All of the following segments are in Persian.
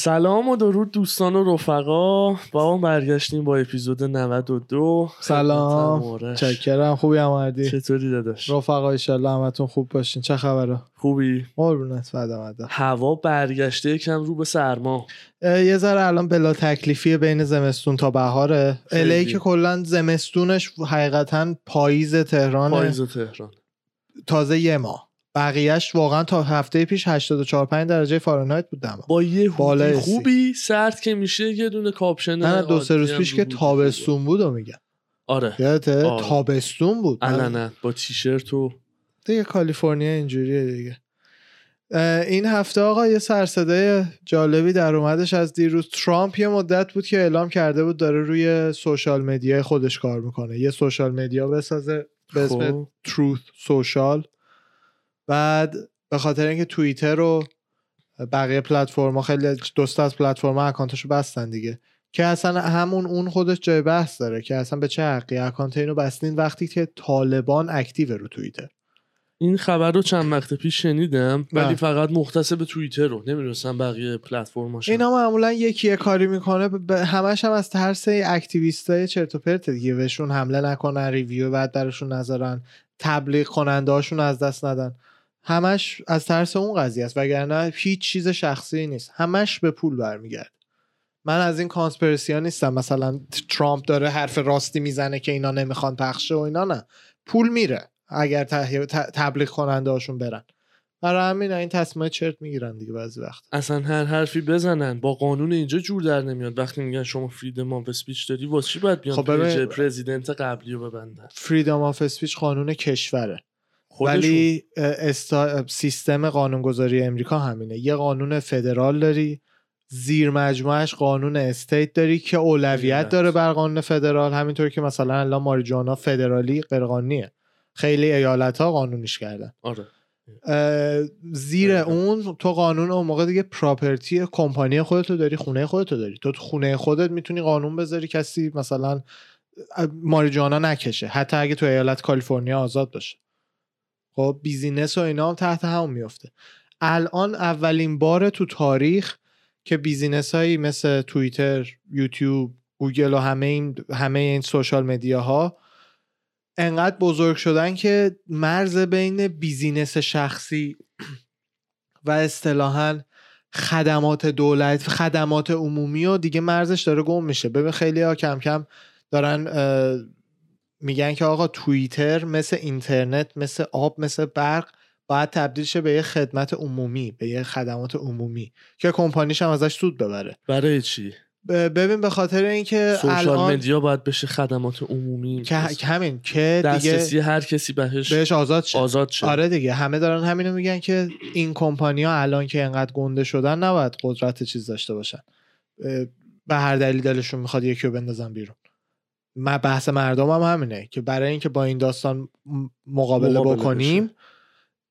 سلام و درود دوستان و رفقا. با ما برگشتیم با اپیزود 92 سلام. چکرم. خوبی امردی چطوری داداش؟ رفقا ایشالله همتون خوب باشین. چه خبره؟ خوبی؟ قربونت فدا مدا هوا برگشته یکم رو به سرما. یه ذره الان بلا تکلیفی بین زمستون تا بهاره. الی که کلا زمستونش حقیقتا پاییز تهران پاییز تهران. تازه یه ماه. بقیهش واقعا تا هفته پیش 84 5 درجه فارنهایت بود دما با یه سی. خوبی سرد که میشه یه دونه کاپشن نه نه دو سه روز پیش که تابستون بود و میگم. آره. یادته؟ آره. تابستون بود. علنا با تیشرت و دیگه کالیفرنیا اینجوریه دیگه. این هفته آقا یه سرصدای جالبی در اومدش از دیروز. ترامپ یه مدت بود که اعلام کرده بود داره روی social media خودش کار می‌کنه. یه social media بسازه به اسم خب. Truth Social بعد به خاطر اینکه توییتر و بقیه پلتفرما خیلی دوست از platform ا account شو بستن دیگه که اصلا همون اون خودش جای بحث داره که اصلا به چه حقی account اینو بستین وقتی که طالبان active ئه رو توییتر این خبر رو چند وقت پیش شنیدم ولی بله. فقط مختص به توییتر رو نمی‌دونستم بقیه پلتفرماش اینا معمولا یکی یه کاری می‌کنه ب- همش هم از ترس activist های چرت و پرت دیگه بهشون حمله نکنن review بد درشون نذارن تبلیغ کننده هاشون از دست ندن همش از ترس اون قضیه است وگرنه هیچ چیز شخصی نیست. همش به پول برمیگرد من از این conspiracy ها نیستم. مثلا ترامپ داره حرف راستی می‌زنه که اینا نمی‌خوان پخشه و اینا نه. پول میره اگر تبلیغ کننده هاشون برن. برای همین این تصمیم چرت می‌گیرن دیگه بعضی وقت اصلا هر حرفی بزنن. با قانون اینجا جور در نمیاد. وقتی میگن شما freedom of speech داری واسه چی باید بیان خب ببین- president قبلی رو ببندن؟ freedom of speech قانون کشوره. خودشون. ولی استا... سیستم قانونگذاری امریکا همینه. یه قانون فدرال داری زیر مجموعش قانون state داری که اولویت. داره بر قانون فدرال. همینطور که مثلا الان ماریجوانا فدرالی غیرقانونیه خیلی ایالت ها قانونیش کردن. آره. زیر دقیقا. اون تو قانون اون موقع دیگه property کمپانی خودتو داری خونه خودتو داری. تو تو خونه خودت می‌تونی قانون بذاری کسی مثلا ماریجوانا نکشه. حتی اگه تو ایالت کالیفرنیا آزاد باشه. خب business و اینا هم تحت همون میفته الان اولین بار تو تاریخ که business هایی مثل توییتر یوتیوب گوگل و همه این همه این social media ها انقدر بزرگ شدن که مرز بین business شخصی و اصطلاحا خدمات دولت خدمات عمومی و دیگه مرزش داره گم میشه. ببین خیلی ها کم کم دارن میگن که آقا توییتر مثل اینترنت مثل آب مثل برق باید تبدیل شه به یه خدمت عمومی به یه خدمات عمومی که کمپانیش هم ازش سود ببره. برای چی؟ ببین به خاطر اینکه سوشال الان مدیا باید بشه خدمات عمومی. که همین که دیگه دسترسی هر کسی بهش بهش آزاد شه. آزاد شه. آره دیگه همه دارن همینو میگن که این کمپانی ها الان که انقدر گنده شدن نباید قدرت چیز داشته باشن. به هر دلیل دلشون می‌خواد یکی رو بندازن بیرون. من بحث مردم هم همینه که برای اینکه با این داستان مقابله, مقابله بکنیم بشه.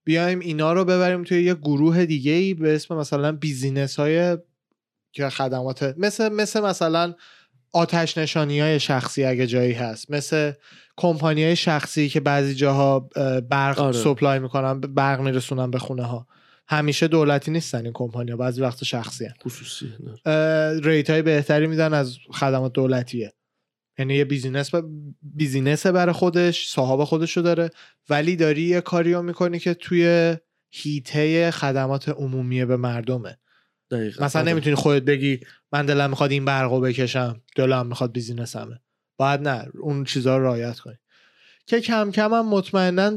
بیایم اینا رو ببریم توی یه گروه دیگه ای به اسم مثلا business های که خدمات مثل مثل مثلا آتش نشانی های شخصی اگه جایی هست مثل کمپانی های شخصی که بعضی جاها اه، برق آره. supply می‌کنن برق میرسونن به خونه ها همیشه دولتی نیستن این کمپانی ها بعضی وقت شخصی هن. خصوصی نه. rate های بهتری میدن از خدمات دولتیه یعنی یه business ب... business برای خودش صاحب خودشو داره. ولی داری یه کاری رو می‌کنی که توی حیطه خدمات عمومی به مردمه. دقیقا. مثلا آره. نمی‌تونی خودت بگی من دلم می‌خواد این برقو بکشم دلم می‌خواد business مه. باید نه اون چیزها رو رعایت کنی. که کم کم هم مطمئنا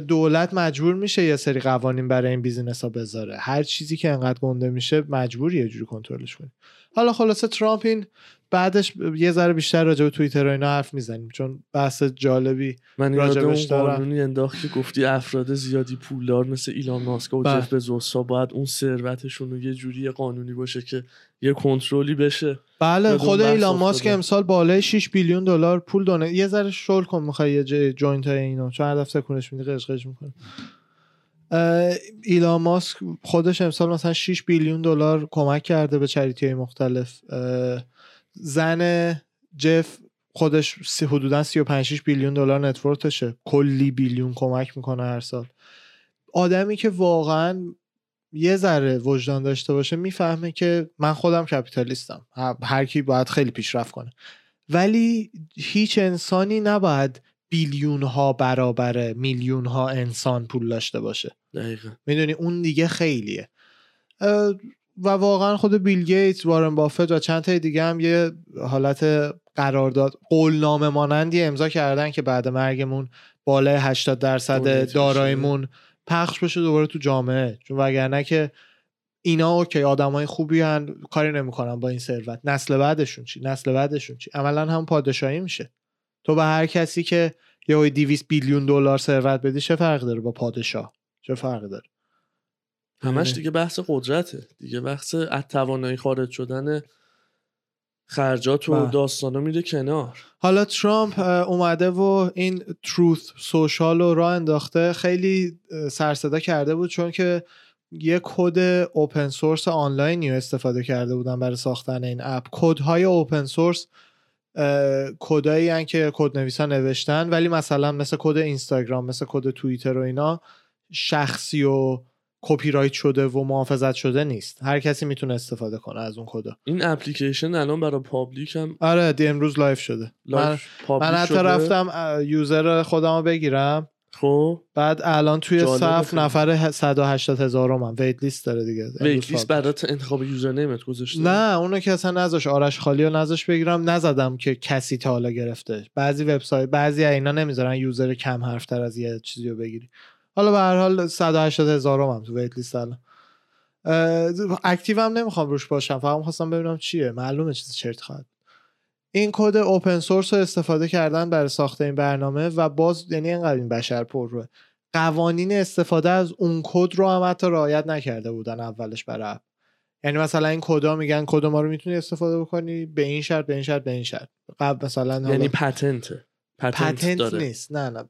دولت مجبور میشه یه سری قوانین برای این business ها بذاره. هر چیزی که انقدر گنده میشه مجبوری یه جوری کنترلش کنی. حالا خلاصه ترامپ این بعدش یه ذره بیشتر راجع به توییتر و اینا حرف می‌زنیم چون بحث جالبی من راجبش دارم. قانونی که گفتی افراد زیادی پولدار مثل ایلان ماسک و بله. جف بزوسا باید اون ثروتشون رو یه جوری قانونی باشه که یه کنترلی بشه بله خود ایلان ماسک. امسال بالای 6 billion دلار پول دونیت یه ذره شل کن می‌خوای یه joint های اینو چون هر دفعه تکونش میدی قشقش می‌کنه ایلان ماسک خودش امسال مثلا 6 بیلیون دلار کمک کرده به چریتی های مختلف زن جف خودش حدودا 35 6 بیلیون دلار نتورکشه. کلی بیلیون کمک می‌کنه هر سال. آدمی که واقعا یه ذره وجدان داشته باشه می‌فهمه که من خودم کپیتالیستم. هر کی باید خیلی پیشرفت کنه. ولی هیچ انسانی نباید بیلیون ها برابر میلیون ها انسان پول داشته باشه. دقیقا. می‌دونی؟ اون دیگه خیلیه. و واقعا خود بیل گیتس وارن بافت و چند تا دیگه هم یه حالت قرارداد قولنامه مانندی امضا کردن که بعد مرگمون بالای 80 درصد داراییمون پخش بشه دوباره تو جامعه. چون وگرنه که اینا اوکی آدمای خوبی هن کاری نمی‌کنن با این ثروت. نسل بعدشون چی؟ نسل بعدشون چی؟ عملا هم پادشاهی میشه. تو به هر کسی که یه 200 بیلیون دلار ثروت بدی چه فرقی داره با پادشاه؟ چه فرقی داره؟ همش آره. دیگه بحث قدرته. دیگه بحث از توانایی خارج شدن خرجات و بله. داستانا میره کنار. حالا ترامپ اومده و این تروث سوشال رو راه انداخته. خیلی سرصدا کرده بود چون که یه کد اوپن سورس آنلاینی رو استفاده کرده بودن برای ساختن این اپ. کدهای اوپن سورس کدایی هن که کد نویسا نوشتن ولی مثلا مثل کد اینستاگرام مثل کد توییتر و اینا شخصی و کپی رایت شده و محافظت شده نیست. هر کسی می‌تونه استفاده کنه از اون کدا این اپلیکیشن الان برای public هم آره دی امروز live شده. من live public من حتی شده. رفتم user خودم رو بگیرم. خب. بعد الان توی صف. نفر 180 هزار من wait list داره دیگه. wait list. برات انتخاب username ت گذاشته؟ نه اونو که اصلا نذاش. آرش خالی رو نذاش بگیرم. نزدم که کسی تا حالا گرفته. بعضی وبسایت بعضی از اینا نمی‌ذارن user کم حرف تر از یه چیزی رو بگیری. حالا به هر حال 180 هزار هم تو wait list الان active هم نمی‌خوام روش باشم. فقط خواستم ببینم چیه. معلومه چیز چرت خواهد. این کد open source رو استفاده کردن برای ساخت این برنامه و باز یعنی اینقدر این بشر پر روه. قوانین استفاده از اون کد رو هم حتی رعایت نکرده بودن اولش برای app. یعنی مثلا این کدا میگن کد ما رو می‌تونی استفاده بکنی به این شرط به این شرط به این شرط. قبل مثلا یعنی پتنته پتنت, پتنت داره. نیست. نه نه.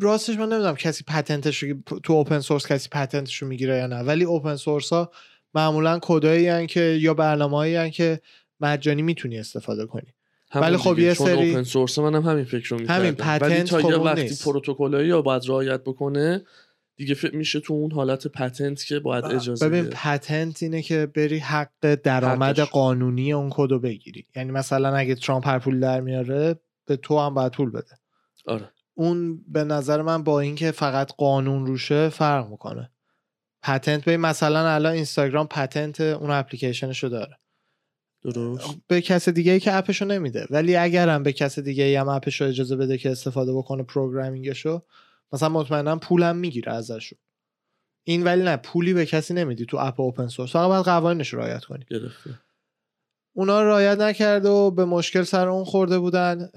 راستش من نمی‌دونم کسی پتنتش رو تو اوپن سورس کسی پتنتش رو می‌گیره یا نه. ولی اوپن سورس ها معمولا کدایی که یا برنامه‌ای که مجانی می‌تونی استفاده کنی. ولی خب یه سری- اوپن سورس منم همین فکر رو همین می‌کردم. ولی پتنت تا خب وقتی نیست. پروتکلایی یا باید رعایت بکنه دیگه فکر میشه تو اون حالت patent که باید اجازه ببین بده. patent اینه که بری حق درآمد. قانونی اون کدو بگیری یعنی مثلا اگه ترامپ هر پول در میاره به تو هم باید پول بده آره اون به نظر من با اینکه فقط قانون روشه فرق می‌کنه patent به مثلا الان اینستاگرام patent اون اپلیکیشنشو داره درست. به کس دیگه ای که app شو نمیده. ولی اگرم به کس دیگه ای هم app شو اجازه بده که استفاده بکنه programming شو مثلا مطمئنا پولم می‌گیره ازشون. این ولی نه پولی به کسی نمیدی تو app open source فقط باید قوانینش رو رعایت کنی. گرفته. اونا رعایت نکرده و به مشکل سر اون خورده بودن.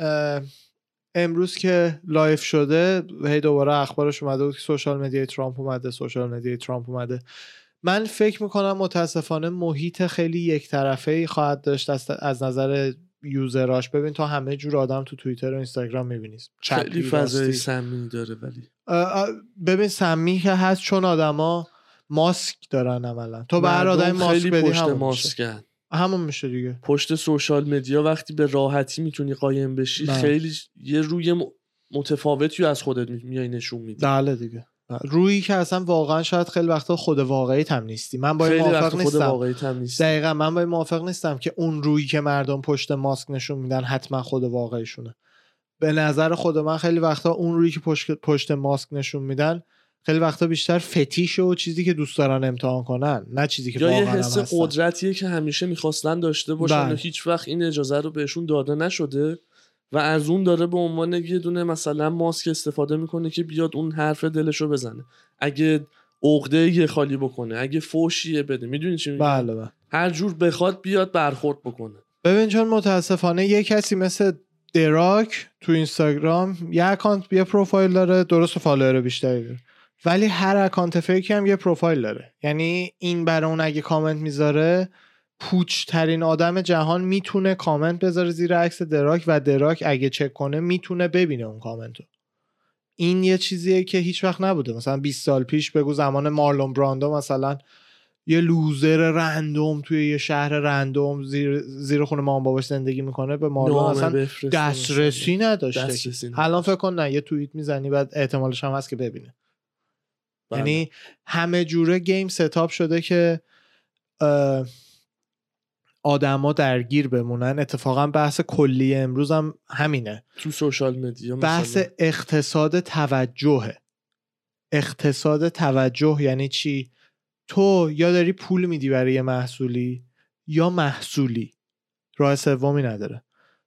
امروز که live شده هی دوباره اخبارش اومده بود که social media ی ترامپ اومده social media ی ترامپ اومده. من فکر می‌کنم متاسفانه محیط خیلی یک طرفه ای خواهد داشت از, نظر user اش. ببین تو همه جور آدم تو توییتر و اینستاگرام می‌بینی. خیلی فضای سمی داره ولی. ببین سمی که هست چون آدما ماسک دارن عملا. تو به هر آدم ماسک خیلی بدی پشت همون میشه. ماسکن. همون میشه دیگه. پشت سوشال مدیا وقتی به راحتی می‌تونی قایم بشی بله. خیلی یه روی متفاوتی از خودت می- میای نشون میدی. بله دیگه. رویی که اصلا واقعا شاید خیلی وقتا خود واقعی هم نیستی. من با موافق نیستم. واقعی هم نیست دقیقا من با این موافق نیستم که اون رویی که مردم پشت ماسک نشون میدن حتما خود واقعیشونه. به نظر خود من خیلی وقتا اون رویی که پشت, پشت ماسک نشون میدن خیلی وقتا بیشتر فتیشه و چیزی که دوست دارن امتحان کنن نه چیزی که واقعا حس. قدرتیه که همیشه می‌خواستن داشته باشن بله. و هیچ وقت این اجازه رو بهشون داده نشده. و از اون داره به عنوان یه دونه مثلا ماسک استفاده می‌کنه که بیاد اون حرف دلش رو بزنه. اگه عقده یه خالی بکنه اگه فوشیه بده. می‌دونی چی میگم؟ بله بله. هر جور بخواد بیاد برخورد بکنه. ببین چون متاسفانه یه کسی مثل دریک تو اینستاگرام یه account یه پروفایل داره درست follower بیشتری داره. ولی هر account fake ی هم یه پروفایل داره. یعنی این برای اون اگه کامنت می‌ذاره پوچ ترین آدم جهان می‌تونه کامنت بذاره زیر عکس دریک و دریک اگه چک کنه می‌تونه ببینه اون کامنت رو این یه چیزیه که هیچ وقت نبوده. مثلا 20 سال پیش بگو زمان مارلون براندو مثلا یه loser random توی یه شهر random زیر, زیر خونه مامان باباش زندگی می‌کنه به مارلون اصلا دسترسی نداشته. الان فکر کن نه یه توییت می‌زنی بعد احتمالش هم هست که ببینه. بله. یعنی همه جوره game setup شده که آدما درگیر بمونن اتفاقا بحث کلی امروز هم همینه. تو social media بحث. اقتصاد توجهه. اقتصاد توجه یعنی چی؟ تو یا داری پول میدی برای یه محصولی یا محصولی. راه سومی نداره.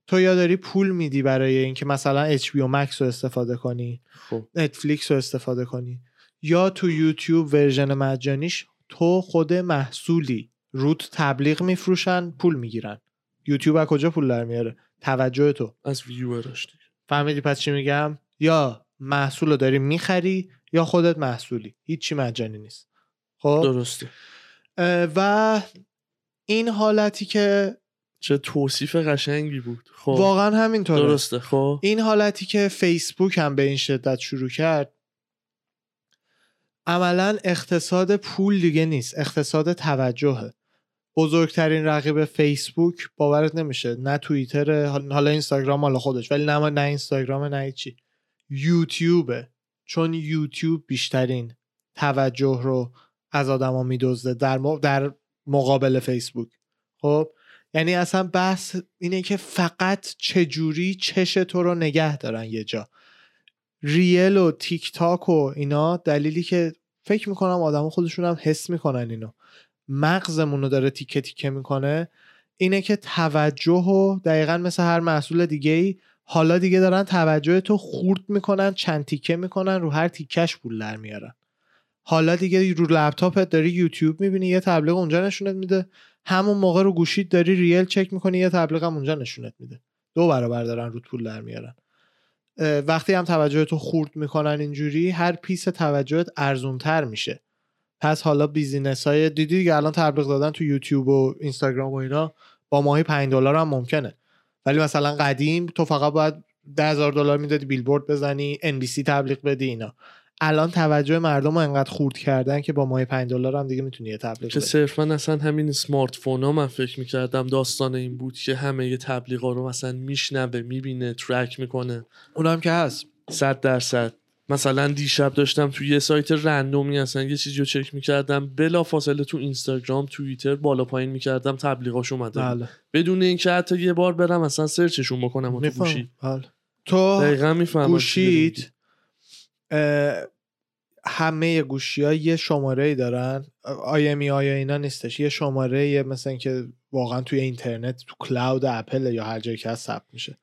تو یا داری پول میدی برای اینکه مثلا HBO Max رو استفاده کنی خب. نتفلیکس رو استفاده کنی. یا تو یوتیوب ورژن مجانیش تو خود محصولی. روت تبلیغ میفروشن پول می‌گیرن. یوتیوب از کجا پول در میاره توجه تو. از ویوراش دیگه. فهمیدی پس چی میگم؟ یا محصول رو داری می‌خری یا خودت محصولی. هیچی مجانی نیست. خب؟ درسته. و این حالتی که چه توصیف قشنگی بود. خب. واقعا همینطوره. درسته خب. این حالتی که فیسبوک هم به این شدت شروع کرد عملا اقتصاد پول دیگه نیست اقتصاد توجهه. بزرگترین رقیب فیسبوک باورت نمیشه. نه توییتر حالا اینستاگرام حالا خودش ولی نه نه اینستاگرام نه چی یوتیوبه. چون یوتیوب بیشترین توجه رو از آدما میدزده در, در مقابل فیسبوک. خب؟ یعنی اصلا بحث اینه که فقط چجوری چش تو رو نگه دارن یه جا. ریل و تیک تاک و اینا دلیلی که فکر می‌کنم آدم خودشون هم حس می‌کنن اینو. مغزمون رو داره تیکه تیکه می‌کنه اینه که توجه و دقیقا مثل هر محصول دیگه ای حالا دیگه دارن توجه تو خورد می‌کنن چند تیکه می‌کنن رو هر تیکش پول در میارن. حالا دیگه رو لپتاپت داری یوتیوب می‌بینی یه تبلیغ اونجا نشونت میده. همون موقع رو گوشیت داری reel چک می‌کنی یه تبلیغ هم اونجا نشونت میده. دو برابر دارن رو پول در میارن. وقتی هم توجه تو خورد می‌کنن اینجوری هر piece توجهت ارزونتر میشه. پس حالا business های دیدی دیگه الان تبلیغ دادن تو یوتیوب و اینستاگرام و اینا با ماهی 5 دلار هم ممکنه. ولی مثلا قدیم تو فقط باید 10000 دلار می‌دادی بیلبورد بزنی NBC تبلیغ بدی اینا. الان توجه مردم رو انقدر خورد کردن که با ماهی 5 دلار هم دیگه می‌تونی یه تبلیغ که صرفا اصلا همین سمارت فون ها من فکر می‌کردم داستان این بود که همه یه تبلیغا رو مثلا میشنوه می‌بینه ترک می‌کنه. اونم که هست. صد درصد. مثلا دیشب داشتم تو یه سایت رندومی اصلا یه چیزی رو چک می‌کردم. بلا فاصله تو اینستاگرام توییتر بالا پایین می‌کردم تبلیغاش اومده. بله. بدون اینکه حتی یه بار برم اصلا search شون بکنم و تو گوشی. بله. تو دقیقا می‌فهمم گوشیت اه، همه گوشی ها یه شماره ای دارن IMEI یا اینا نیستش. یه شماره یه مثل اینکه واقعا توی اینترنت تو cloud اپل یا هر جایی که هست ثبت میشه.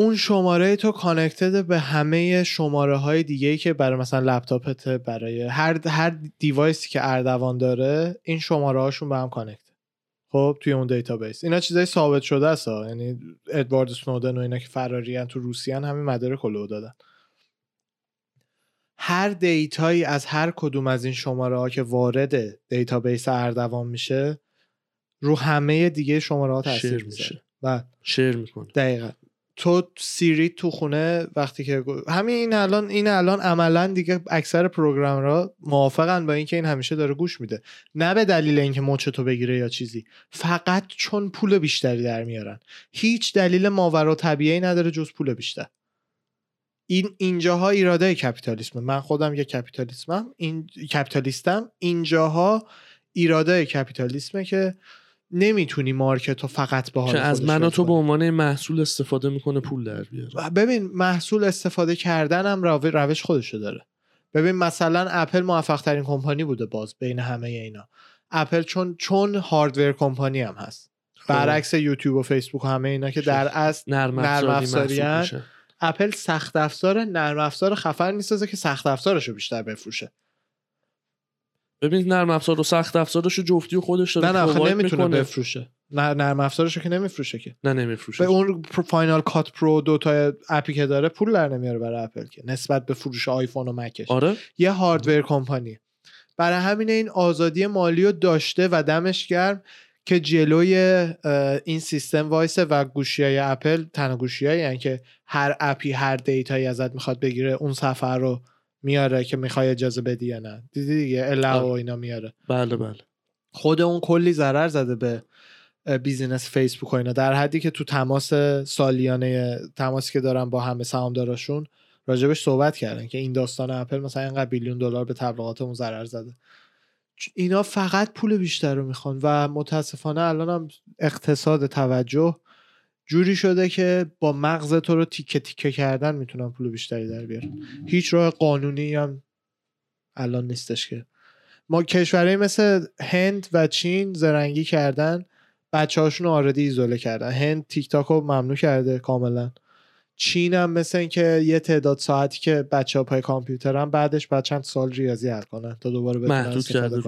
اون شماره تو connected به همه شماره های دیگه ای که برای مثلا لپتاپت برای هر هر device ی که اردوان داره این شماره هاشون به هم connect خب توی اون database اینا چیزای ثابت شده است. یعنی ادوارد سنودن و اینا که فراریان تو روسیان همین مدارکو لو دادن. هر data یی از هر کدوم از این شماره ها که وارد database اردوان میشه رو همه دیگه شماره ها تاثیر میشه میشه. بله. share می‌کنه. دقیقا. تو سیری تو خونه وقتی که همین این الان این الان عملا دیگه اکثر programmer ها موافقن با اینکه این همیشه داره گوش میده. نه به دلیل اینکه مچ تو بگیره یا چیزی. فقط چون پول بیشتری در میارن. هیچ دلیل ماورا طبیعی نداره جز پول بیشتر. این اینجاها ایراده کپیتالیسم من خودم یه کپیتالیسمم این کپیتالیستم اینجاها ایراده کپیتالیسمه که نمی‌تونی مارکت رو فقط به حال از خودش من و ول تو. به عنوان محصول استفاده می‌کنه پول در بیاره ببین محصول استفاده کردن هم رو- روش خودشو داره ببین مثلا اپل موفق ترین کمپانی بوده باز بین همه اینا اپل چون چون hardware کمپانی هم هست خب. برعکس یوتیوب و فیسبوک و همه اینا که در اصل نرم افزاری. اپل سخت افزار نرم افزار خفن می‌سازه که سخت افزارش رو بیشتر بفروشه ببین نرم افزار و سخت افزارش رو جفتی و خودش نه داره نه provide نمی‌تونه می‌کنه. بفروشه. نه نرم افزارش که نمیفروشه که. نه نمیفروشه. به اون فاینال کات پرو دو تا app ی که داره پول در نمیاره برای اپل که نسبت به فروش آیفون و مکش آره. یه hardware کمپانی برای همین این آزادی مالی رو داشته و دمش گرم که جلوی این سیستم وایسه و گوشی های اپل تنها گوشی هایی که هر app ی هر data یی ازت می‌خواد بگیره اون صفحه رو میاره که می‌خوای اجازه بدی یا نه. دیدی دیگه allow آره. اینا میاره. بله بله. خود اون کلی ضرر زده به business فیسبوک و اینا. در حدی که تو تماس سالیانه تماسی که دارن با همه سهامداراشون راجبش صحبت کردن که این داستان اپل مثلا اینقدر بیلیون دلار به تبلیغاتمون ضرر زده. اینا فقط پول بیشتر رو می‌خوان و متاسفانه الان هم اقتصاد توجه جوری شده که با مغز تو رو تیکه تیکه کردن می‌تونن پول بیشتری در بیارن هیچ راه قانونی هم الان نیستش که. ما کشورهایی مثل هند و چین زرنگی کردن بچه هاشون آردی ایزوله کردن. هند تیک تاک رو ممنوع کرده کاملا. چین هم مثل اینکه یه تعداد ساعتی که بچه ها پای کامپیوترن بعدش بعد چند سال ریاضی حل کنن تا دوباره بتونن محدود کرده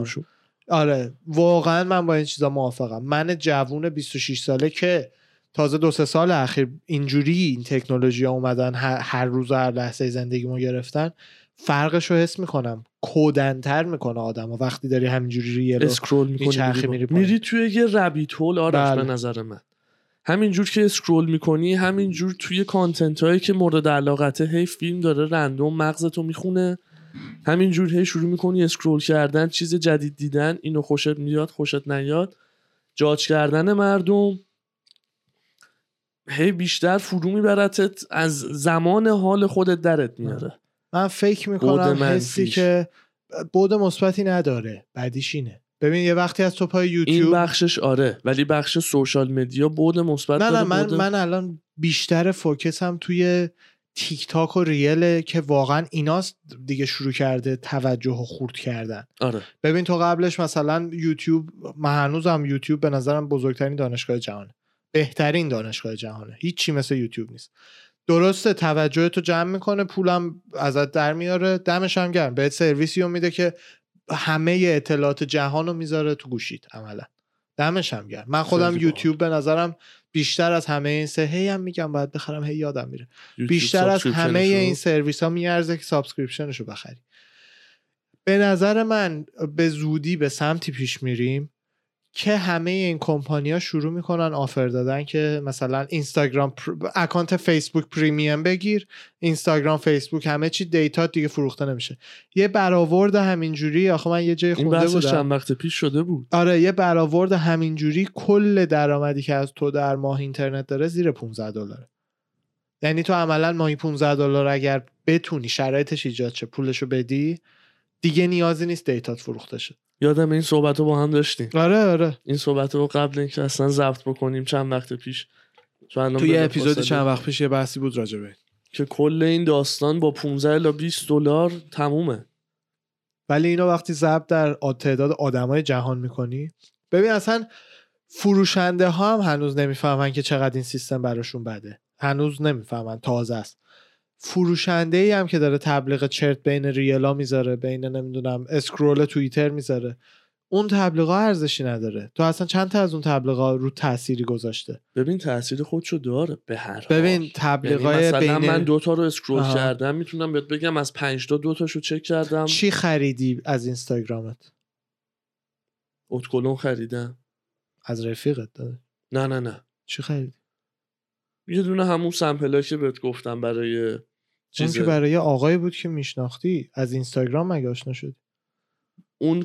آره واقعا من با این چیزا موافقم. من جوون 26 ساله که تازه دو سه سال اخیر اینجوری این تکنولوژی ها اومدن هر, هر روز و هر لحظه زندگیمو گرفتن فرقش رو حس می‌کنم. کودنتر می‌کنه آدم و وقتی داری همینجوری ریل اسکرول می‌کنی میری, میری توی یه ربیت هول آرش بله. به نظر من. همینجور که scroll می‌کنی همینجور توی content هایی که مورد علاقته هی فیلم داره random مغزتو می‌خونه همینجور هی شروع می‌کنی scroll کردن چیز جدید دیدن اینو خوشت میاد خوشت نیاد. جاج کردن مردم هی بیشتر فرو میبرتت از زمان حال خودت درت میاره. من فکر می‌کنم حسی. که بود مثبتی نداره بعدیش اینه. ببین یه وقتی از تو پای این یوتیوب بخشش آره ولی بخش سوشال مدیا بود مثبت نه نه من بعد- من الان بیشتر فوکسم توی تیک تاک و ریله که واقعا ایناست دیگه شروع کرده توجه و خورد کردن. آره. ببین تو قبلش مثلا یوتیوب من هنوزم یوتیوب به نظرم بزرگترین دانشگاه جهانه. بهترین دانشگاه جهانه. هیچی مثل یوتیوب نیست. درسته توجه تو جمع می‌کنه پولم ازت در میاره دمش هم گرم. بهت سرویسی رو میده که همه اطلاعات جهان رو می‌ذاره تو گوشیت عملا. دمش هم گرم. من خودم یوتیوب به نظرم بیشتر از همه این سه هی هم میگم باید بخرم هی یادم میره. بیشتر از subscription شو. همه این سرویس ها میارزه که subscription ش رو بخری. به نظر من به زودی به سمتی پیش میریم. که همه این کمپانی ها شروع می‌کنن offer دادن که مثلا اینستاگرام پر... account فیسبوک premium بگیر اینستاگرام فیسبوک همه چی دیتا دیگه فروخته نمیشه. یه برآورد همینجوری آخه من یه جای این خونده بحثش بودم. چند وقت پیش شده بود. آره یه برآورد همینجوری کل درآمدی که از تو در ماه اینترنت داره زیر 15 دلاره. یعنی تو عملا ماهی 15 دلار اگر بتونی شرایطش ایجاد شه پولشو بدی دیگه نیازی نیست دیتات فروخته شه. یادم این صحبت رو با هم داشتیم. آره آره. این صحبت رو قبل اینکه اصلا ضبط بکنیم چند وقت پیش. چون توی اپیزود چند وقت پیش یه بحثی بود راجبه که کل این داستان با 15 الا 20 دلار تمومه. ولی اینو وقتی ضبط در تعداد آدمای جهان می‌کنی ببین اصلا فروشنده ها هم هنوز نمی‌فهمن که چقدر این سیستم براشون بده. هنوز نمی‌فهمن تازه است. فروشنده ای هم که داره تبلیغ چرت بین ریلا می‌ذاره بین نمی‌دونم اسکرول توییتر می‌ذاره. اون تبلیغا ارزشی نداره. تو اصلا چند تا از اون تبلیغا رو تأثیری گذاشته؟ ببین تاثیر خودشو داره به هر حال. ببین یعنی تبلیغای مثلا بین من دوتا رو اسکرول. کردم می‌تونم بهت بگم از پنج تا دو تاشو چک کردم. چی خریدی از اینستاگرامت؟ اتکلون خریدم. از رفیقت داده نه نه نه. چی خریدی؟ یه دونه همون سمپلا که بهت گفتم برای چیز که برای آقایی بود که میشناختی از اینستاگرام مگه آشنا شدی؟ اون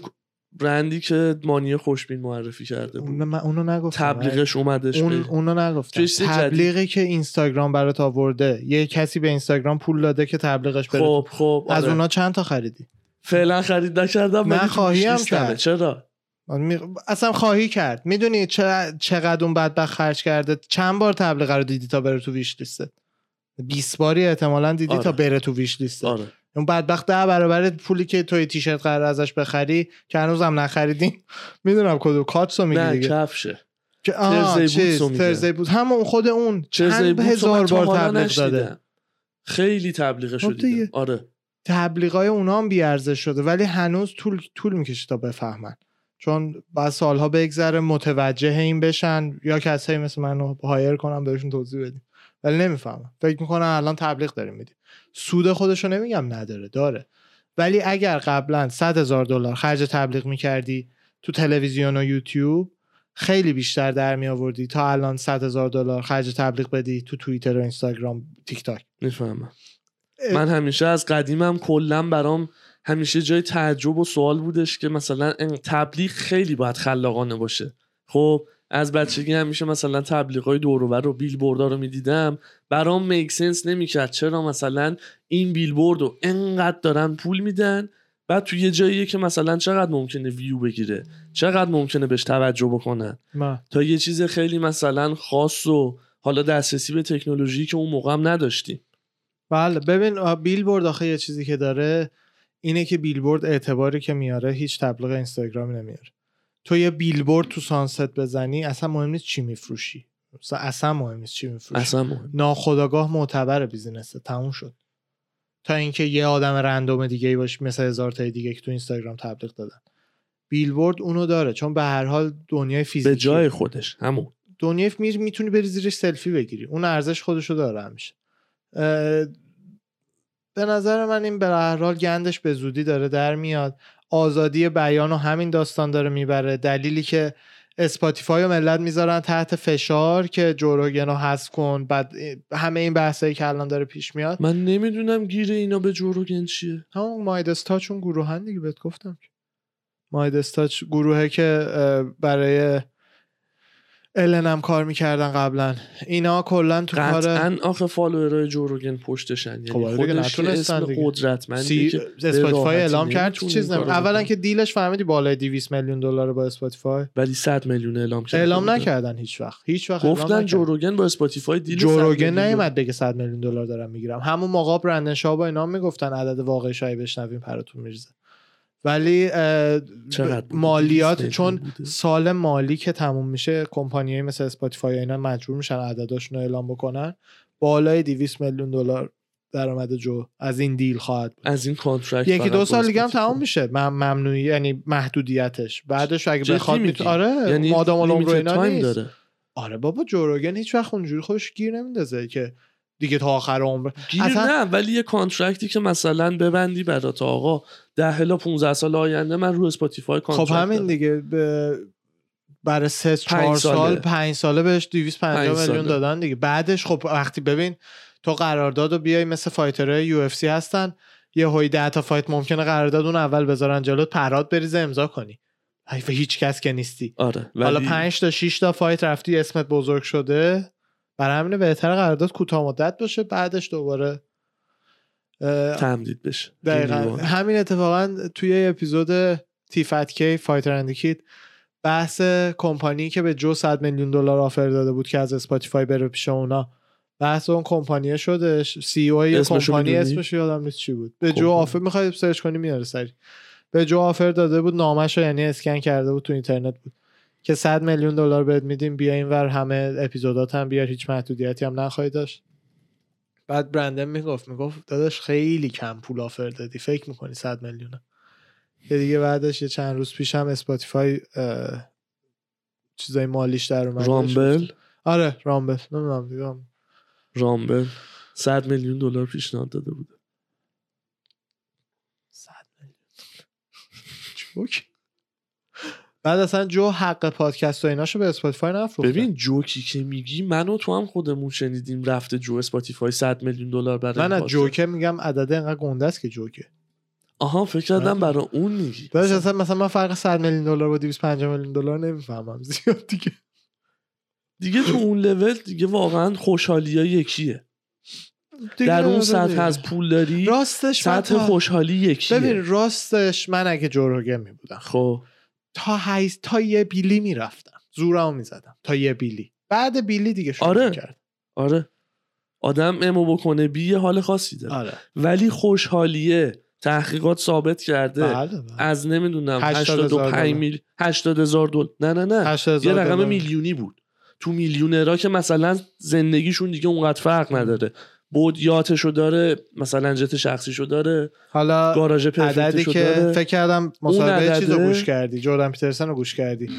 برندی که مانی خوشبین معرفی کرده بود. من اونو نگفتم. تبلیغش اومدش اون به- اونو نگفتم. تبلیغی که اینستاگرام برات آورده. یه کسی به اینستاگرام پول داده که تبلیغش بره. خب خب از آره. اونا چند تا خریدی؟ فعلا خرید نکردم من ولی تو خواهی هم ویشلیستمه. کرد. چرا؟ می- اصلا خواهی کرد. می‌دونی. چقدر اون بدبخت خرج کرده؟ چند بار تبلیغ رو دیدی تا بره تو ویش لیسته 20 باری احتمالا دیدی آره. تا بره تو ویش لیسته آره. اون بدبخت ده برابر پولی که توی تیشرت قرار ازش بخری که هنوزم نخریدیم می‌دونم کدوم. کاتسو میگی نه دیگه. کفشه. که ترزی بود همون خود اون. چند هزار رو بار تبلیغ داده. خیلی تبلیغ خب. شده آره. تبلیغای اونا هم بیارزش شده ولی هنوز طول طول می‌کشه تا بفهمن. چون بعد سالها بگذره متوجه این بشن یا کسایی مثل منو هایر کنم بهشون توضیح بدیم. ولی نمی‌فهمم. فکر می‌کنن الان تبلیغ داریم میدیم سود خودشو نمیگم نداره. داره. ولی اگر قبلا 100 هزار دلار خرج تبلیغ می‌کردی تو تلویزیون و یوتیوب خیلی بیشتر در می آوردی تا الان 100 هزار دلار خرج تبلیغ بدی تو توییتر و اینستاگرام تیک تاک می‌فهمم من همیشه از قدیمم کلا برام همیشه جای تعجب و سوال بودش که مثلا این تبلیغ خیلی باید خلاقانه باشه. خب از بچگی همیشه مثلا تبلیغای دوروبر رو بیلبوردها رو می‌دیدم. برام میک سنس نمی‌کرد. چرا مثلا این بیلبورد رو انقدر دارن پول میدن؟ بعد تو یه جاییه که مثلا چقدر ممکنه ویو بگیره؟ چقدر ممکنه بهش توجه بکنن؟ ما. تا یه چیز خیلی مثلا خاص و حالا دسترسی به تکنولوژی که اون موقع هم نداشتیم. بله ببین بیلبورد آخه یه چیزی که داره اینه که بیلبورد اعتباری که میاره هیچ تبلیغ اینستاگرامی نمیاره. تو یه بیلبورد تو سانست بزنی اصلا مهم نیست چی میفروشی. اصلا- مهم نیست چی میفروشی. اصلا مهم ناخداگاه معتبر بیزینسه تموم شد. تا اینکه یه آدم random دیگه ای باشه مثل هزار تای دیگه که تو اینستاگرام تبلیغ دادن. بیلبورد اونو داره چون به هر حال دنیای فیزیکی به جای خودش همون. دنیای میر می‌تونی بری زیرش سلفی بگیری. اون ارزش خودشو داره همیشه. به نظر من این به هر حال گندش به زودی داره در میاد. آزادی بیان و همین داستان داره می‌بره. دلیلی که اسپاتیفای و ملت می‌ذارن تحت فشار که جوروگن رو حذف کن بعد همه این بحثایی که الان داره پیش میاد. من نمی‌دونم گیر اینا به جوروگن چیه. همون مایدستا چون گروهن دیگه بهت گفتم که. مایدستا گروهه که برای الن هم کار می‌کردن قبلا اینا کلا تو کار قطعا آخه فالوورای جوروگن پشتشن خب یعنی آره دیگه، خودش اسم. قدرتمندی سی... که اسپاتیفای اعلام کرد چیز نمی... اولا. که دیلش فهمیدی بالای 200 میلیون دلار با اسپاتیفای ولی 100 میلیون اعلام کرد اعلام نکردن هیچ وقت هیچ وقت گفتن. جوروگن با اسپاتیفای دیل 100 جوروگن. نیومد بگه 100 میلیون دلار دارم می‌گیرم همون موقع برندن شاه با اینا می‌گفتن عدد واقعی شایی بشنویم پراتون میریزه ولی؟ مالیات 200 چون. سال مالی که تموم میشه کمپانیای مثل اسپاتیفای اینا مجبور میشن عدداشون رو اعلام بکنن بالای 200 میلیون دلار درآمد جو از این deal خواهد بود از این contract یکی دو سال دیگه هم. تمام میشه مم- ممنوعی یعنی محدودیتش بعدش اگه بخواد؟ می‌تونه آره یعنی مادام العمر اینا نیست داره آره بابا جوروگن هیچ وقت اونجوری خودش گیر نمیندازه که دیگه تا آخر عمر گیر اصلا- نه ولی یه contract ی که مثلا ببندی برات آقا ده الا 15 سال آینده من رو اسپاتیفای خب contract همین دارم. دیگه به برای سه چهار سال. پنج ساله بهش 250 پنج میلیون. دادن دیگه بعدش خب وقتی ببین تو قرارداد رو بیای مثل fighter های UFC هستن یهو ده تا fight ممکنه قرارداد اون اول بذارن جلوت پرات بریزه امضا کنی هیچ کس که نیستی آره ولی حالا 5 تا 6 تا fight رفتی اسمت بزرگ شده برای همینه بهتر قرارداد کوتاه مدت باشه بعدش دوباره تمدید بشه دقیقا. همین اتفاقا توی episode The Fighter and the Kid بحث کمپانی که به جو 100 میلیون دلار offer داده بود که از اسپاتیفای بره پیش اونا بحث اون کمپانی شدش CEO اسمشو کمپانی؟ اسمش یادم نیست چی بود به جو کمپانی. offer می‌خوای search کنی میاره سریع به جو offer داده بود نامش رو یعنی اسکن کرده بود تو اینترنت بود که 100 میلیون دلار بهت میدیم بیا اینور همه اپیزودات هم بیار هیچ محدودیتی هم نخواهی داشت. بعد برندن می‌گفت می‌گفت داداش خیلی کم پول offer دادی فکر می‌کنی 100 میلیونه؟ که دیگه بعدش یه چند روز پیش هم اسپاتیفای چیزای مالیش در اومد. رامبل؟ آره رامبل. نمی‌دونم دیگه. رامبل. 100 میلیون دلار پیشنهاد داده بود 100 میلیون. جوک بعد اصلا جو حق پادکست و ایناشو به اسپاتیفای نفروخته ببین جوکی که میگی من و تو هم خودمون شنیدیم رفته جو اسپاتیفای 100 میلیون دلار برای پادکست. جوکه میگم عدده انقدر گنده است که جوکه آها فکر کردم. برای اون میگی. داداش اصلا مثلا من فرق 100 میلیون دلار با 250 میلیون دلار نمی‌فهمم. زیاد دیگه. دیگه تو اون لول دیگه واقعا خوشحالی ها یکیه در اون سطح. از پول داری راستش من سطح خوشحالی یکیه. ببین راستش من اگه جوروگن می بودم خب. تا هیز تا یه بیلی می‌رفتم. زورمو می‌زدم. تا یه بیلی. بعد بیلی دیگه شروع آره. کرد آره. آدم امو بکنه بی یه حال خاصی داره. آره. ولی خوشحالیه. تحقیقات ثابت کرده. بله بله. از نمی‌دونم 80,000 85 دلار. میل 80 هزار دلار نه نه نه. 80,000 یه رقم. میلیونی بود. تو میلیونرها که مثلا زندگیشون دیگه اونقدر فرق نداره. بود یاتشو داره مثلا جت شخصیشو داره حالا گاراژ عددی که داره. فکر کردم مصاحبه عدده- چیز رو گوش کردی جردن پیترسن رو گوش کردی.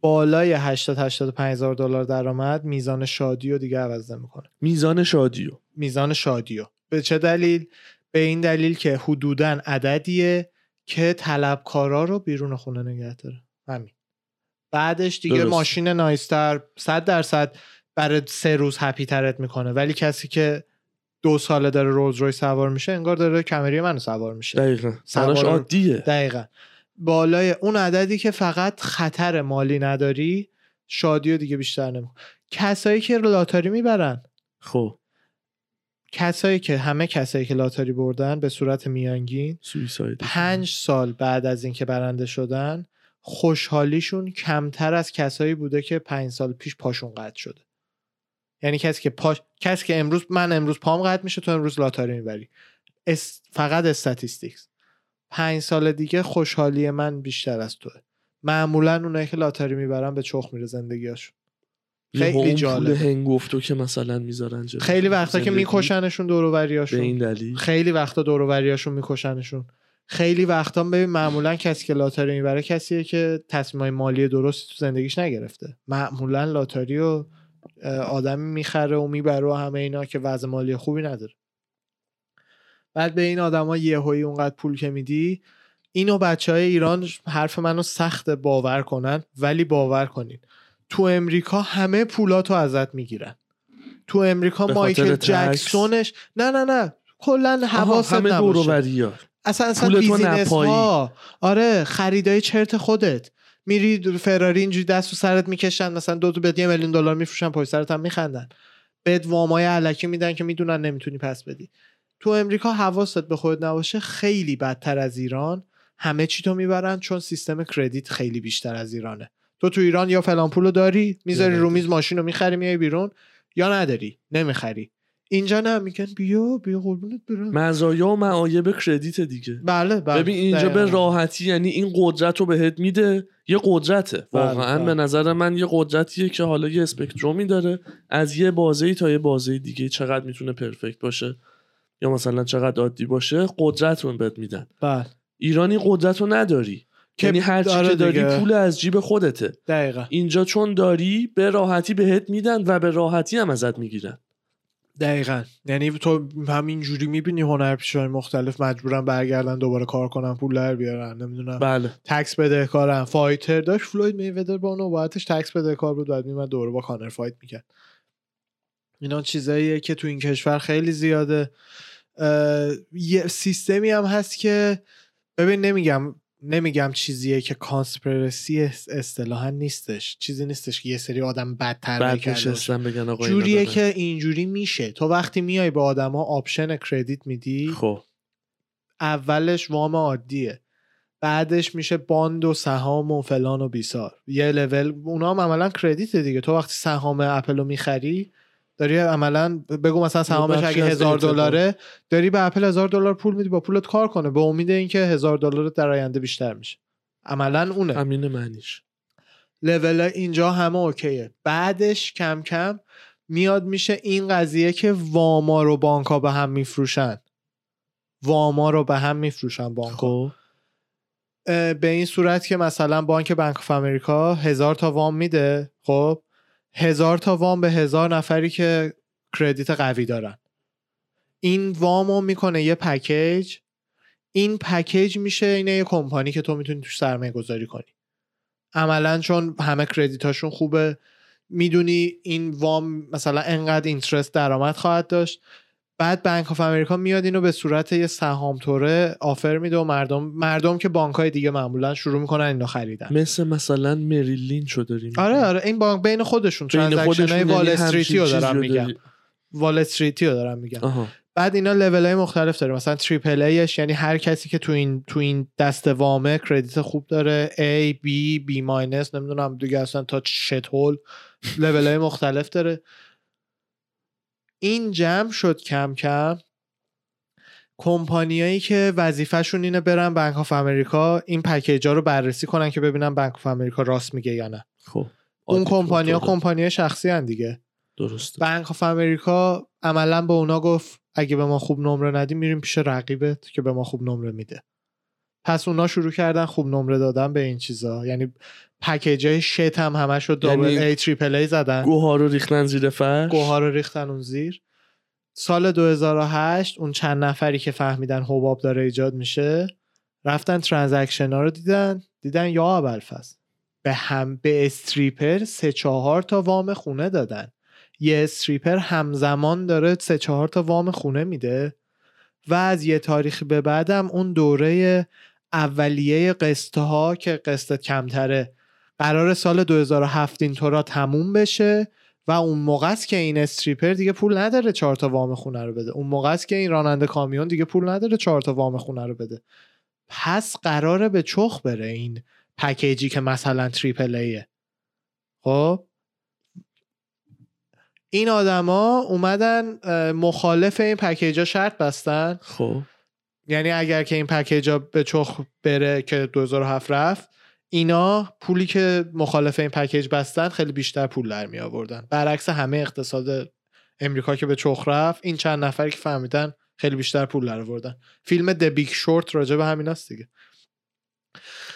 بالای 80 85 هزار دلار درآمد میزان شادی رو دیگه عوض نمی‌کنه. میزان شادیو. میزان شادی رو به چه دلیل؟ به این دلیل که حدودا عددیه که طلبکارا رو بیرون خونه نگه داره. همین. بعدش دیگه درسته. ماشین نایستر 100 درصد برای سه روز هپی ترت می‌کنه. ولی کسی که دو ساله داره رولز روی سوار میشه انگار داره کمری منو سوار میشه. دقیقا. سوار- براش عادیه. دقیقا. بالای اون عددی که فقط خطر مالی نداری شادی و دیگه بیشتر نمی کسایی که لاتاری می‌برن. خب. کسایی که همه کسایی که لاتاری بردن به صورت میانگین سویساید. پنج سال بعد از اینکه برنده شدن خوشحالیشون کمتر از کسایی بوده که پنج سال پیش پاشون قطع شده. یعنی کسی که پاش... کسی که امروز من امروز پام قطع میشه تو امروز لاتاری می‌بری. اس... فقط statistics. پنج سال دیگه خوشحالی من بیشتر از توه. معمولا اونایی که لاتاری می‌برن به چخ میره زندگیاشون خیلی جالبه. هنگفتو که مثلا می‌ذارن خیلی وقتا که میکشنشون دور و به. این دلیل. خیلی وقتا دور و بریاشون میکشنشون. خیلی وقتا ببین معمولا کسی که لاتاری می‌بره کسیه که تصمیمای مالی درستی تو زندگیش نگرفته. معمولا لاتاری و اه، آدمی می‌خره و می‌بره و همه اینا که وضع مالی خوبی نداره. بعد به این آدما یهویی اونقدر پول که میدی اینو بچه های ایران حرف منو سخت باور کنن ولی باور کنین. تو امریکا همه پولاتو ازت می‌گیرن. تو امریکا مایکل؟ جکسونش نه نه نه. کلا حواست همه نباشه. اصلا اصلا business. ها آره خریدای چرت خودت. میری فراری اینجوری دست و سرت می‌کشن مثلا دو تا بهت یه میلیون دلار میفروشن پشت سرت هم میخندن. بهت وامای الکی میدن که می‌دونن نمی‌تونی پس بدی. تو امریکا حواست به خودت نباشه خیلی بدتر از ایران. همه چی تو می‌برن چون سیستم credit خیلی بیشتر از ایرانه. تو تو ایران یا فلان پولو داری می‌ذاری رو. میز ماشین رو می‌خری میای بیرون یا نداری نمی‌خری. اینجا نه میگن بیا بیا قربونت برم. مزایا و معایب کردیت دیگه. بله بله. ببین اینجا به. راحتی یعنی این قدرت رو بهت میده یه قدرته. بله، واقعا بله. به نظر من یه قدرتیه که حالا یه اسپکترومی داره از یه بازه تا یه بازه دیگه. چقدر می‌تونه پرفکت باشه یا مثلا چقدر عادی باشه قدرت رو بهت میدن. بله. ایرانی قدرت رو نداری. یعنی هر چی که داری دیگه. پول از جیب خودته. دقیقا. اینجا چون داری به راحتی بهت میدن و به راحتی هم ازت می‌گیرن. دقیقا. یعنی تو همین جوری می‌بینی هنرپیشه‌های مختلف مجبورن برگردن دوباره کار کنن پول در بیارن نمی‌دونم. بله. tax بدهکارن. fighter داشت Floyd Mayweather با نوبتش تکس بده کار بود بعد میمد دوباره با Conor fight می‌کرد. اینا چیزاییه که تو این کشور خیلی زیاده. یه سیستمی هم هست که ببین نمیگم نمیگم چیزیه که conspiracy اصطلاحا نیستش. چیزی نیستش که یه سری آدم بدتر بگن جوریه. که اینجوری میشه. تو وقتی میای به آدما option credit میدی خب. اولش وام عادیه. بعدش میشه bond و سهام و فلان و بیسار. یه لول اونا هم عملا credit دیگه. تو وقتی سهام اپل رو می‌خری داری عملا بگو مثلا سهامش اگه هزار. دلاره داری به اپل هزار دلار پول میدی با پولت کار کنه. به امید اینکه هزار دلار در آینده بیشتر میشه. عملا اونه. همین معنیش. لول اینجا همه okay ه. بعدش کم کم میاد میشه این قضیه که واما رو بانک به هم میفروشن. واما رو به هم میفروشن بانک خب. به این صورت که مثلا بانک Bank of America هزار تا وام میده خب؟ هزار تا وام به هزار نفری که credit قوی دارن. این وام رو می‌کنه یه package. این package میشه اینه یه کمپانی که تو می‌تونی توش سرمایه گذاری کنی. عملا چون همه credit هاشون خوبه می‌دونی این وام مثلا انقدر interest درآمد خواهد داشت. بعد Bank of America میاد اینو به صورت یه سهام توره offer میده و مردم مردم که بانک های دیگه معمولا شروع می‌کنن اینو خریدن. مثل مثلا Merrill Lynch شو داریم. آره آره این بانک بین خودشون بین transaction های Wall Street ی رو دارم میگم. Wall Street ی رو دارم میگم بعد اینا لول های مختلف داره. مثلا triple A ش یعنی هر کسی که تو این تو این دست وامه credit خوب داره. A B B minus نمی‌دونم دیگه اصلا تا shithole level های مختلف داره. این جمع شد کم کم. کمپانیایی که وظیفهشون اینه برن Bank of America این package ا رو بررسی کنن که ببینن Bank of America راست میگه یا نه. خب اون کمپانیا. کمپانی شخصین دیگه. درسته. Bank of America عملا به اونا گفت اگه به ما خوب نمره ندی میریم پیش رقیبت که به ما خوب نمره میده. پس اونا شروع کردن خوب نمره دادن به این چیزا. یعنی package های shit هم همش رو double یعنی A triple A زدن. گوها رو ریختن زیر فرش؟ گوها رو ریختن اون زیر. سال 2008 اون چند نفری که فهمیدن حباب داره ایجاد میشه رفتن transaction ها رو دیدن دیدن یا ابوالفضل به هم به stripper سه چهار تا وام خونه دادن. یه stripper همزمان داره سه چهار تا وام خونه میده. و از یه تاریخی به بعدم اون دوره اولیه قسط ها که قسطت کمتره. قرار سال 2007 اینطورا تموم بشه و اون موقع است که این استریپر دیگه پول نداره چهار تا وام خونه رو بده. اون موقع است که این راننده کامیون دیگه پول نداره چهار تا وام خونه رو بده. پس قراره به چخ بره این پکیجی که مثلا تریپل ایه خب؟ این آدما اومدن مخالف این package ا شرط بستن. خب. یعنی اگر که این package ا به چخ بره که 2007 رفت اینا پولی که مخالف این package بستن خیلی بیشتر پول در می آوردن. برعکس همه اقتصاد امریکا که به چخ رفت این چند نفری که فهمیدن خیلی بیشتر پول در آوردن. فیلم The Big Short راجع به همیناست دیگه.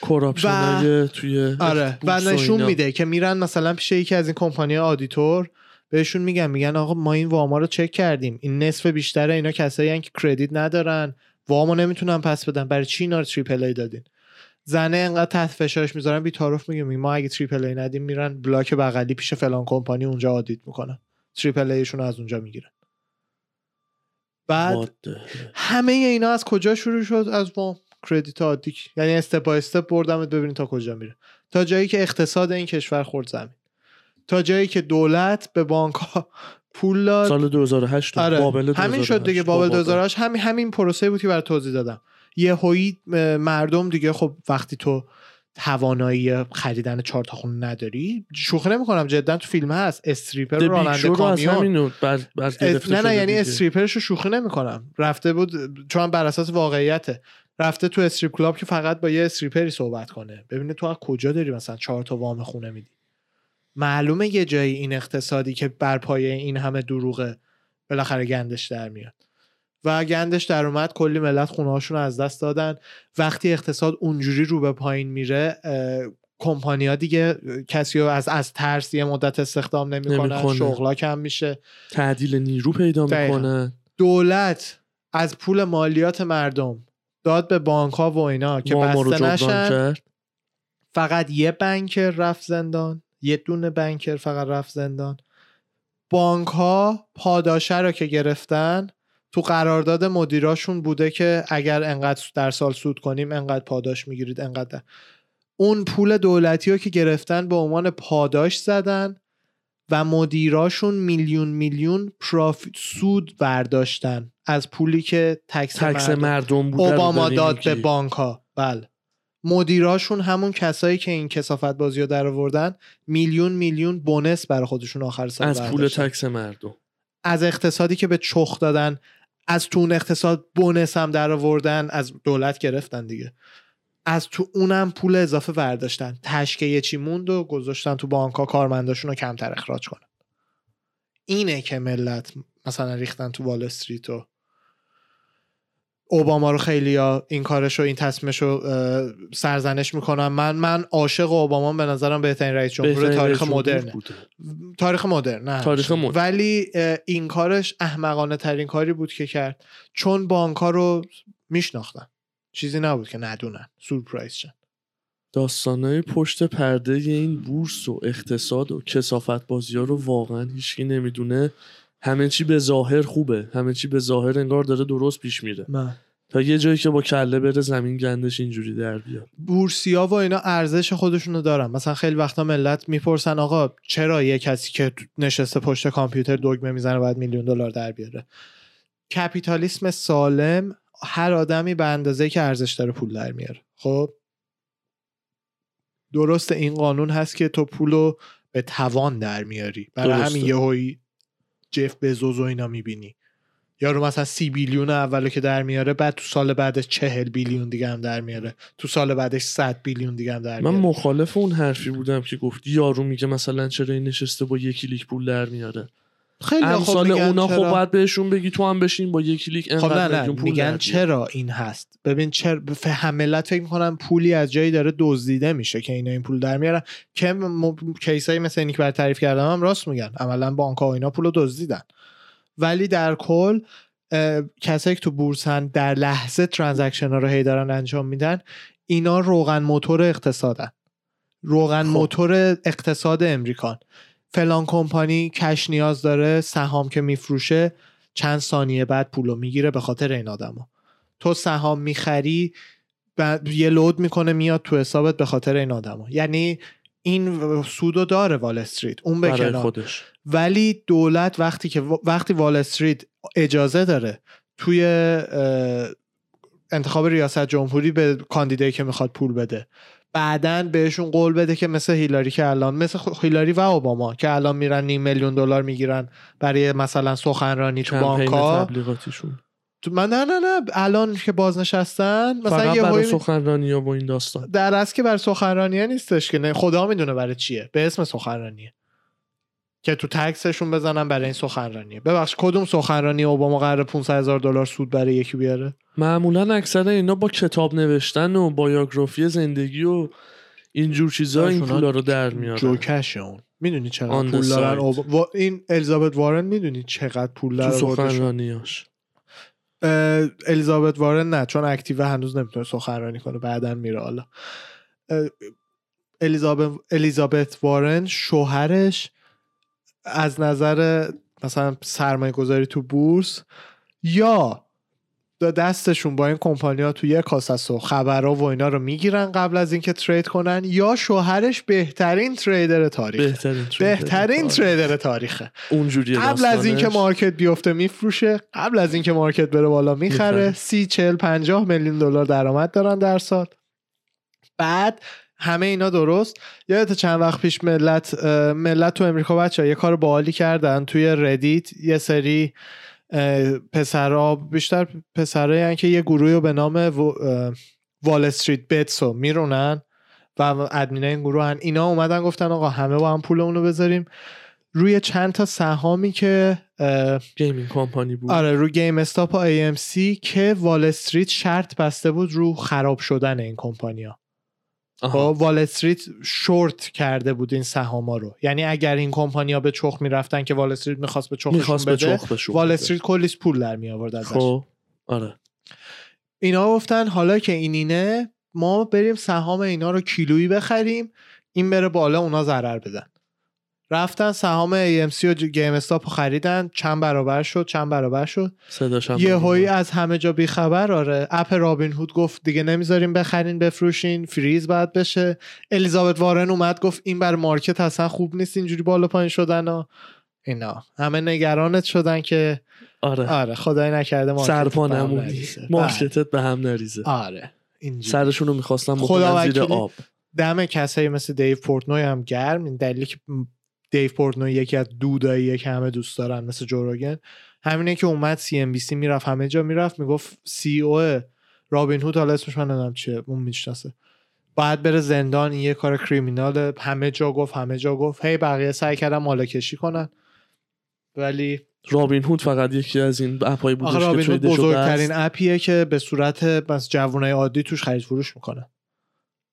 corruption توی آره و و نشون. میده که میرن مثلا پیش یکی از این کمپانی auditor بهشون میگن میگن آقا ما این واما رو چک کردیم. این نصف بیشتر اینا کسایی که credit ندارن. وامو نمی‌تونن پس بدن. برای چی اینا رو triple A دادین؟ زنه انقدر تحت فشارش می‌ذارن بی‌تعارف میگه میگه ما اگه triple A ندیم میرن block بغلی پیش فلان کمپانی اونجا audit می‌کنن. triple A شون از اونجا می‌گیرن. بعد. همه اینا از کجا شروع شد؟ از وام credit عادی. یعنی step by step بردمت ببینید تا کجا میره. تا جایی که اقتصاد این کشور خورد زمین. تا جایی که دولت به بانک ها پول داد. سال 2008 آره. بابل همین شد دیگه. 2008. بابل با 2008 همین همین پروسه بود که برای توضیح دادم. یه هویی مردم دیگه خب وقتی تو توانایی خریدن چهار تا خونه نداری شوخی نمی‌کنم جدا تو فیلم هست. استریپر راننده کامیون بر, بر نه نه یعنی. استریپرش رو شوخی نمی‌کنم. رفته بود چون بر اساس واقعیته. رفته تو استریپ کلاب که فقط با یه استریپری صحبت کنه. ببینه تو از کجا داری مثلا چهار تا وام خونه میدی. معلومه یه جایی این اقتصادی که بر پایه این همه دروغه بالاخره گندش در میاد. و گندش در اومد کلی ملت خونه هاشون از دست دادن. وقتی اقتصاد اونجوری رو به پایین میره کمپانیا دیگه کسی رو از از ترس یه مدت استخدام نمی‌کنن نمی‌کنه. شغلا کم میشه. تعدیل نیرو پیدا. می‌کنن دولت از پول مالیات مردم داد به بانک ها و اینا که رو بسته نشن. فقط یه بنکر رفت زندان یه دونه بنکر فقط رفت زندان. بانک ها پاداشه رو که گرفتن تو قرارداد مدیراشون بوده که اگر انقدر در سال سود کنیم انقدر پاداش می‌گیرید انقدر اون پول دولتی رو که گرفتن به عنوان پاداش زدن و مدیراشون میلیون میلیون پرافیت سود برداشتن از پولی که تکس, تکس مردم مردم بوده اوباما داد. به بانک ها بله مدیراشون همون کسایی که این کسافت بازی رو در آوردن میلیون میلیون بونس برای خودشون آخر سال از پول. تکس مردم از اقتصادی که به چخ دادن از تو اون اقتصاد بونس هم در آوردن از دولت گرفتن دیگه. از تو اونم پول اضافه برداشتن. تشکه یه چی موند و گذاشتن تو بانک ها کارمنداشون رو کمتر اخراج کنن. اینه که ملت مثلا ریختن تو وال استریت و اوباما رو خیلی ها این کارش رو این تصمیمش رو سرزنش می‌کنم من من عاشق اوباما به نظرم بهترین رئیس جمهور بهترین تاریخ بوده. تاریخ مدرن نه. تاریخ مدرن. ولی این کارش احمقانه ترین کاری بود که کرد. چون بانک ها رو میشناختن. چیزی نبود که ندونن. سورپرایز شن. داستانهای پشت پرده این بورس و اقتصاد و کسافت بازی ها رو واقعا هیچکی نمی‌دونه. همه چی به ظاهر خوبه. همه چی به ظاهر انگار داره درست پیش میره. نه تا یه جایی که با کله بره زمین گندش اینجوری در بیاد. بورسیا و اینا ارزش خودشونو دارن. مثلا خیلی وقتا ملت می‌پرسن آقا چرا یه کسی که نشسته پشت کامپیوتر دگمه می‌زنه باید میلیون دلار در بیاره؟ کپیتالیسم سالم هر آدمی به اندازه که ارزش داره پول در میاره. خب؟ درست این قانون هست که تو پولو به توان در میاری. برای. همین یهویی جف بزوز و اینا می‌بینی. یارو مثلا سی بیلیون اولو که در میاره بعد تو سال بعدش چهل بیلیون دیگه هم در میاره. تو سال بعدش 100 بیلیون دیگه هم در من میاره. مخالف اون حرفی بودم که گفتی یارو میگه مثلا چرا این نشسته با یک کلیک پول در میاره. خیلی خب امثال میگن اونا خب چرا؟ باید بهشون بگی تو هم بشین با یک کلیک خب نه نه پول میگن. چرا این هست ببین چرا ملت فکر می‌کنن پولی از جایی داره دزدیده میشه که اینا این پول در میارن که م... کیسایی مثل اینی که بر تعریف کردم هم راست میگن عملا بانک ها و اینا پول رو دزدیدن ولی در کل اه، کسایی که تو بورسن در لحظه ترانزکشن ها رو هی دارن انجام میدن اینا روغن موتور اقتصادن روغن خب. موتور اقتصاد امریکان فلان کمپانی کش نیاز داره سهام که میفروشه چند ثانیه بعد پولو می‌گیره به خاطر این آدما تو سهام می‌خری بعد یه لود می‌کنه میاد تو حسابت به خاطر این آدما یعنی این سودو داره وال استریت اون به کنار. خودش. ولی دولت وقتی که وقتی وال استریت اجازه داره توی انتخاب ریاست جمهوری به کاندیدایی که می‌خواد پول بده بعدا بهشون قول بده که مثل هیلاری که الان مثل هیلاری و اوباما که الان میرن نیم میلیون دلار می‌گیرن برای مثلا سخنرانی تو بانک‌ها. تبلیغاتیشون. تو- من نه نه نه. الان که بازنشستن مثلا فقط یه برای سخنرانی ها با این داستان. در اصل که برای سخنرانیه نیستش که نه خدا می‌دونه برای چیه. به اسم سخنرانیه. که تو تکسشون بزنن برای این سخنرانیه ببخش کدوم سخنرانی اوباما قرار 500 هزار دلار سود برای یکی بیاره؟ معمولا اکثر اینا با کتاب نوشتن و بایوگرافی زندگی و اینجور چیزا این پولا رو در میارن. جوکش اون. می‌دونی چقدر پول دارن وا- این الیزابت وارن می‌دونی چقدر پول تو داره سخنرانیاش. الیزابت وارن نه چون active هنوز نمی‌تونه سخنرانی کنه بعدا میره حالا. الیزابت الیزابت وارن شوهرش از نظر مثلا سرمایه گذاری تو بورس یا دستشون با این کمپانیا تو یک کاسه و خبرها و اینا رو می‌گیرن قبل از اینکه trade کنن یا شوهرش بهترین trader تاریخ بهترین trader بهترین. trader تاریخه اونجوریه قبل از اینکه. market بیفته میفروشه قبل از اینکه market بره بالا می‌خره می‌خره. سی چل پنجاه میلیون دلار درآمد دارن در سال بعد همه اینا درست. یادت چند وقت پیش ملت ملت تو امریکا بچه یه کار باحالی کردن توی Reddit. یه سری پسرا بیشتر پسرایی که یه گروهی رو به نام Wall Street Bets رو میرونن و ادمینای این گروه هن. اینا اومدن گفتن آقا همه با هم پولمون رو بذاریم. روی چند تا سهامی که gaming company بود. آره رو GameStop و AMC که وال استریت شرط بسته بود رو خراب شدن این کمپانیا خب وال استریت شورت کرده بود این سهاما رو. یعنی اگر این کمپانیا به چخ می‌رفتن که وال استریت می‌خواست به چخشون می‌خواست به چخ وال. استریت کلی پول در می آورد ازش. خب آره. اینا گفتن حالا که این اینه ما بریم سهام اینا رو کیلویی بخریم این بره بالا اونا ضرر بدن. رفتن سهام AMC و GameStop رو خریدن. چند برابر شد؟ چند برابر شد؟ یه هایی می‌اومد. از همه جا بیخبر آره. اپ رابین هود گفت دیگه نمی‌ذاریم بخرین بفروشین. فریز باید بشه. الیزابت وارن اومد گفت این بر market اصلا خوب نیست اینجوری بالا پایین شدن و اینا. همه نگرانت شدن که آره. آره خدای نکرده market سرپا نمونی. نریزه. market ت به هم نریزه. بله. آره. اینجوری. سرشون رو می‌خواستم بکنن زیر. آب. دم کسایی مثل دیو پورتنوی هم گرم. این دلیلی که دیو پورتنوی یکی از dude اییه که همه دوست دارن مثل جو روگن همینه که اومد CNBC می‌رفت همه جا می‌رفت می‌گفت CEO رابین هود حالا اسمش من نمی‌دونم چیه اون می‌شناسه. باید بره زندان این یه کار کریمینال همه جا گفت همه جا گفت. هی بقیه سعی کردن مالا کشی کنن. ولی رابین هود فقط یکی از این اپایی آخه بودش که رابین هود بزرگترین. اپیه که به صورت بس جوانای عادی توش خرید فروش می‌کنه.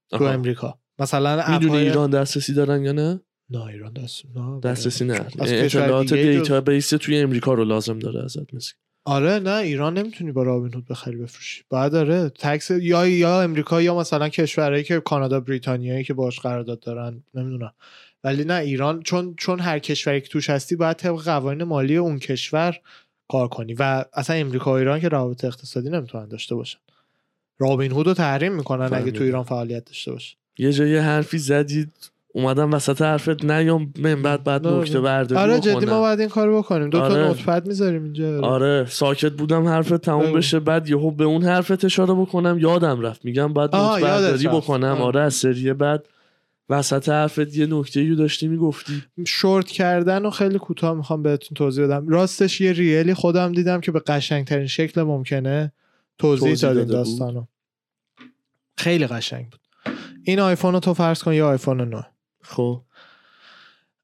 تو آها. امریکا. مثلا می‌دونی ایران دسترسی دارن یا نه؟ نه ایران دست نه دسترسی نه. یعنی اطلاعات جز- دیتا بیس توی امریکا رو لازم داره ازت مثل. آره نه ایران نمی‌تونی با رابین هود بخری بفروشی. بعد داره تکس یا یا امریکا یا مثلا کشورهایی که کانادا بریتانیایی که باش قرارداد دارن نمی‌دونم. ولی نه ایران چون چون هر کشوری که توش هستی باید طبق قوانین مالی اون کشور کار کنی و اصلا امریکا و ایران که روابط اقتصادی نمی‌تونن داشته باشن. رابین هود رو تحریم می‌کنن اگه تو. ایران فعالیت داشته باشه. یه جایی حرفی زدید اومدم وسط حرفت نیام من بعد بعد نه، نکته برداری آره جدی ما. باید این کارو بکنیم دو تا آره. نوتپد می‌ذاریم اینجا آره ساکت بودم حرفت تموم بگو. بشه بعد یهو به اون حرفت اشاره بکنم یادم reft میگم بعد برداری رفت. بکنم آه. آره از سریه بعد وسط حرفت یه نکته یو داشتی می‌گفتی شورت کردن و خیلی کوتاه می‌خوام بهتون توضیح بدم راستش یه ریلی خودم دیدم که به قشنگترین شکل ممکنه توضیح, توضیح داد این. داستانو خیلی قشنگ بود این آیفون رو تو فرض کن یه آیفون 9 خب.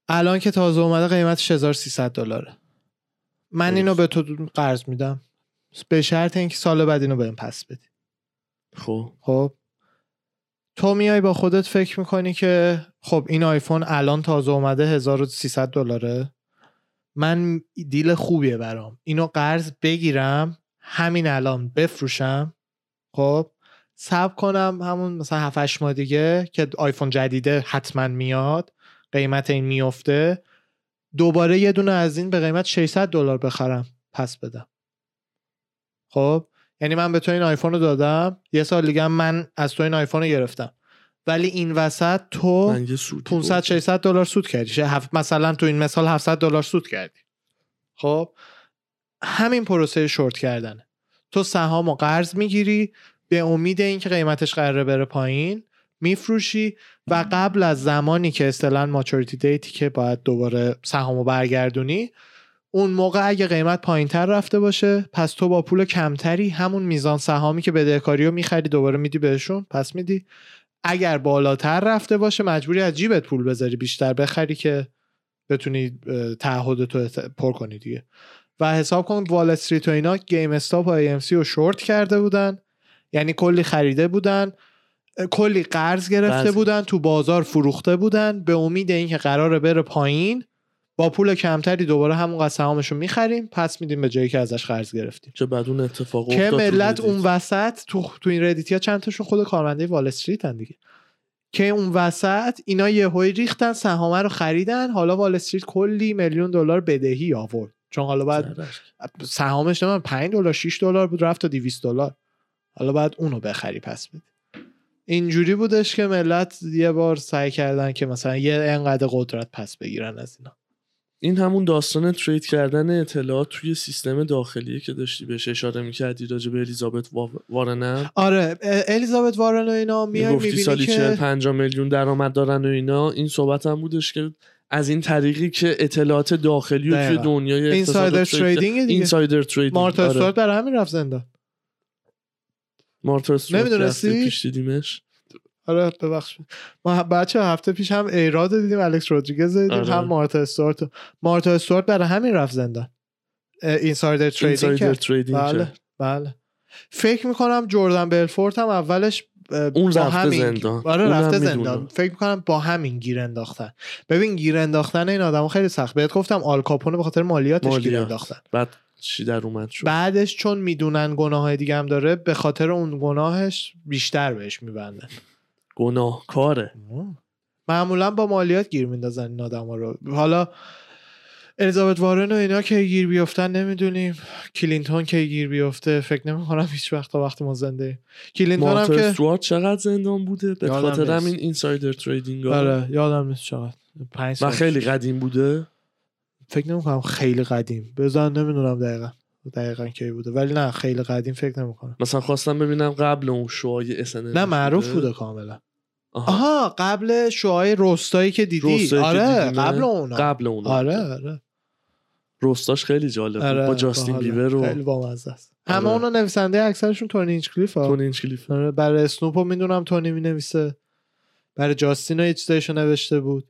الان که تازه اومده قیمتش 1300 دلاره. من. اینو به تو قرض میدم. به شرط اینکه سال بعد اینو بهم پس بدی. خب. خب. تو میای با خودت فکر می‌کنی که خب این آیفون الان تازه اومده 1300 دلاره. من دیل خوبیه برام. اینو قرض بگیرم همین الان بفروشم. خب. سب کنم همون مثلا 7 8 ماه دیگه که آیفون جدیده حتما میاد قیمت این میفته. دوباره یه دونه از این به قیمت 600 دلار بخرم پس بدم. خب؟ یعنی من به تو این آیفون رو دادم یه سال دیگه من از تو این آیفون رو گرفتم. ولی این وسط تو من یه سودی 500 بردم. 600 دلار سود کردی. هفت- مثلا تو این مثال 700 دلار سود کردی. خب؟ همین پروسه شورت کردنه. تو سهام و قرض می‌گیری به امید اینکه قیمتش قراره بره پایین میفروشی و قبل از زمانی که اصطلاحاً ماچوریتی دیتی که باید دوباره سهامو برگردونی اون موقع اگه قیمت پایین تر رفته باشه پس تو با پول کمتری همون میزان سهامی که بدهکاری رو می‌خری دوباره میدی بهشون. پس میدی اگر بالاتر رفته باشه مجبوری از جیبت پول بذاری بیشتر بخری که بتونی اه، تعهدتو ات- پر کنی دیگه. و حساب کن وال استریت و اینا GameStop و AMC رو شورت کرده بودن. یعنی کلی خریده بودن کلی قرض گرفته. بودن تو بازار فروخته بودن به امید اینکه قراره بره پایین با پول کمتری دوباره همون سهامشو می‌خریم پس میدیم به جایی که ازش قرض گرفتیم که بعد اون اتفاق که ملت. اون وسط تو تو این Reddit ی ها چند تاشون خود کارمنده وال استریت هن دیگه که اون وسط اینا یهویی ریختن سهامه رو خریدن حالا وال استریت کلی میلیون دلار بدهی آورد چون حالا بعد. سهامش نمی‌دونم 5 دلار 6 دلار بود رفت تا 200 دلار حالا بعد اونو بخری پس بدی اینجوری بودش که ملت یه بار سعی کردن که مثلا یه انقدر قدرت پس بگیرن از اینا. این همون داستان ترید کردن اطلاعات توی سیستم داخلیه که داشتی بهش اشاره می‌کردی راجع به الیزابت وا- وارنر؟ آره الیزابت وارن و اینا میای می‌بینی سالی که 40 50 میلیون درآمد دارن و اینا. این صحبت هم بودش که از این طریقی که اطلاعات داخلی و توی. دنیای insider trading دیگه. insider trading مارتا آره. برای همین رفت زندان. مارتا استوارت نمی‌دونستی؟ پیش دیدیمش آره ببخش ما بچه هفته پیش هم A-Rod رو دیدیم الکس رودریگز رو دیدیم آره. هم مارتا استوارت رو. مارتا استوارت برای همین رفت زندان insider trading insider کرد trading بله. بله فکر می‌کنم جردن بلفورت هم اولش اون با رفته همین زندان. آره رفته می‌دونم. زندان فکر می‌کنم با همین گیر انداختن ببین گیر انداختن این آدم خیلی سخت بهت گفتم آل کاپونه به خاطر مالیاتش گیر مالیات. انداختن بعد چی در اومد شد؟ بعدش چون می‌دونن گناه های دیگه هم داره به خاطر اون گناهش بیشتر بهش میبندن. گناه کاره معمولا با مالیات گیر میندازن این آدم رو. حالا الیزابت وارن و اینا که گیر بیفتن نمی‌دونیم. کلینتون که گیر بیفته؟ فکر نمی کنم هیچ وقت تا وقت ما زنده ایم. کلینتون هم که استوارت چقدر زندان بوده؟ به خاطر. همین insider trading آره یادم نیست چقدر. سال خیلی. قدیم بوده. فکر نمی کنم خیلی قدیم. بزن نمی‌دونم دقیقا. دقیقا کی بوده. ولی نه خیلی قدیم فکر نمی کنم مثلا خواستم ببینم قبل اون شوهای اسن نه معروف بوده کاملا. آها. آها قبل شوهای roast ایی که دیدی. roast ایی که آره دیدیم، قبل اونا. قبل اون آره آره. رستاش خیلی جالب بود. آره با جاستین باحاله. بیور و خیلی بامزه است. همه آره. اونا نویسنده اکثرشون تونی اینچکلیف ها تونی اینچکلیف آره برای اسنوپو می‌دونم تونی می‌نویسه. برای جاستین ها یه چیزایشو نوشته بود.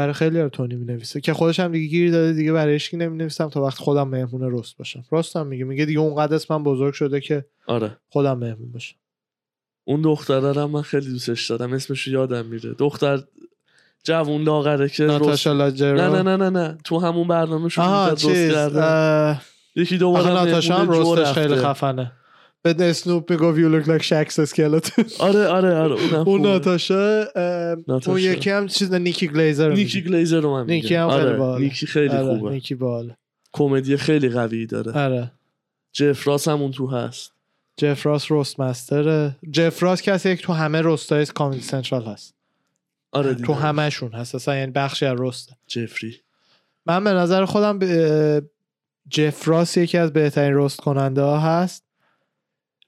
برای خیلی تونی می‌نویسه. که خودش هم دیگه گیر داده دیگه برای هیچکی نمی‌نویسم تا وقت خودم مهمون رست باشم. راست هم میگه. میگه دیگه اونقدر اسمم بزرگ شده که آره. خودم مهمون باشم. اون دختره رو هم من خیلی دوستش دارم. اسمش رو یادم میره. دختر جوون لاغره که roast... ناتاشا لجرو. نه نه نه نه نه. تو همون برنامه roast چیز کردن اه، یکی دوباره ناتاشا هم roast ش خیلی. خفنه. به اسنوپ می‌گفت you look like Shaq's skeleton آره آره آره اونم اون. ناتاشا. اون یکی هم چیز نیکی گلیزر نیکی. گلیزر رو من میگم. نیکی هم خیلی آره باحاله. نیکی خیلی آره، خوبه. نیکی بال کمدی خیلی قوی داره. آره. جف راس هم اون تو هست. جف راس roastmaster ه. جف راس کسی که تو همه roast ای Comedy Central هست. آره تو دیدم. همهشون هست. اصلا یعنی بخشی از رسته جفری. من به نظر خودم ب- جف راس یکی از بهترین رست کننده ها هست.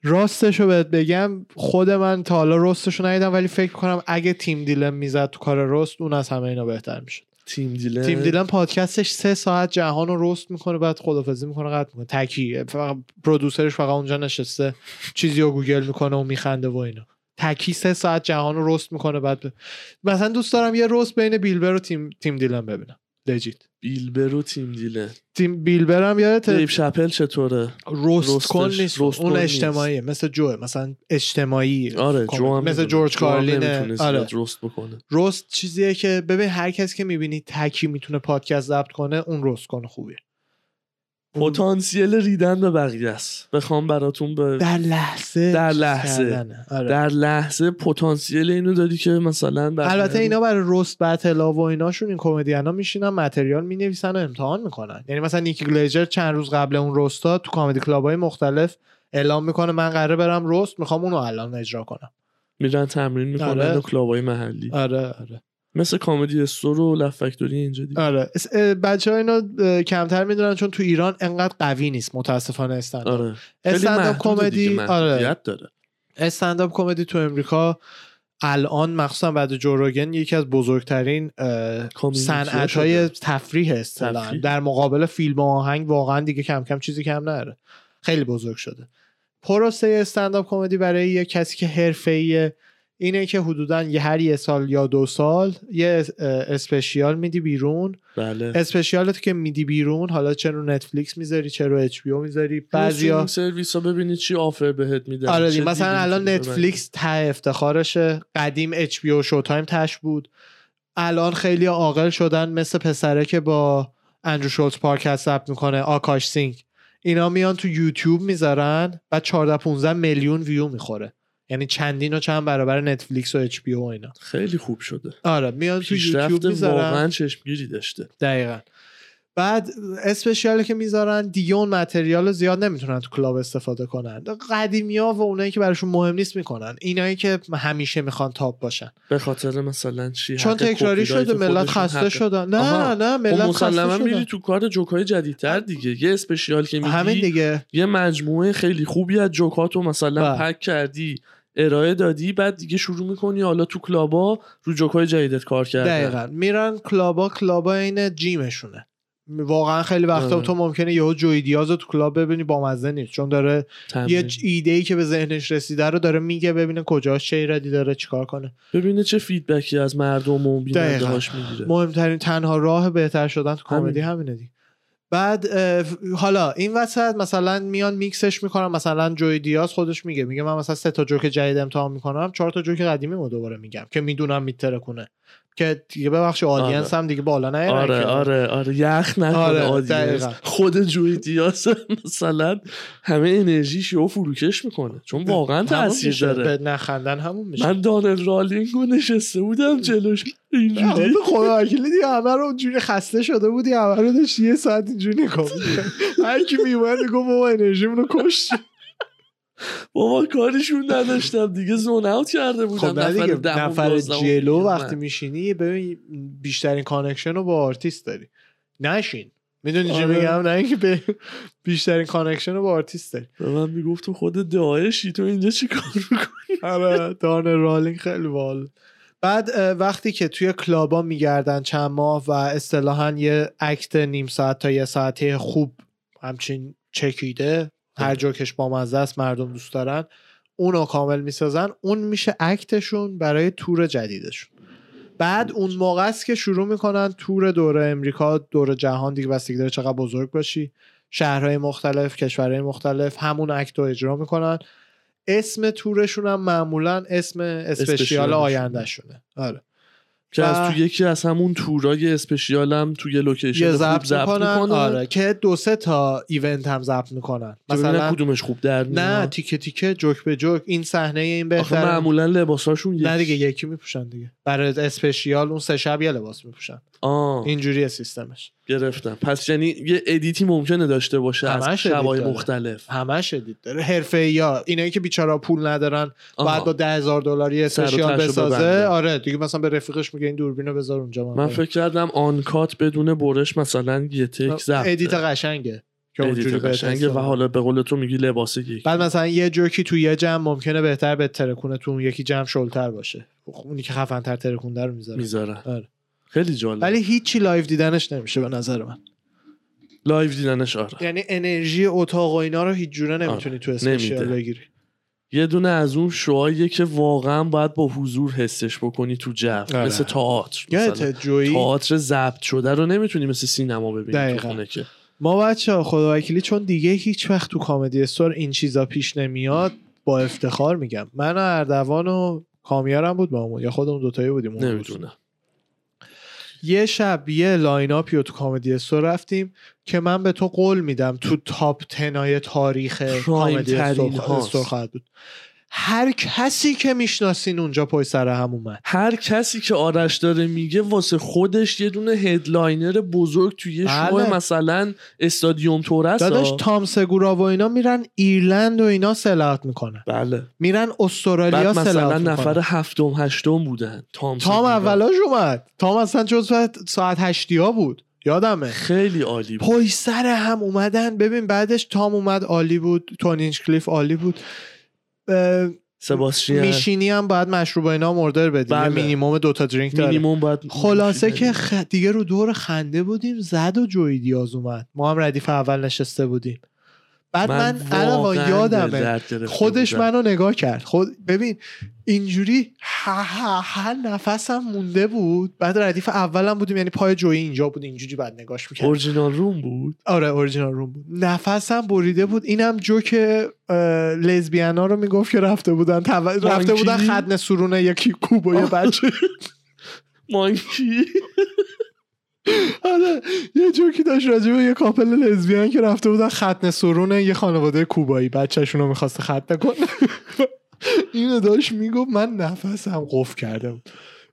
راستش رو بهت بگم خود من تا حالا رستش رو ندیدم ولی فکر کنم اگه تیم دیلم می‌زد تو کار رست اون از همه اینا بهتر می‌شد. تیم دیلن تیم دیلم پادکستش سه ساعت جهان رو رست می‌کنه بعد خدافزی می‌کنه قطع می‌کنه. تکی فقط پرودوسرش فقط اونجا نشسته چیزی رو گوگل می‌کنه و میخنده و اینا. تکی سه ساعت جهان رو رست می‌کنه بعد ب... مثلا دوست دارم یه رست بین بیلبر و تیم تیم دیلم ببینم. لجیت بیلبر و تیم دیلن تیم بیلبر هم یادت دیو شپل چطوره؟ رست رستش- کن نیست. اون کن نیست. اجتماعیه. مثل جوه مثلا اجتماعی. آره کمد. جو هم مثل. جورج جو هم کارلین نمی‌تونه آره. رست بکنه. رست چیزیه که ببین هر کس که می‌بینی تکی می‌تونه پادکست ضبط کنه اون رست کنه خوبیه. پتانسیل ریدن به بقیه است بخوام براتون به در لحظه در لحظه. آره. در لحظه پتانسیل اینو داری که مثلا البته اینا برای roast battle ا و ایناشون این کمدینا میشینن material می‌نویسن و امتحان می‌کنن یعنی مثلا نیکی گلیزر چند روز قبل اون roast ا تو comedy club های مختلف اعلام می‌کنه من قراره برم roast می‌خوام اونو الان اجرا کنم میرن تمرین می‌کنن آره. و club ای محلی آره آره مثل Comedy Store و Laugh Factory اینجا دیگه. آره. بچه ها اینو کمتر می‌دونن چون تو ایران انقدر قوی نیست متاسفانه استنداپ آره. استنداپ کمدی آره. داره. استنداپ کمدی تو امریکا الان مخصوصا بعد جوروگن یکی از بزرگترین صنعت. های تفریح اصطلاحاً تفریح. در مقابل فیلم و آهنگ واقعا دیگه کم کم چیزی کم نداره خیلی بزرگ شده. پروسه استنداپ کمدی برای یه کسی که حرفه‌ایه اینه که حدودا یه هر یه سال یا دو سال یه اسپشیال میدی بیرون. بله. اسپشیالت که میدی بیرون حالا چه رو نتفلیکس می‌ذاری چه رو اچ می‌ذاری بعضیا سرویس ها ببینید چی offer بهت میدن آره. مثلا الان. Netflix ته افتخارشه. قدیم HBO و Showtime تش بود. الان خیلی عاقل شدن مثل پسره که با اندرو شولز پادکست ثبت می‌کنه آکاش سینگ. اینا میان تو یوتیوب می‌ذارن و 14 15 میلیون ویو می‌خوره. یعنی چندین و چند برابر Netflix و HBO و اینا. خیلی خوب شده. آره میان تو یوتیوب می‌ذارن. واقعا چشمگیری داشته. دقیقا. بعد special ی که می‌ذارن دیگه اون material رو زیاد نمی‌تونن تو club استفاده کنن. قدیمی ها و اونایی که براشون مهم نیست می‌کنن. اینایی که همیشه می‌خوان top باشن. به خاطر مثلا چی؟ چون تکراری شده ملت خسته شدن نه آها. نه ملت مسلما خسته میری شدن تو کار جوکای جدیدتر دیگه. یه special که میدی همین دیگه. یه مجموعه خیلی خوبی از جوکاتو مثلا بله. pack کردی. ارائه دادی بعد دیگه شروع می‌کنی حالا تو club ا رو جوکای جدیدت کار کردن. دقیقا. میرن club ا club ا این gym شونه. واقعا خیلی وقتا آره. تو ممکنه یهو جوی دیاز رو تو club ببینی با مزه نیست. چون داره تمرین. یه ایده ای که به ذهنش رسیده رو داره میگه ببینه کجاش چه ایرادی داره چیکار کنه. ببینه چه feedback ی از مردم و بیننده دقیقاً. هاش می‌گیره. مهمترین تنها راه بهتر شدن تو کمدی همینه دیگه. بعد حالا این وسط مثلا میان میکسش می‌کنم مثلا جوی دیاز خودش میگه میگه من مثلا سه تا جوک جدید امتحان می‌کنم چهار تا جوک قدیمی رو دوباره میگم که می‌دونم می‌ترکونه که دیگه ببخش audience هم دیگه بالا نیارن آره. آره آره یخ نکنه آره، audience. خود Joey Diaz مثلا همه انرژیش رو فروکش می‌کنه چون واقعا تاثیر. داره به نخندن همون میشه من Donnell Rawlings رو نشسته بودم جلوش اینجوری آره، خدا وکیلی دیگه همه رو اونجوری خسته شده بودی همه رو داشتی یه ساعت اینجوری نگاه. هر کی میومد گفت بابا انرژیمون رو کشتی بابا کارشون نداشتم. دیگه zone out کرده بودم. خب نه دیگه نفر جلو. وقتی میشینی ببین بیشترین connection رو با آرتیست داری. نشین. می‌دونی چی آره. میگم؟ نه اینکه به بیشترین connection رو با آرتیست داری. به من می‌گفت تو خود داعشی تو اینجا چی کار می‌کنی؟ آره Donnell Rawlings خیلی باحاله بعد وقتی که توی club ا میگردن چند ماه و اصطلاحا یه act نیم ساعت تا یه ساعته خوب همچین چکیده هر جوکش با مزه است مردم دوست دارن. اونو کامل می‌سازن. اون میشه act شون برای تور جدیدشون. بعد اون موقع است که شروع می‌کنن تور دور امریکا دور جهان دیگه. بستگی داره چقدر بزرگ باشی. شهرهای مختلف کشورهای مختلف همون act رو اجرا می‌کنن. اسم تورشون هم معمولا اسم special special شونه. آینده شونه آره. که از تو یکی از همون تورای special هم توی location یه خوب ضبط می‌کنن. می‌کنن. آره که دو سه تا event هم ضبط می‌کنن. مثلا کدومش خوب در نه تیکه تیکه جوک به جوک. این صحنه این آخه بهتر معمولا لباساشون نه دیگه یکی میپوشن دیگه. برای special اون سه شب یه لباس میپوشن. آه. اینجوریه سیستمش. گرفتم. پس یعنی یه edit ی ممکنه داشته باشه از شبای. مختلف. همش edit داره. حرفه‌ای یا اینایی که بیچارا پول ندارن. بعد با ده هزار دلاری special بسازه. ببنده. آره دیگه مثلا به رفیقش میگه این دوربینو بذار اونجا من فکر کردم uncut بدون برش مثلا یه تک ضبط. edit قشنگه که اونجوری قشنگه و. حالا به قول تو میگی لباس یکی. بعد مثلا یه جوکی تو یه جمع ممکنه بهتر بترکونه تو اون یکی جمع شلتر باشه. خب اونی که خفن‌تر ترکونده رو می‌ذاره. می‌ذارن آره. خیلی جالب. ولی هیچی live دیدنش نمیشه به نظر من. live دیدنش آره. یعنی انرژی اتاق و اینا رو هیچ جوره نمی‌تونی تو special. بگیری. یه دونه از اون شوهاییه که واقعا باید با حضور حسش بکنی تو جو آره. مثل تئاتر تئاتر ضبط شده رو نمی‌تونی مثل سینما ببینی تو دقیقاً. خونه که. ما بچه ها خدا وکیلی چون دیگه هیچ وقت تو Comedy Store این چیزا پیش نمیاد با افتخار میگم. من و اردوان و کامیارم بود با همون یا خودمون دوتایی بودیم. نمی‌دونم. یه شب یه lineup ی رو تو Comedy Store رفتیم که من به تو قول میدم تو top ten ای تاریخ هاست. Store خواهد بود هر کسی که می‌شناسین اونجا پای سر هم اومد. هر کسی که آرش داره میگه واسه خودش یه دونه headliner بزرگ توی یه شو بله. مثلا stadium tours داداش Tom Segura و اینا میرن ایرلند و اینا sold out می‌کنن. بله. میرن استرالیا بعد مثلا نفر هفتم هشتم بودن. تام تام. اولاش اومد. تام اصلا جز ساعت هشتی ها بود. یادمه. خیلی عالی بود. پای سر هم اومدن. ببین بعدش تام اومد عالی بود. تونینج کلیف عالی بود. اه، سباستین. میشینی هم باید مشروب اینا مردر بدی. بله. مینیموم دوتا درینک داره. مینیموم باید خلاصه که خ... دیگه رو دور خنده بودیم زد و جوی دیاز اومد. ما هم ردیف اول نشسته بودیم. بعد من, واقعاً یادمه. خودش. منو نگاه کرد. خود ببین اینجوری هر نفسم مونده بود. بعد ردیف اولم بودیم یعنی پای جوی اینجا بود اینجوری بعد نگاش می‌کرد. اورجینال روم بود؟ آره اورجینال روم بود. نفسم بریده بود. اینم جوک لزبیانا رو می‌گفت که رفته بودن. تو... رفته؟ بودن خدن سرونه یکی کوبا یه بچه. مانکی؟ آره یه جوکی داشت راجع به یه کاپل لزبیان که رفته بودن ختن سرون یه خانواده کوبایی. بچهشون رو می‌خواست ختنه کنه اینو داشت می‌گفت من نفسم قفل کرده بود.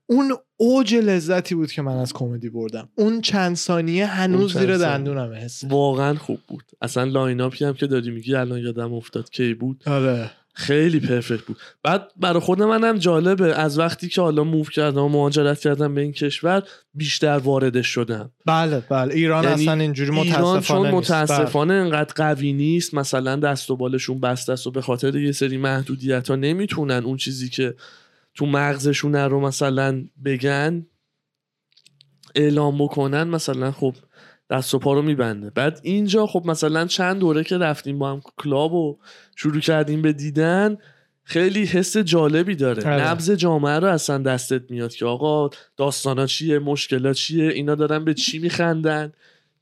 اون اوج لذتی بود که من از کمدی بردم. اون چند ثانیه هنوز زیر. دندونم حس. واقعا خوب بود. اصلا lineup ی هم که دادی میگی الان یادم افتاد کی بود. آره. خیلی perfect بود بعد برای خود منم جالبه از وقتی که حالا move کردم و مهاجرت کردم به این کشور بیشتر واردش شدم بله بله ایران یعنی اصلا اینجوری ایران متاسفانه چون نیست. بله. متاسفانه انقدر قوی نیست مثلا دست و بالشون بسته است و به خاطر یه سری محدودیت ها نمی‌تونن اون چیزی که تو مغزشون رو مثلا بگن اعلام بکنن مثلا خب دست و پا رو میبنده. بعد اینجا خب مثلا چند دوره که رفتیم با هم کلاب و شروع کردیم به دیدن خیلی حس جالبی داره. آره. نبز جامعه رو اصلا دستت میاد که آقا داستانا چیه مشکلات چیه اینا دارن به چی میخندن؟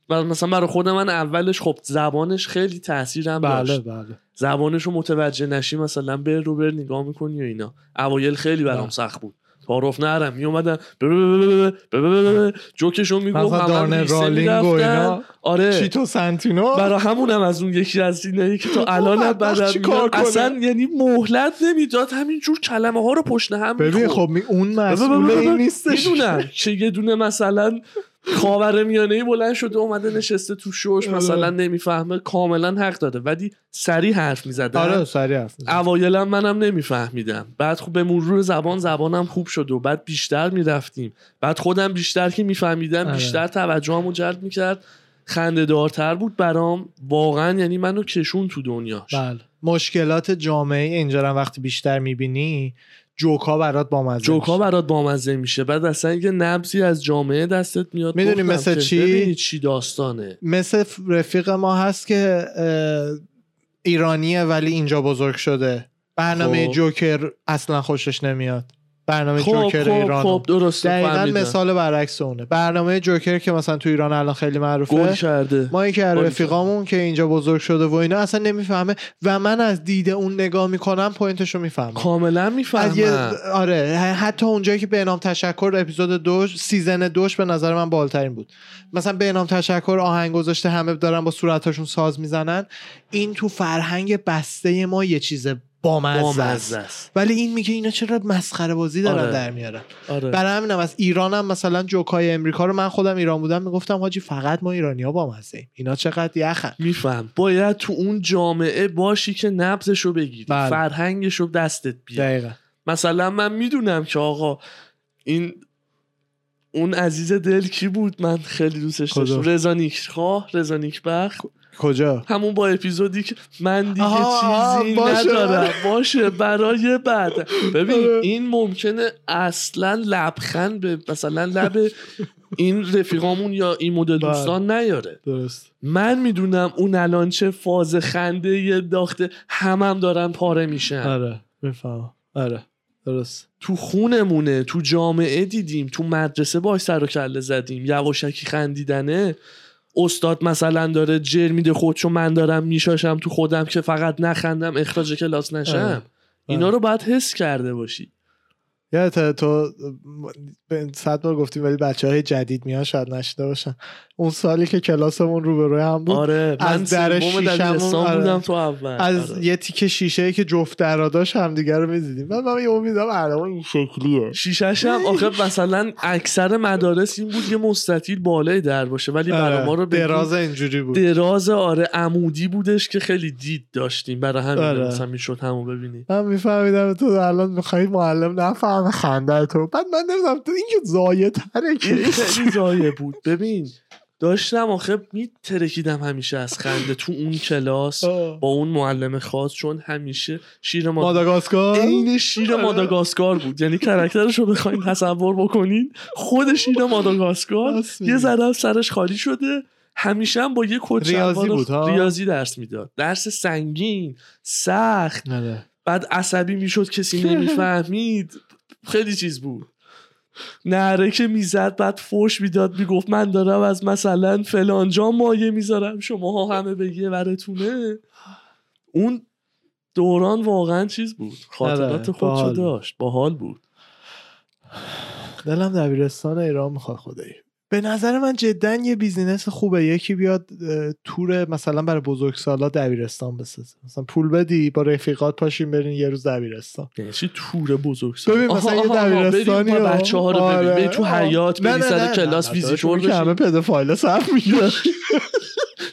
و مثلا برای خود من اولش خب زبانش خیلی تاثیر هم بله داشت. بله. زبانش رو متوجه نشی مثلا بر رو بر نگاه می‌کنی و اینا. اوایل خیلی برام بله. سخت بود. تعارف نرم. میومدن جوکشون می‌گفت مثلا همه دارنر ریسه رالینگ و می‌رفتن. اینا آره. چیتو سنتینو. برای همونم از اون یکی از اینایی که تا الان بدم؟ اصلا یعنی مهلت نمی‌داد. همینجور کلمه ها رو پشت هم ببین. خب می- اون مسئول این نیستش. می‌دونم. که یه دونه مثلا خاور میانه ای بلند شده اومده نشسته تو شوش آره. مثلا نمی‌فهمه کاملا حق داره ولی سریع حرف می‌زده. آره سریع حرف. اوایلم منم نمیفهمیدم. بعد خب به مرور زبان زبانم خوب شد و بعد بیشتر می‌رفتیم. بعد خودم بیشتر که میفهمیدم آره. بیشتر توجهمو جلب می‌کرد. خنده دارتر بود برام. واقعا یعنی منو کشون تو دنیاش بله. مشکلات جامعه اینجا وقتی بیشتر می‌بینی جوکا برات با جوکا برات بامزه میشه. بعد اصلا یه نبزی از جامعه دستت میاد می‌دونی مثل چی؟ چی داستانه. مثل رفیق ما هست که ایرانیه ولی اینجا بزرگ شده. برنامه خب. جوکر اصلا خوشش نمیاد. برنامه خب جوکر خب ایران خب درسته دقیقا فهمیدم. مثال برعکس اونه. برنامه جوکر که مثلا تو ایران الان خیلی گل معروفه کرده. ما که گل رفیقامون که اینجا بزرگ شده و اینا اصلا نمی‌فهمه و من از دید اون نگاه می‌کنم point شو می‌فهمم. کاملا می‌فهمم. آره حتی اونجایی که به نام تشکر اپیزود دوش season دوش به نظر من باحال‌ترین بود. مثلا به نام تشکر آهنگ گذاشته همه دارن با صورتاشون ساز می‌زنن. این تو فرهنگ بسته ما یه چیز بامزه است. ولی این میگه اینا چرا مسخره بازی دارن آره. در میارن. آره. برای همینم از ایرانم مثلا جوکای امریکا رو من خودم ایران بودم می‌گفتم حاجی فقط ما ایرانیا بامزه ایم. اینا چقدر یخن. میفهم. باید تو اون جامعه باشی که نبزشو بگیری. بله. فرهنگشو دستت بیاد دقیقا. مثلا من می‌دونم که آقا این اون عزیز دل کی بود؟ من خیلی دوستش؟ داشتم. رضا نیکخواه رضا نیکبخت. کجا؟ همون با اپیزودی که من دیگه آها، آها، چیزی باشه. ندارم. باشه برای بعد. ببین آره. این ممکنه اصلا لبخند به مثلا لب این رفیقامون یا این مدل بله. دوستان نیاره. درست. من می‌دونم اون الان چه فاز خنده یه داخته همم دارن پاره میشن. آره می‌فهمم. آره درست. تو خونمونه تو جامعه دیدیم تو مدرسه باش سر و کله زدیم. یواشکی خندیدنه. استاد مثلا داره جر میده خودشو من دارم میشاشم تو خودم که فقط نخندم اخراج کلاس نشم آره. اینا رو باید حس کرده باشی یادت تو صد بار گفتیم ولی بچه های جدید میان شاید نشده باشن. اون سالی که کلاسمون رو به روی هم بود آره من از در شیشمون، آره. بودم تو اول. از آره. یه تیکه شیشه که جفت درا داشت همدیگه رو می‌دیدیم. من من یه امیدم الان این شکلیه. شیشش هم آخه مثلا اکثر مدارس این بود یه مستطیل بالای در باشه ولی برای ما رو دراز اینجوری بود. دراز آره عمودی بودش که خیلی دید داشتیم. برای همین آره. مثلا می‌شد همون ببینی من میفهمیدم تو الان می‌خوای معلم نفهمه خنده تو. بعد من نمی‌دونم تو این زایه تره که خیلی زایه بود ببین داشتم آخه میترکیدم همیشه از خنده تو اون کلاس. با اون معلم خاص چون همیشه شیر ما ماداگاسکار عین شیر آره. ماداگاسکار بود یعنی کرکترش رو بخواین تصور بکنین خود شیر ماداگاسکار. یه ذره سرش خالی شده همیشه هم با یه کت ریاضی بود، ها؟ ریاضی درس می‌داد درس سنگین سخت آره. بعد عصبی می‌شد کسی نمی‌فهمید خیلی چیز بود نره که می‌زد بعد فوش می‌داد می‌گفت من دارم از مثلا فلانجا مایه می‌ذارم. شماها همه به یه ورتونه اون دوران واقعا چیز بود. خاطرات آره، خودشو. داشت. باحال بود. دلم دبیرستان ایران می‌خواد خدایی. به نظر من جدا یه business خوبه. یکی بیاد تور مثلا برای بزرگسالا دبیرستان بسازه. مثلا پول بدی با رفیقات پاشین برین یه روز دبیرستان. یعنی چی تور بزرگ ببین مثلا یه دبیرستانی بچه ها رو ببین آره. بری تو حیات بری سر نه، کلاس ویزیتور که همه بشی pedophile صرف می‌گیرن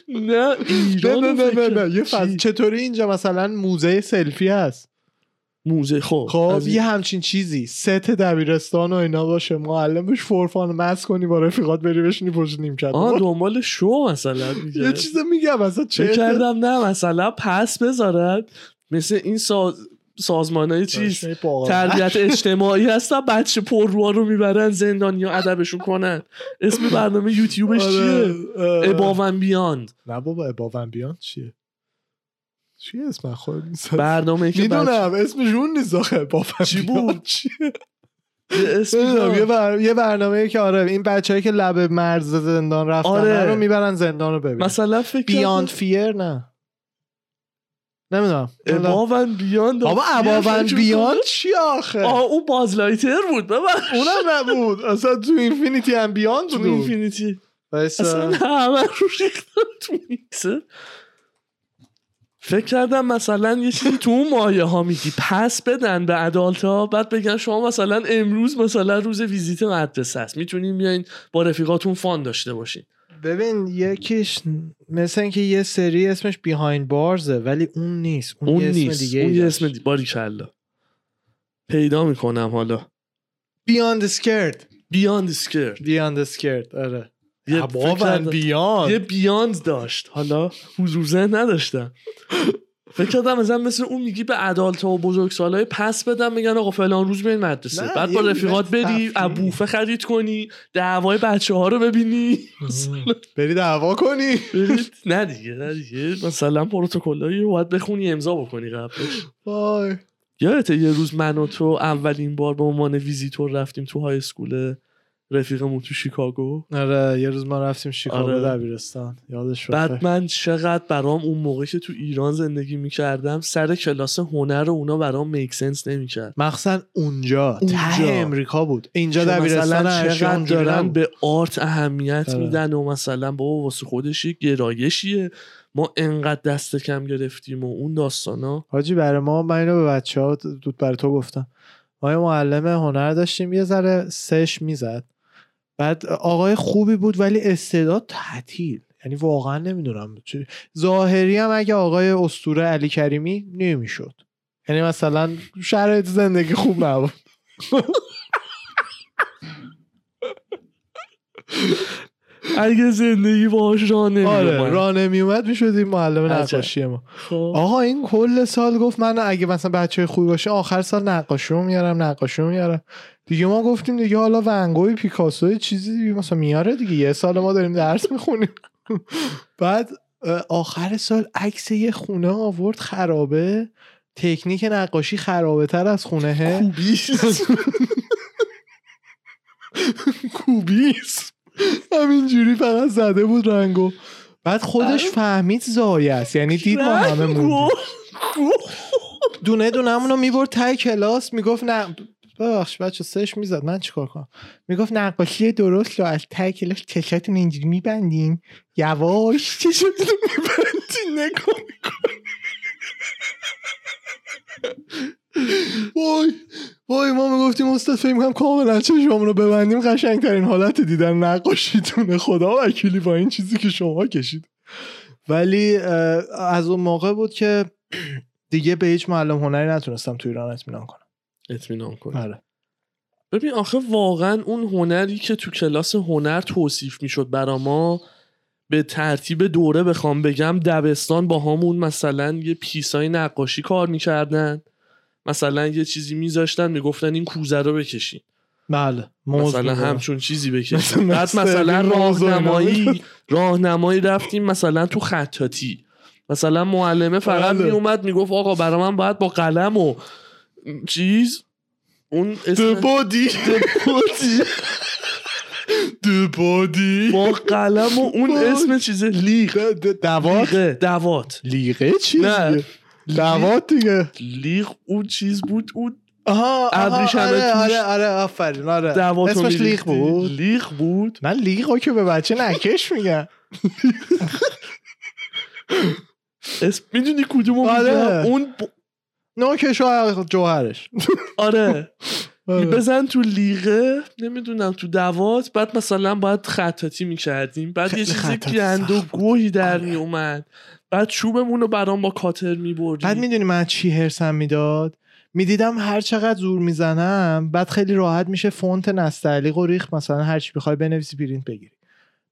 نه ایران نه نه نه یه چی؟ چطوری اینجا مثلا موزه سلفی هست؟ موزه خب خب یه همچین چیزی. ست دبیرستان و اینا باشه. معلمش فورفان مس کنی با رفیقات بری بشینی پشت نیمکت آه دنبال شو مثلا یه چیز میگم مثلا چه کردم نه مثلا پس بذارد. مثل این ساز سازمان های چیز تربیت اجتماعی هستن بچه پرروها رو می‌برن زندانی ها ادبشون کنن. اسم برنامه یوتیوبش آره، چیه؟ اباون بیاند نه بابا اباون بیان چیه؟ چیه اسم خود نیست؟ برنامه که می‌دونم اسمش اون نیست آخه اباون چی بود؟ چیه؟ یه. بر... یه برنامه که آره این بچه‌ای که لب مرز زندان رفتن آره. رو می‌برن زندان رو ببین مثلا فکر بیاند فیر نه. نمی‌دونم. اباون بیاند بابا اباون بیاند چی آخه؟ آه اون بازلایتر بود ببخش. اونم نبود. اصلا تو اینفینیتی هم بیاند تو بود. اینفینیتی وایسا. اصلا همه رو ریختم تو میکسه فکر کردم مثلا یه چیزی تو اون مایه ها میگی. پس بدن به ادالت ها بعد بگن شما مثلا امروز مثلا روز ویزیت مدرسه است. می‌تونین بیاین با رفیقاتون فان داشته باشین. ببین یکیش مثل اینکه یه سری اسمش بیهایند بارزه ولی اون نیست. اون, اون یه اسم نیست. دیگه اون یه اسم دی... باری کلا پیدا می‌کنم حالا. بیاند سکرد بیاند سکرد بیاند سکرد آره. یه کردم- بیاند یه بیاند داشت. حالا حضور ذهن نداشتم. فکر کردم مثلا مثل اون میگی به ادالت و بزرگ سالای پس بدم میگن آقا فلان روز برین مدرسه. نه، بعد با رفیقات بری. ابوفه خرید کنی دعوای بچه ها رو ببینی. بری دعوا کنی. نه دیگه نه دیگه. مثلا پروتکلایی رو باید بخونی امضا بکنی قبلش. وای. یادته یه روز من و تو اولین بار به عنوان ویزیتور رفتیم تو high school رفیقمون تو شیکاگو؟ آره یه روز ما رفتیم شیکاگو آره. دبیرستان. یادش بعد من چقدر برام اون موقع که تو ایران زندگی می‌کردم سر کلاس هنر اونا برام make sense نمی‌کرد. مخصوصا اونجا. اونجا. ته امریکا بود. اینجا دبیرستان چقدر دارن. به آرت اهمیت آره. میدن و مثلا بابا واسه خودش یه گرایشیه. ما انقدر دست کم گرفتیم و اون داستانا. حاجی برای ما من اینو به بچه ها دود برای تو گفتم. ما یه معلم هنر داشتیم یه ذره سش می‌زد. بعد آقای خوبی بود ولی استعداد تعطیل. یعنی واقعا نمی‌دونم. ظاهری هم اگه آقای استوره علی کریمی نمی‌شد. یعنی مثلا شرایط زندگی خوب نبود. اگه زندگی باهاش راه آره راه نمیومد می‌شد این معلم. نقاشی ما. خب. آقا این کل سال گفت من اگه مثلا بچه خوبی باشه آخر سال نقاشی رو میارم نقاشی رو میارم. دیگه ما گفتیم دیگه حالا ونگوی پیکاسو چیزی دیگه مثلا میاره دیگه. یه سال ما داریم درس می‌خونیم. بعد آخر سال عکس یه خونه آورد خرابه. تکنیک نقاشی خرابه تر از خونه. کوبیس همینجوری فقط زده بود رنگو بعد خودش آره. فهمید زایه است. یعنی دید ما همه موندیم. دونه دونه همونو می‌برد تای کلاس می‌گفت نه ببخش بچه سش می‌زد. من چیکار کنم؟ می‌گفت نقاشی درست رو از ته کلاس چشاتون اینجوری میبندین؟ یواش چشاتون رو میبندین. نگاه وای وای ما می‌گفتیم استاد فکر کنم کاملا چشممون رو ببندیم. قشنگترین حالت دیدن نقاشیتونه. خدا وکیلی با این چیزی که شما کشید. ولی از اون موقع بود که دیگه به هیچ معلم هنری نتونستم تو ایران اطمینان کنم. اطمینان کنم آره. ببین آخه واقعا اون هنری که تو کلاس هنر توصیف می‌شد برا ما به ترتیب دوره بخوام بگم دبستان با همون مثلا یه پیسای نقاشی کار می‌کردن. مثلا یه چیزی میذاشتن می‌گفتن این کوزه رو بکشین. بله مثلا همچون چیزی بکشین. بعد مثلا راهنمایی راهنمایی رفتیم مثلا تو خطاتی مثلا معلمه فقط بله. میومد می‌گفت آقا برای من باید با قلم و چیز اون اسم دبادی دبادی دبادی با قلم و اون. اسم چیزه لیغ دوات دوات لیغه چی نه. دوات دیگه لیغ اون چیز بود اون آها ابریشم آره آره آره آفرین آره اسمش لیغ بود لیغ بود من لیغو که به بچه نکش میگم اسم می‌دونی آره. میگم اون و جوهرش. آره. آره. بزن تو لیغه نمی‌دونم تو دوات بعد مثلا باید خطاتی می‌کردیم. بعد یه خیلی چیز خطاطی گند و. گوهی در آره. میومد بعد چوبمون رو برام با کاتر می‌بریدیم. بعد می‌دونی من چی هرسم می‌داد؟ می‌دیدم هر چقدر زور می‌زنم بعد خیلی راحت میشه فونت نستعلیق و ریخ مثلا هر چی بخوای بنویسی پرینت بگیری.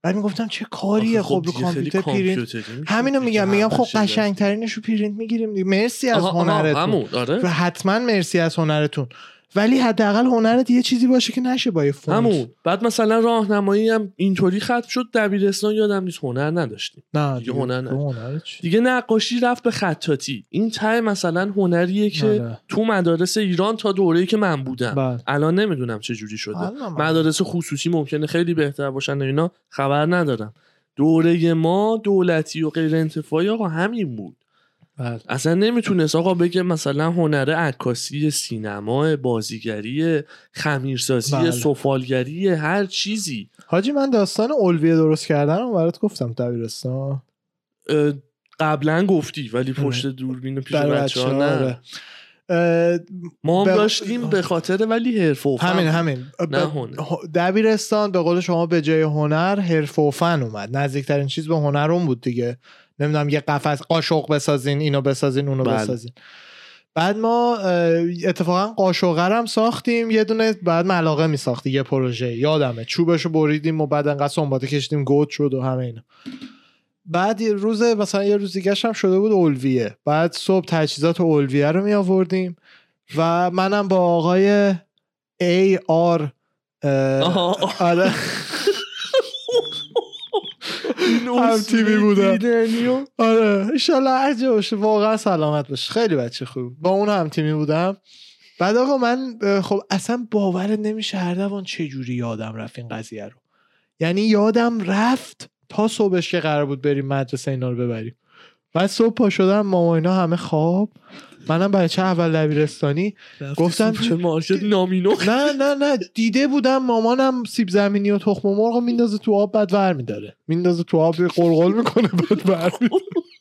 بعد می‌گفتم چه کاریه؟ خب رو کامپیوتر پرینت. همینو میگم میگم خب قشنگ ترینش رو پرینت می‌گیریم. مرسی از هنرتون. همون آره. و حتما مرسی از هنرتون. ولی حداقل هنرت یه چیزی باشه که نشه با یه فونت. همون. بعد مثلا راهنمایی هم اینطوری ختم شد دبیرستان یادم نیست هنر نداشتیم. نه دیگه هنر نه. دیگه نقاشی رفت به خطاطی این ته مثلا هنریه که آره. تو مدارس ایران تا دوره‌ای که من بودم. بله. الان نمی‌دونم چه جوری شده. مدارس خصوصی ممکنه خیلی بهتر باشن و اینا خبر ندارم. دوره ما دولتی و غیر انتفاعی آقا همین بود. بله. اصلا نمی‌تونست آقا بگه مثلا هنر عکاسی سینما بازیگری خمیرسازی بله. سفالگری هر چیزی. حاجی من داستان اولویه درست کردن برات گفتم دبیرستان. قبلا گفتی ولی پشت دوربین و پیش بچه ها نه. آره. ما هم داشتیم به خاطر ولی حرف و فن. همین همین. دبیرستان به قول شما به جای هنر حرف و فن اومد. نزدیکترین چیز به هنر اون بود دیگه. نمی‌دونم یه قفس قاشق بسازین اینو بسازین اونو بله. بسازین. بعد ما اتفاقا قاشقر هم ساختیم. یه دونه بعد ملاقه می ساختی یه پروژه. یادمه. چوبشو بریدیم و بعد انقدر سنباته کشیدیم گود شد و همه اینا. بعد یه روز مثلا یه روز دیگه هم شده بود اولویه. بعد صبح تجهیزات اولویه رو می آوردیم و منم با آقای ای آر. آره. هم تیمی بودم. آره. هر جا باشه واقعا سلامت باشه. خیلی بچه خوب. با اون هم تیمی بودم. بعد آقا من خب اصلا باورت نمیشه هر دوان چه جوری یادم رفت این قضیه رو. یعنی یادم رفت تا صبحش که قرار بود بریم مدرسه اینا رو ببریم. بعد صبح پا شدم ماما اینا همه خواب. منم بچه اول دبیرستانی گفتم رفتی سوپرمارکت نامینو. نه نه نه دیده بودم مامانم سیب زمینی و تخم مرغ رو میندازه تو آب بعد ور میداره. میندازه تو آب قلقل می‌کنه بعد ور می‌داره.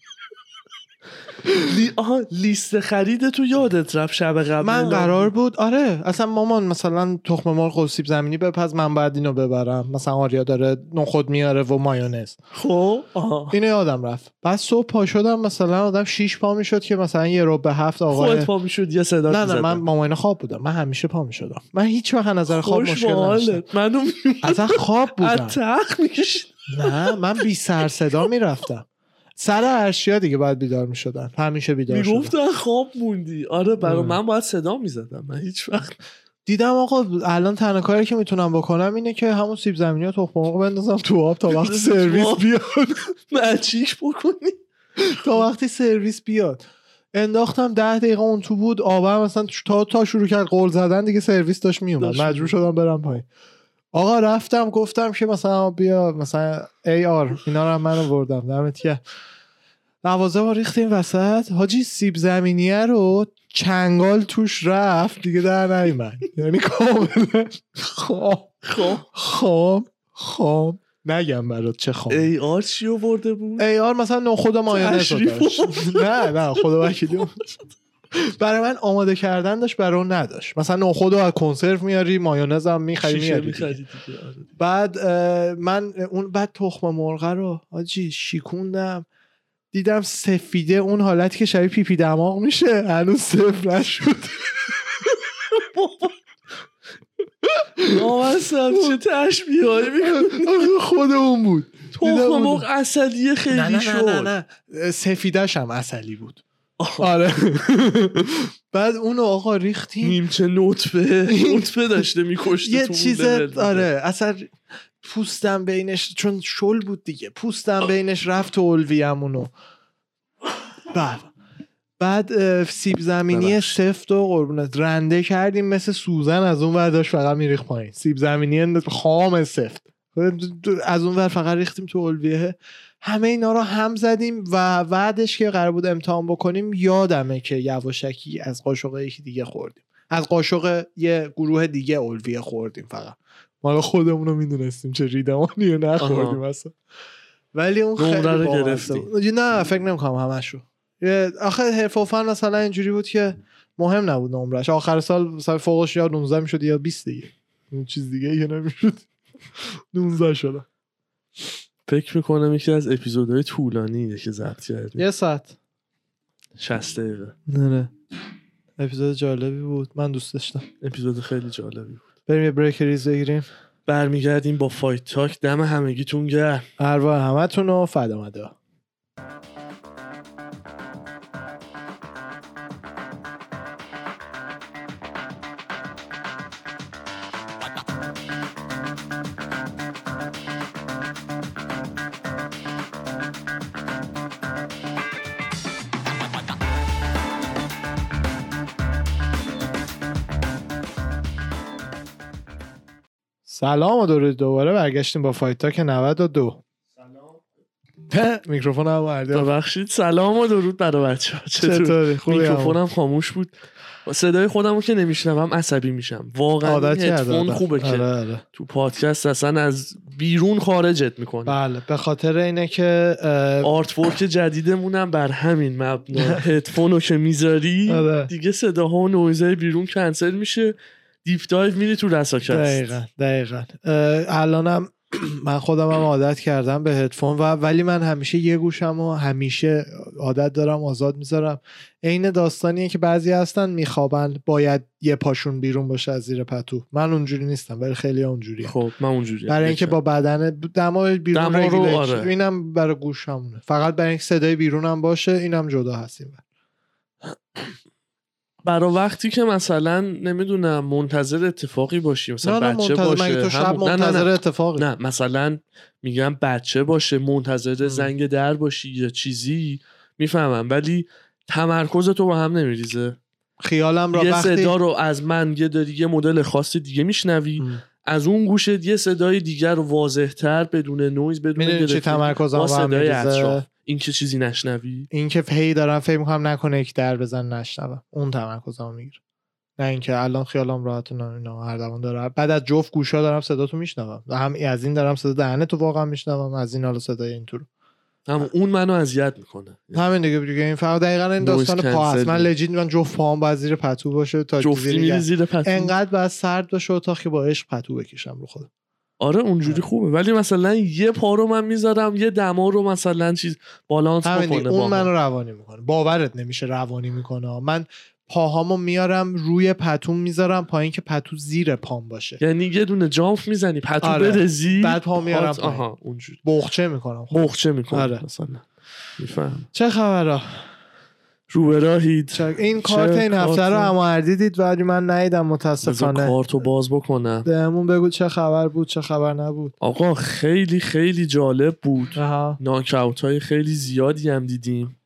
لی... آها لیست خرید تو یادت رفت شب قبل من قرار بود. آره اصلا مامان مثلا تخم مرغ و سیب زمینی بپز من باید اینو ببرم. مثلا آریا داره نخود میاره و مایونز. خب اینو یادم رفت. بعد صبح پا شدم مثلا آدم شیش پا می‌شد که مثلا یه رو به هفت آقای خودت پا می‌شد یه صدا نه نه من مامان خواب بودم. من همیشه پا می‌شدم. من هیچ وقت نظر خواب مشکل نداشتم منو اصلا خواب بودم. نه من بی سر صدا می‌رفتم. سر ارشیا دیگه باید بیدار می‌شدن. همیشه بیدار می‌گفتن خواب موندی. آره برای آره. من باید صدا می‌زدم من هیچ وقت دیدم آقا الان تنها کاری که می‌تونم بکنم اینه که همون سیب زمینی و تخم مرغ بندازم تو آب تا وقتی سرویس بیاد. مچیک بکنی؟ تا وقتی سرویس بیاد. انداختم ده دقیقه اون تو بود آبم مثلا تا تا شروع کرد قول زدن دیگه سرویس داشت میومد مجبور شدم برم پایین. آقا رفتم گفتم که مثلا بیا مثلا ای آر اینا رو هم من آوردم دمت گرم. مغازه ما ریختیم وسط. حاجی سیب زمینیه رو چنگال توش رفت دیگه در نیومد. یعنی کاملا خام. خام. خام نگم برات چه خام. ای آر چی آورده بود؟ ای آر مثلا رو تشریف داشت. نه نه خدا وکیلی. برای من آماده کردن داشت برای اون نداشت. مثلا نخود از کنسرو میاری مایونز هم می‌خری میاری. بعد من اون بعد تخم مرغ رو آجی شیکوندم. دیدم سفیده اون حالتی که شبیه پیپی دماغ میشه هنوز صفر نشد. نامستم چه تشبیه هایی می‌کنه خود اون بود. تخم مرغ اصلیه خیلی نه نه نه شد. نه. نه سفیدش هم اصلی بود. آره. بعد اونو آقا ریختیم. نیمچه نطفه. نطفه داشته میکشته یه چیز. آره اصلا پوستم بینش چون شل بود دیگه. پوستم بینش رفت تو الویمونو بعد بعد سیب زمینی. سفت و قربونت. رنده کردیم مثل سوزن از اون ور داشت فقط میریخ پایین. سیب زمینی خام سفت. از اون ور فقط ریختیم تو الویه همه اینا رو هم زدیم و بعدش که قرار بود امتحان بکنیم یادمه که یواشکی از قاشق یکی دیگه خوردیم. از قاشق یه گروه دیگه الویه خوردیم فقط. مال خودمون رو می‌دونستیم چه ریدمانی رو نخوردیم. اصلا. ولی اون خیلی رو. بود. نه فکر نمی‌کنم همشو. یه- آخه حرف و فن مثلا اینجوری بود که مهم نبود نمرش آخر سال مثلا فوقش یا 19 می‌شد یا 20 دیگه. این چیز دیگه یه نمی‌شد. 19 شده فکر می‌کنم یکی از اپیزودهای طولانیه که ضبط کردیم. یه ساعت. 60 دقیقه. نه اپیزود جالبی بود. من دوست داشتم. اپیزود خیلی جالبی بود. بریم یه بریک ریز بگیریم. برمیگردیم با فایت تاک دم همگیتون گرم. ارواح همتون رو فدا سلام و درود دوباره برگشتیم با Fight Talk 92 میکروفون هم بردیم ببخشید سلام و درود برای بچه ها چطور چطوری میکروفونم خاموش بود. صدای خودم رو که نمیشنوم عصبی میشم. واقعا هدفون. خوبه که آره آره. تو پادکست اصلا از بیرون خارجت می‌کنه. بله به خاطر اینه که artwork جدیدمونم بر همین مبنا. هدفون رو که می‌ذاری آره. دیگه صداها و نویزهای بیرون کنسل میشه. دیپ دایو میری تو رساکست دقیقا دقیقا. الانم من خودم هم عادت کردم به هدفون و ولی من همیشه یه گوشم و همیشه عادت دارم آزاد می‌ذارم. عین داستانیه که بعضی هستن میخوابن باید یه پاشون بیرون باشه از زیر پتو. من اونجوری نیستم ولی خیلی اونجوری خب من اونجوری برای اینکه با بدن دما بیرون دما رو آره. اینم برای گوشمونه. فقط برای اینکه صدای بیرونم باشه اینم جدا هستیم. برای وقتی که مثلا نمی‌دونم منتظر اتفاقی باشی مثلا نه نه بچه منتظر باشه تو شب همون- نه، نه، نه. منتظر اتفاقی نه مثلا میگم بچه باشه منتظر. زنگ در باشی یا چیزی می‌فهمم ولی تمرکز تو با هم نمیریزه خیالم را یه وقتی صدا رو از من یه داری یه مدل خاص دیگه میشنوی ام. از اون گوشت یه صدای دیگر رو واضحتر بدون نویز بدون چی تمرکزم صدای؟ اطراف این که چیزی نشنوی؟ این که هی دارم فکر می‌کنم نکنه یک در بزن نشنوم اون تمرکزمو می‌گیره. نه اینکه الان خیالم راحت نه اینا هر دوان داره. بعد از جفت گوشا دارم صدا تو میشنوم. هم از این دارم صدا دهنه تو واقعا میشنوم از این حالا صدای این تو رو. هم اون منو اذیت می‌کنه. همین دیگه دیگه این فقط دقیقا این داستان پا هست. من. لجیت من جفت پاهم باید زیر پتو باشه تا جفتی. زیر پتو. انقدر باید سرد باشه اتاق که با عشق پتو بکشم رو خودم. آره اونجوری خوبه ولی مثلا یه پا رو من می‌ذارم یه دما رو مثلا چیز بالانس. بکنه اون هم. روانی می‌کنه باورت نمیشه روانی می‌کنه من پاهامو میارم روی پتوم می‌ذارم پایین که پتو زیر پام باشه یعنی یه دونه جامپ می‌زنی پتو آره. برزی بعد پا میارم پایین. آها اونجوری بخچه می‌کنم مخچه می‌کنه آره. مثلا میفهم چه خبره رو به راهید این کارت این هفته رو کارت؟ اما دیدید ولی من ندیدم متاسفانه. کارتو باز بکنم. بهمون بگو چه خبر بود چه خبر نبود. آقا خیلی خیلی جالب بود. ناکاوت های خیلی زیادی هم دیدیم.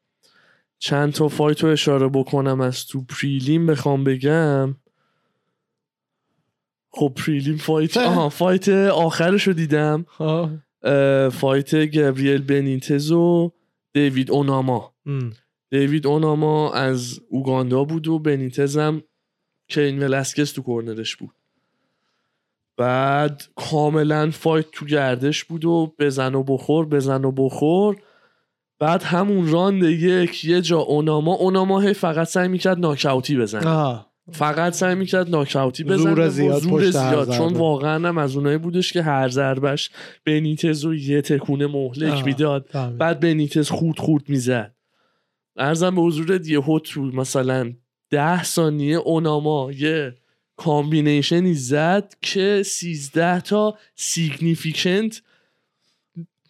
چند تا fight رو اشاره بکنم از تو prelim بخوام بگم. خب prelim fight آها fight آخرش رو دیدم fight گبریل بنیتز و دیوید اوناما. ام. دیوید اوناما از اوگاندا بود و بنیتز هم کین ولسکس تو corner ش بود بعد کاملا فایت تو گردش بود و بزن و بخور بزن و بخور بعد همون راند یک یه جا اوناما اوناما هی فقط سعی می‌کرد ناکاوتی بزنه آه. فقط سعی می‌کرد ناکاوتی زور بزنه با زیاد زور زیاد چون. واقعا هم از اونایی بودش که هر ضربش بنیتز رو یه تکونه مهلک. می‌داد. بعد بنیتز خود خود می‌زد ارزم به حضورت یه تو مثلا ده ثانیه اوناما یه combination ی زد که 13 تا significant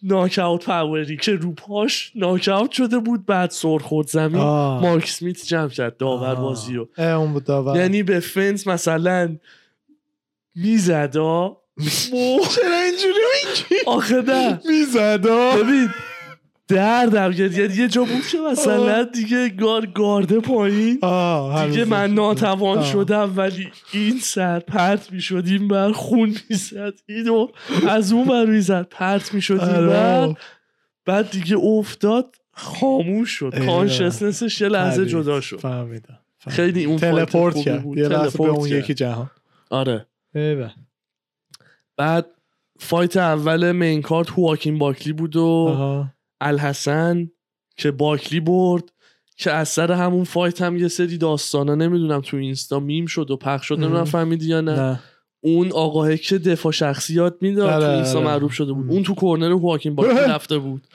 knockout power ی که رو پاش ناکاوت شده بود بعد سر خورد زمین. آه. مارک سمیت جمع کرد داور. بازی رو اون بود داور. یعنی به فنس مثلا میزدا چرا اینجوری میگی؟ آخه نه. میزدا ببین دردم گرد یعنی یه جا بود که مثلا دیگه گار گارده پایین دیگه من ناتوان. شدم ولی این سر پرت می‌شد این بر خون می‌زد اینو از اون بر می‌زد پرت می‌شد این بر آره. بعد دیگه افتاد خاموش شد. کانشسنسش یه لحظه. جدا شد فهمیدم. خیلی اون تلپورت کرد. یه لحظه به اون. یکی جهان آره. بعد fight اول main card هواکین باکلی بود و. الحسن که باکلی برد که از سر همون fight هم یه سری داستانا نمی‌دونم تو اینستا میم شد و پخش شد نمی‌دونم. فهمیدی یا نه, نه اون آقاه که دفاع شخصی یاد می‌داد آره، تو اینستا آره. معروف شده بود. اون تو corner هواکین باکلی رفته بود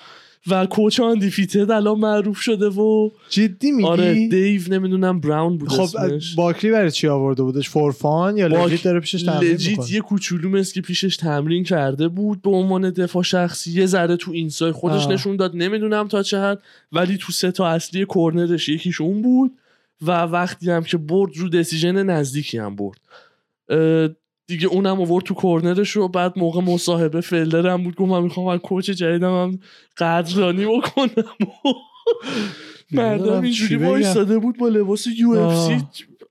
و coach undefeated الان معروف شده و جدی میگی؟ آره دیو نمی‌دونم براون بود خب اسمش. باکلی برای چی آورده بودش؟ for fun یا باک- legit داره پیشش تمرین legit یه کوچولو مثل که پیشش تمرین کرده بود به عنوان دفاع شخصی یه ذره تو اینستای خودش آه. نشون داد نمی‌دونم تا چه حد ولی تو سه تا اصلی corner ش یکیش اون بود و وقتی هم که برد رو decision نزدیکی هم برد. دیگه اونم آورد تو corner ش رو بعد موقع مصاحبه فلدر هم بود گفت من می‌خوام من coach جدیدم هم قدردانی بکنم مردم اینجوری. وایستاده بود با لباس UFC.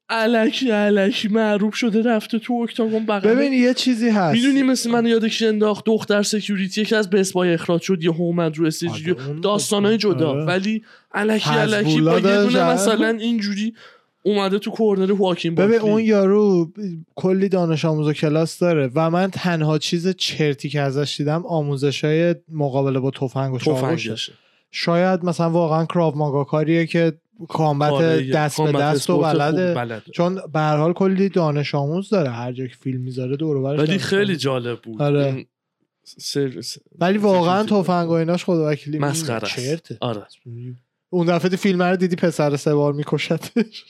الکی الکی معروف شده رفته تو octagon بغل ببین یه چیزی هست می‌دونی مثل من یاد کی انداخت دختر security که از بسپای اخراج شد یه اومد رو stage آره، داستانای خب، جدا آره. ولی الکی الکی با یه دونه. مثلا اینجوری اومده تو corner هواکین ببین باکلی. اون یارو کلی دانش آموز و کلاس داره و من تنها چیز چرتی که ازش دیدم آموزش های مقابله با تفنگ و چاقوشه شاید مثلا واقعا کراو ماگا کاریه که کامبت دست به دست و بلده بلده. چون به هر حال کلی دانش آموز داره هر جا که فیلم می‌ذاره دور و ولی خیلی. جالب بود آره. سرویس ولی واقعا تفنگ و ایناش خدا وکیلی مسخره. چرته آره اون دفعه فیلم رو دیدی پسر سه بار میکشتش؟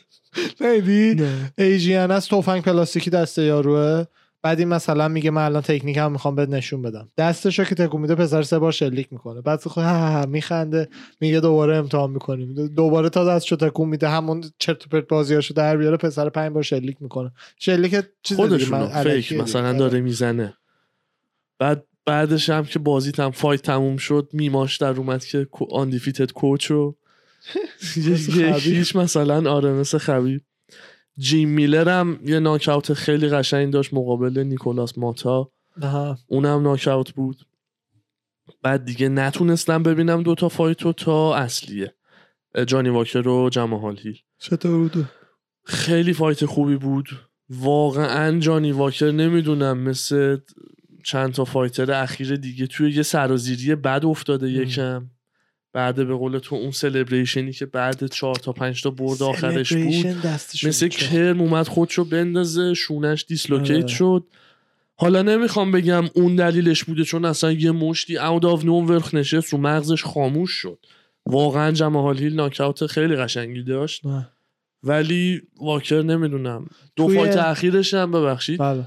نیدی ایجین از تفنگ پلاستیکی دست یاروه. بعد این مثلا میگه من الان تکنیک هم می‌خوام بهت نشون بدم. دستشو که تکون میده پسر سه بار شلیک می‌کنه. بعد خود میخنده. میگه دوباره امتحان می‌کنیم. دوباره تا دستشو تکون میده همون چرت و پرت بازیاشو در بیاره پسر پنج بار شلیک می‌کنه. شلیک چیز الکیه فیک. مثلا داره می‌زنه. بعد بعدش هم که بازی تم فایت تموم شد میماش در اومد که آن دیفیتد کوچ رو. یکیش مثلا آره مثل خبیب. جیم میلر هم یه ناکاوت خیلی قشنگ داشت مقابل نیکولاس ماتا. اونم ناکاوت بود. بعد دیگه نتونستم ببینم دوتا fight و تا اصلیه. جانی واکر و جمال هیل. چطور بود؟ خیلی fight خوبی بود. واقعا جانی واکر نمی‌دونم مثل چند تا fighter اخیر دیگه توی یه سرازیری بد افتاده یکم. بعد به قول تو اون celebration ی که بعد چهار تا پنج تا برد آخرش بود. مثل. کرم اومد خودشو بندازه شونش dislocate آره. شد. حالا نمی‌خوام بگم اون دلیلش بوده چون اصلا یه مشتی out of nowhere نشست رو مغزش خاموش شد. واقعا جمال هیل ناکاوت خیلی قشنگی داشت. نه. ولی واکر نمی‌دونم. دو fight اخیرش هم ببخشید. بله.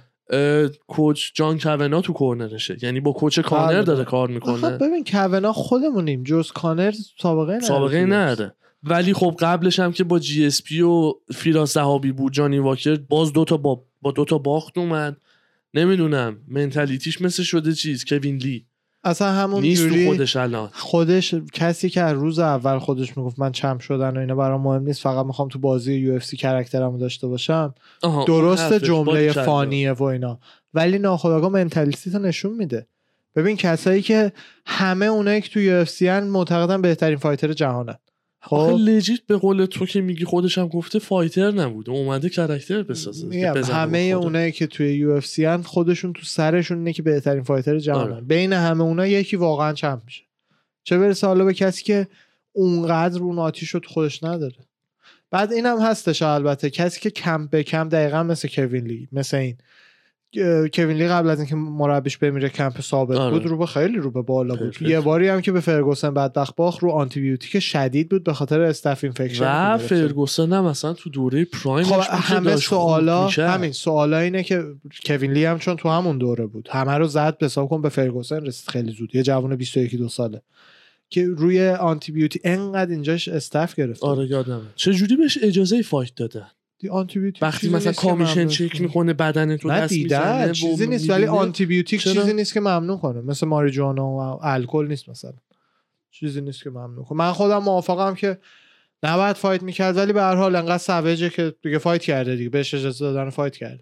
coach جان کاوانا تو corner شه. یعنی با coach کانر بله. داره کار می‌کنه. ببین کاوانا خودمونیم. جز کانر سابقه نداره سابقه نداره. ولی خب قبلش هم که با جی اس پی و فیراز دهابی بود جانی واکر باز دوتا با با دوتا باخت اومد. نمی‌دونم mentality ش مثل شده چیز کوین لی. اصلا همون نیست جوری خودش الان. خودش کسی که از روز اول خودش می‌گفت من champ شدن و اینا برام مهم نیست فقط می‌خوام تو بازی UFC character مو داشته باشم. درست جمله. funny ه و اینا ولی ناخداگاه mentality تو نشون میده. ببین کسایی که همه اونایی که تو UFC ان معتقدن بهترین fighter جهانن. خب. legit به قول تو که میگی خودش هم گفته fighter نبوده اومده character بسازه همه. اونایی که توی UFC هن خودشون تو سرشون اینه که بهترین fighter جهانن. آره. بین همه اونا یکی واقعا champ میشه. چه برسه حالا به کسی که اونقدر اون آتیش رو تو خودش نداره. بعد اینم هستش البته کسی که کم به کم دقیقا مثل کوین لی مثل این. اه، کوین لی قبل از اینکه مربیش بمیره کمپ ثابت آره. بود رو به خیلی رو به بالا بود. یه باری هم که به فرگوسن بدبخت باخت رو آنتی بیوتیک شدید بود به خاطر staph infection و. فرگوسن هم مثلا تو دوره prime خب همه سوالا همین سوالا اینه که کوین لی هم چون تو همون دوره بود. همه رو زد حساب کن به فرگوسن رسید خیلی زود. یه جوان 21 دو ساله. که روی آنتی بیوتیک انقدر اینجاش staph گرفت آره یادمه. چه جوری بهش اجازه fight دادن؟ آنتی بیوتیک وقتی چیزی مثلا نیست که commission check کنه. می‌کنه بدن تو دست می‌زنه چیزی نیست ولی آنتی بیوتیک چرا؟ چیزی نیست که ممنوع کنه. مثل ماریجوانا و الکل نیست مثلا. چیزی نیست که ممنوع کنه. من خودم موافقم که نباید fight می‌کرد ولی به هر حال انقدر سوجه که دیگه fight کرده دیگه. بهش اجازه دادن fight کرد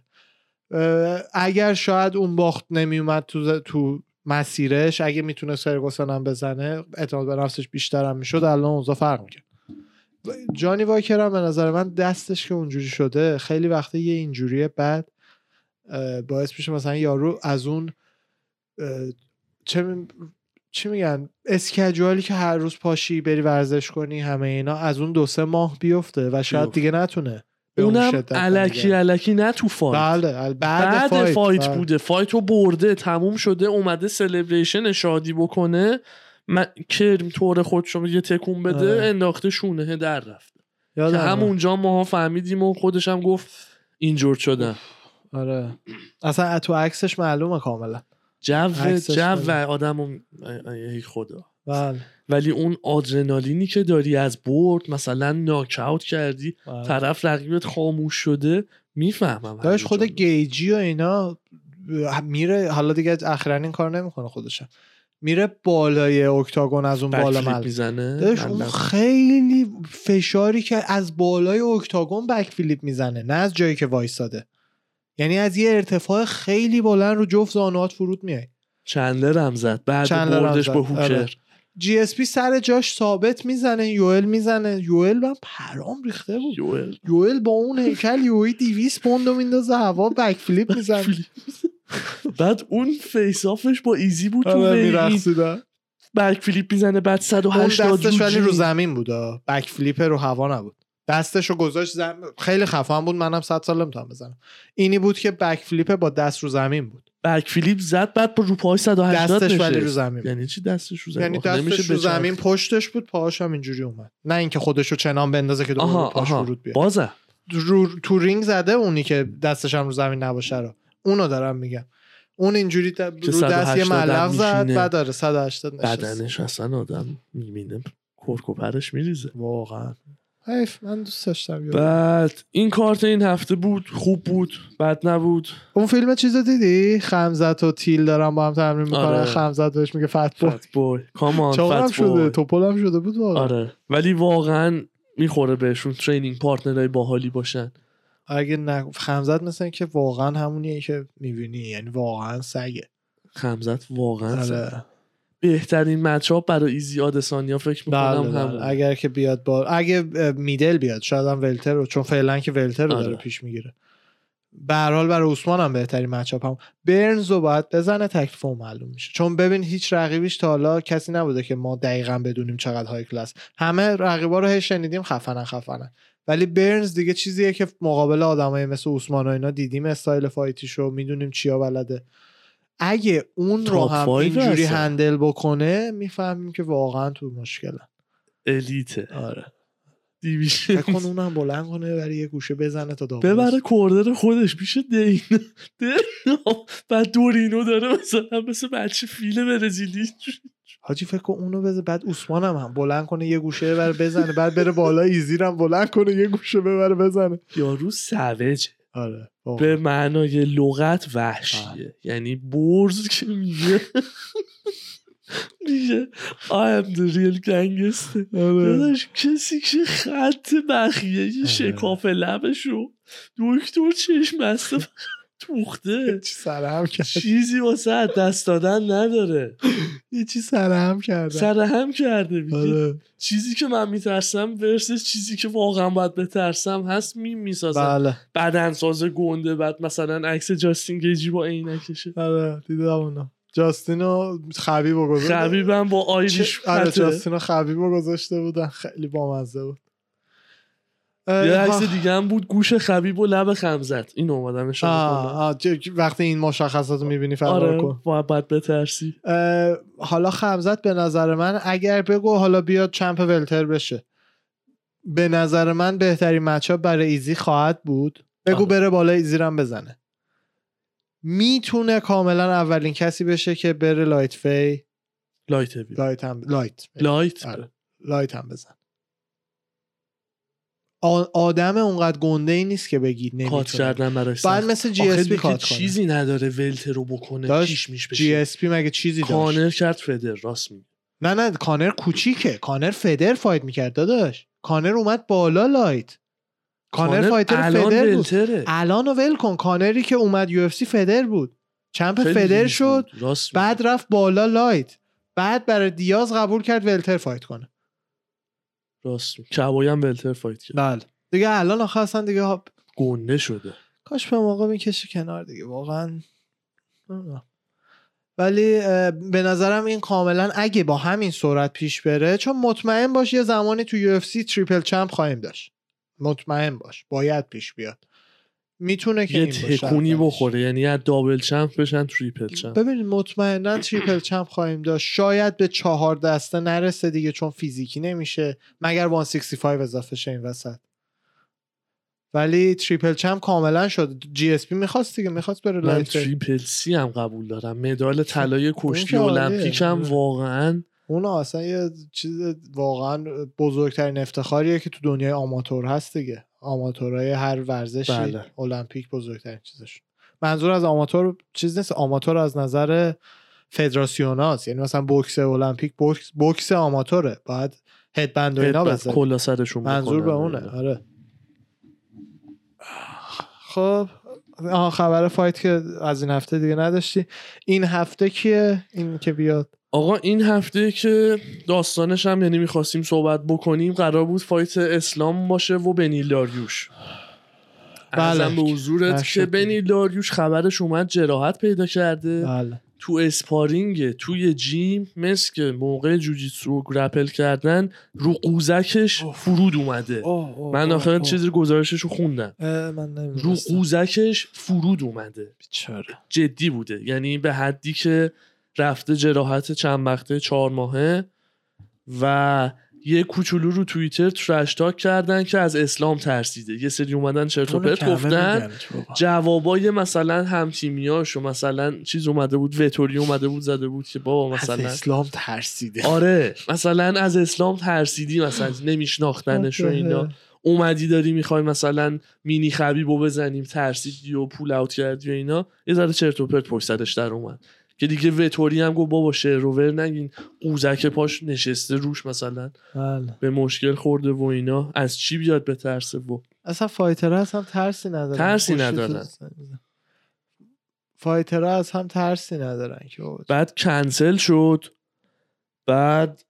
اگر شاید اون باخت نمیومد تو ز- تو مسیرش اگه می‌تونه فرگوسن هم بزنه اعتماد به نفسش بیشتر هم می‌شد الان اوضاع فرق می‌کرد. جانی واکر هم به نظر من دستش که اونجوری شده خیلی وقته یه اینجوری بعد باعث میشه مثلا یارو از اون چه می- چی میگن اسکجوالی که هر روز پاشی بری ورزش کنی همه اینا از اون دو سه ماه بیفته و شاید. دیگه نتونه اونم علکی. علکی نه تو فایت بله بعد, فایت, فایت, بله. بوده فایت رو برده تموم شده اومده سلبریشن شادی بکنه من کرم طور خودش رو یه تکون بده آره. انداخته شونه در رفته که. همونجا ماها فهمیدیم و خودش هم گفت اینجور شدن آره اصلا تو عکسش معلومه کاملا جو جو. آدم ای خدا بله ولی اون آدرنالینی که داری از برد مثلا ناکاوت کردی بله. طرف رقیبت خاموش شده می‌فهمم داشت خود. گیجی و اینا میره حالا دیگه اخیرا این کار نمی‌کنه خودشم میره بالای اکتاگون از اون بالا مل می‌زنه؟ اون. خیلی فشاری که از بالای اکتاگون بک فلیپ می‌زنه نه از جایی که وایساده. یعنی از یه ارتفاع خیلی بلند رو جفت زانوات فرود میای. چندلر هم زد. بعد چندلر بردش زد. با هوکر. آره. GSP سر جاش ثابت می‌زنه یوئل می‌زنه. یوئل من پرام ریخته بود. یوئل. یوئل با اون هیکل یهو 200 پوند میندازه هوا back flip می‌زنه. بعد اون face off ش با ایزی بود تو آره، می‌رقصیدن. back flip می‌زنه بعد اون 180 دستش ولی. رو زمین بود. back flip رو هوا نبود دستش رو گذاشت زم... خیلی خفن بود منم 100 سال نمی‌تونم بزنم اینی بود که back flip با دست رو زمین بود back flip زد بعد با رو پای 180 دستش نشست ولی رو زمین بود. یعنی چی دستش رو زمین یعنی دستش رو. زمین پشتش بود پاهاش هم اینجوری اومد نه اینکه خودش رو چنان بندازه که دوباره پاش فرود بیاد بازه رو... تو رینگ زده اونی که دستش هم رو زمین نباشه رو اونو دارم میگم. اون اینجوری. رو دست یه 180 ملق زد. بعد داره 180 نشست بدنش اصلا آدم می‌بینه کرک و پرش میریزه. واقعا. حیف من دوست داشتم. بعد این کارت این هفته بود خوب بود بد نبود. اون فیلم چیز رو دیدی؟ خمزت و تیل دارن با هم تمرین می‌کنن. آره. خمزت بهش میگه fat boy fat boy come on fat شده boy تپل هم شده بود واقعا. آره. ولی واقعا می‌خوره بهشون training partner های باحالی باشن. اگه نه خمزت مثل این که واقعا همونیه که می‌بینی یعنی واقعا سگه. خمزت واقعا آره. بهترین matchup برای ایزی آدسانیا فکر بله می‌کنم بله. همون اگر که بیاد با اگه میدل بیاد شاید هم ولتر رو چون فعلا که ولتر رو آره. داره پیش می‌گیره. به حال برای عثمان هم بهترین مچاپ هم. برنز رو باید بزنه تکلیف معلوم میشه. چون ببین هیچ رقیبیش تا حالا کسی نبوده که ما دقیقا بدونیم چقدر های کلاس همه رقیبا رو هی شنیدیم خفنن خفنن. ولی برنز دیگه چیزیه که مقابل آدمای مثل عثمان و اینا دیدیم استایل فایتیشو می‌دونیم چیا بلده. اگه اون رو هم اینجوری. هندل بکنه می‌فهمیم که واقعا تو مشکلن. الیته. آره. کن اونم بلند کنه برای یه گوشه بزنه تا داخل ببره کوردر خودش دین. دین. بعد دورینو داره مثلا مثل بچه فیل برزیلی. حاجی فکر کن اونو بزنه بعد عثمان هم, هم بلند کنه یه گوشه ببره بزنه بعد بره بالا ایزیر هم بلند کنه یه گوشه ببره بزنه. یارو سوجه آره به معنای لغت وحشیه. یعنی برز که میگه. میگه I am the real gangster. آره. داداش کسی که خط بخیه یه شکاف لبشو دکتر چشم بسته توخته. چی سرهم کرد؟ چیزی واسه دست دادن نداره. یه چی سرهم کرد سرهم کرده آره. چیزی که من میترسم ورسش چیزی که واقعا باید بترسم هست میم می‌سازم. بله. بدنساز گنده بعد مثلا عکس جاستین گیجی با عینکشه. آره دیدم اونو. جاستینو خبیبو گذاشته خبیبم با آیریش آره پته. جاستینو خبیبو گذاشته بودن. خیلی بامزه بود. یه عکس ها- دیگه هم بود گوش خبیب و لب خم زد این اومدم وقتی این مشخصات رو می‌بینی فرار آره کن. باید باید بترسی. حالا خمزت به نظر من اگر بگو حالا بیاد چمپ ولتر بشه. به نظر من بهترین مچاپ برای ایزی خواهد بود. بگو آره. بره بالا ایزی رو هم بزنه. می‌تونه کاملا اولین کسی بشه که بره لایت فی. لایت لایت هم لایت. لایت؟ آره. لایت هم بزن. آدم اونقدر گنده ای نیست که بگید کات نمی‌تونه. کردن براش سخت. مثل جی اس پی کات کنه. چیزی نداره ولتر رو بکنه پیش میش جی بشه اس پی مگه چیزی داشت؟ کانر کرد فدر راست میگه. نه نه کانر کوچیکه. کانر فدر فایت می‌کرد داداش. کانر اومد بالا لایت. کانر, fighter الان feather بود. welter ه. الان رو ول کن. کانری که اومد UFC feather بود. champ feather شد. بود. بعد رفت بالا light. بعد برای دیاز قبول کرد welter fight کنه. راست کبایی هم welter fight کرد. بله. دیگه الان آخه اصلا دیگه ها- گنده شده. کاش به موقع می‌کشه کنار دیگه. واقعا. ولی به نظرم این کاملا اگه با همین سرعت پیش بره چون مطمئن باش یه زمانی تو UFC triple champ خواهیم داشت. مطمئن باش. باید پیش بیاد. می‌تونه که یه تکونی. بخوره یعنی از double champ بشن triple champ. ببینید مطمئنا triple champ خواهیم داشت. شاید به چهار دسته نرسه دیگه چون فیزیکی نمیشه. مگر 165 اضافه شه این وسط. ولی triple champ کاملا شد. GSP می‌خواست دیگه می‌خواست بره من triple C هم قبول دارم. مدال طلای کشتی عالیه. المپیک هم آره. واقعا اون اصلا یه چیز واقعا بزرگترین افتخاریه که تو دنیای آماتور هست دیگه. آماتورای هر ورزشی بله. المپیک بزرگترین چیزش منظور از آماتور چیز نیست. آماتور از نظر فدراسیوناست. یعنی مثلا بوکس المپیک بوکس بوکس آماتوره. باید هدبند و اینا سرشون منظور به. اونه. آره. خب آها خبر فایت که از این هفته دیگه نداشتی. این هفته کیه؟ این که بیاد. آقا این هفته که داستانش هم یعنی می‌خواستیم صحبت بکنیم قرار بود فایت اسلام باشه و بنیل داریوش. بله. به حضورت که دیگه. بنیل داریوش خبرش اومد جراحت پیدا کرده. بله. تو اسپارینگ توی جیم مثل که موقع جوجیتسو و گرپل کردن رو قوزکش فرود اومده. من آخر چیزی گزارشش رو خوندم. من رو قوزکش فرود اومده. بیچاره. جدی بوده. یعنی به حدی که رفته جراحت چند وقته چهار ماهه و یه کوچولو رو توییتر ترش تاک کردن که از اسلام ترسیده. یه سری اومدن چرت و پرت گفتن جوابای مثلا همتیمیاش و مثلا چیز اومده بود وتوری اومده بود زده بود که بابا از مثلا اسلام ترسیده. آره مثلا از اسلام ترسیدی مثلا نمیشناختنش و اینا. اومدی داری می‌خوای مثلا مینی خبیبو بزنیم ترسیدی و پول اوت کردی و اینا. یه ذره چرت و پرت پشت سرش در اومد. که دیگه وتوری هم گفت بابا شعر و ور نگین. قوزک پاش نشسته روش مثلا. بله. به مشکل خورده و اینا. از چی بیاد به ترسه و؟ اصلا فایتر از هم ترسی ندارن. ترسی ندارن. فایتر از هم ترسی ندارن که. بعد کنسل شد. بعد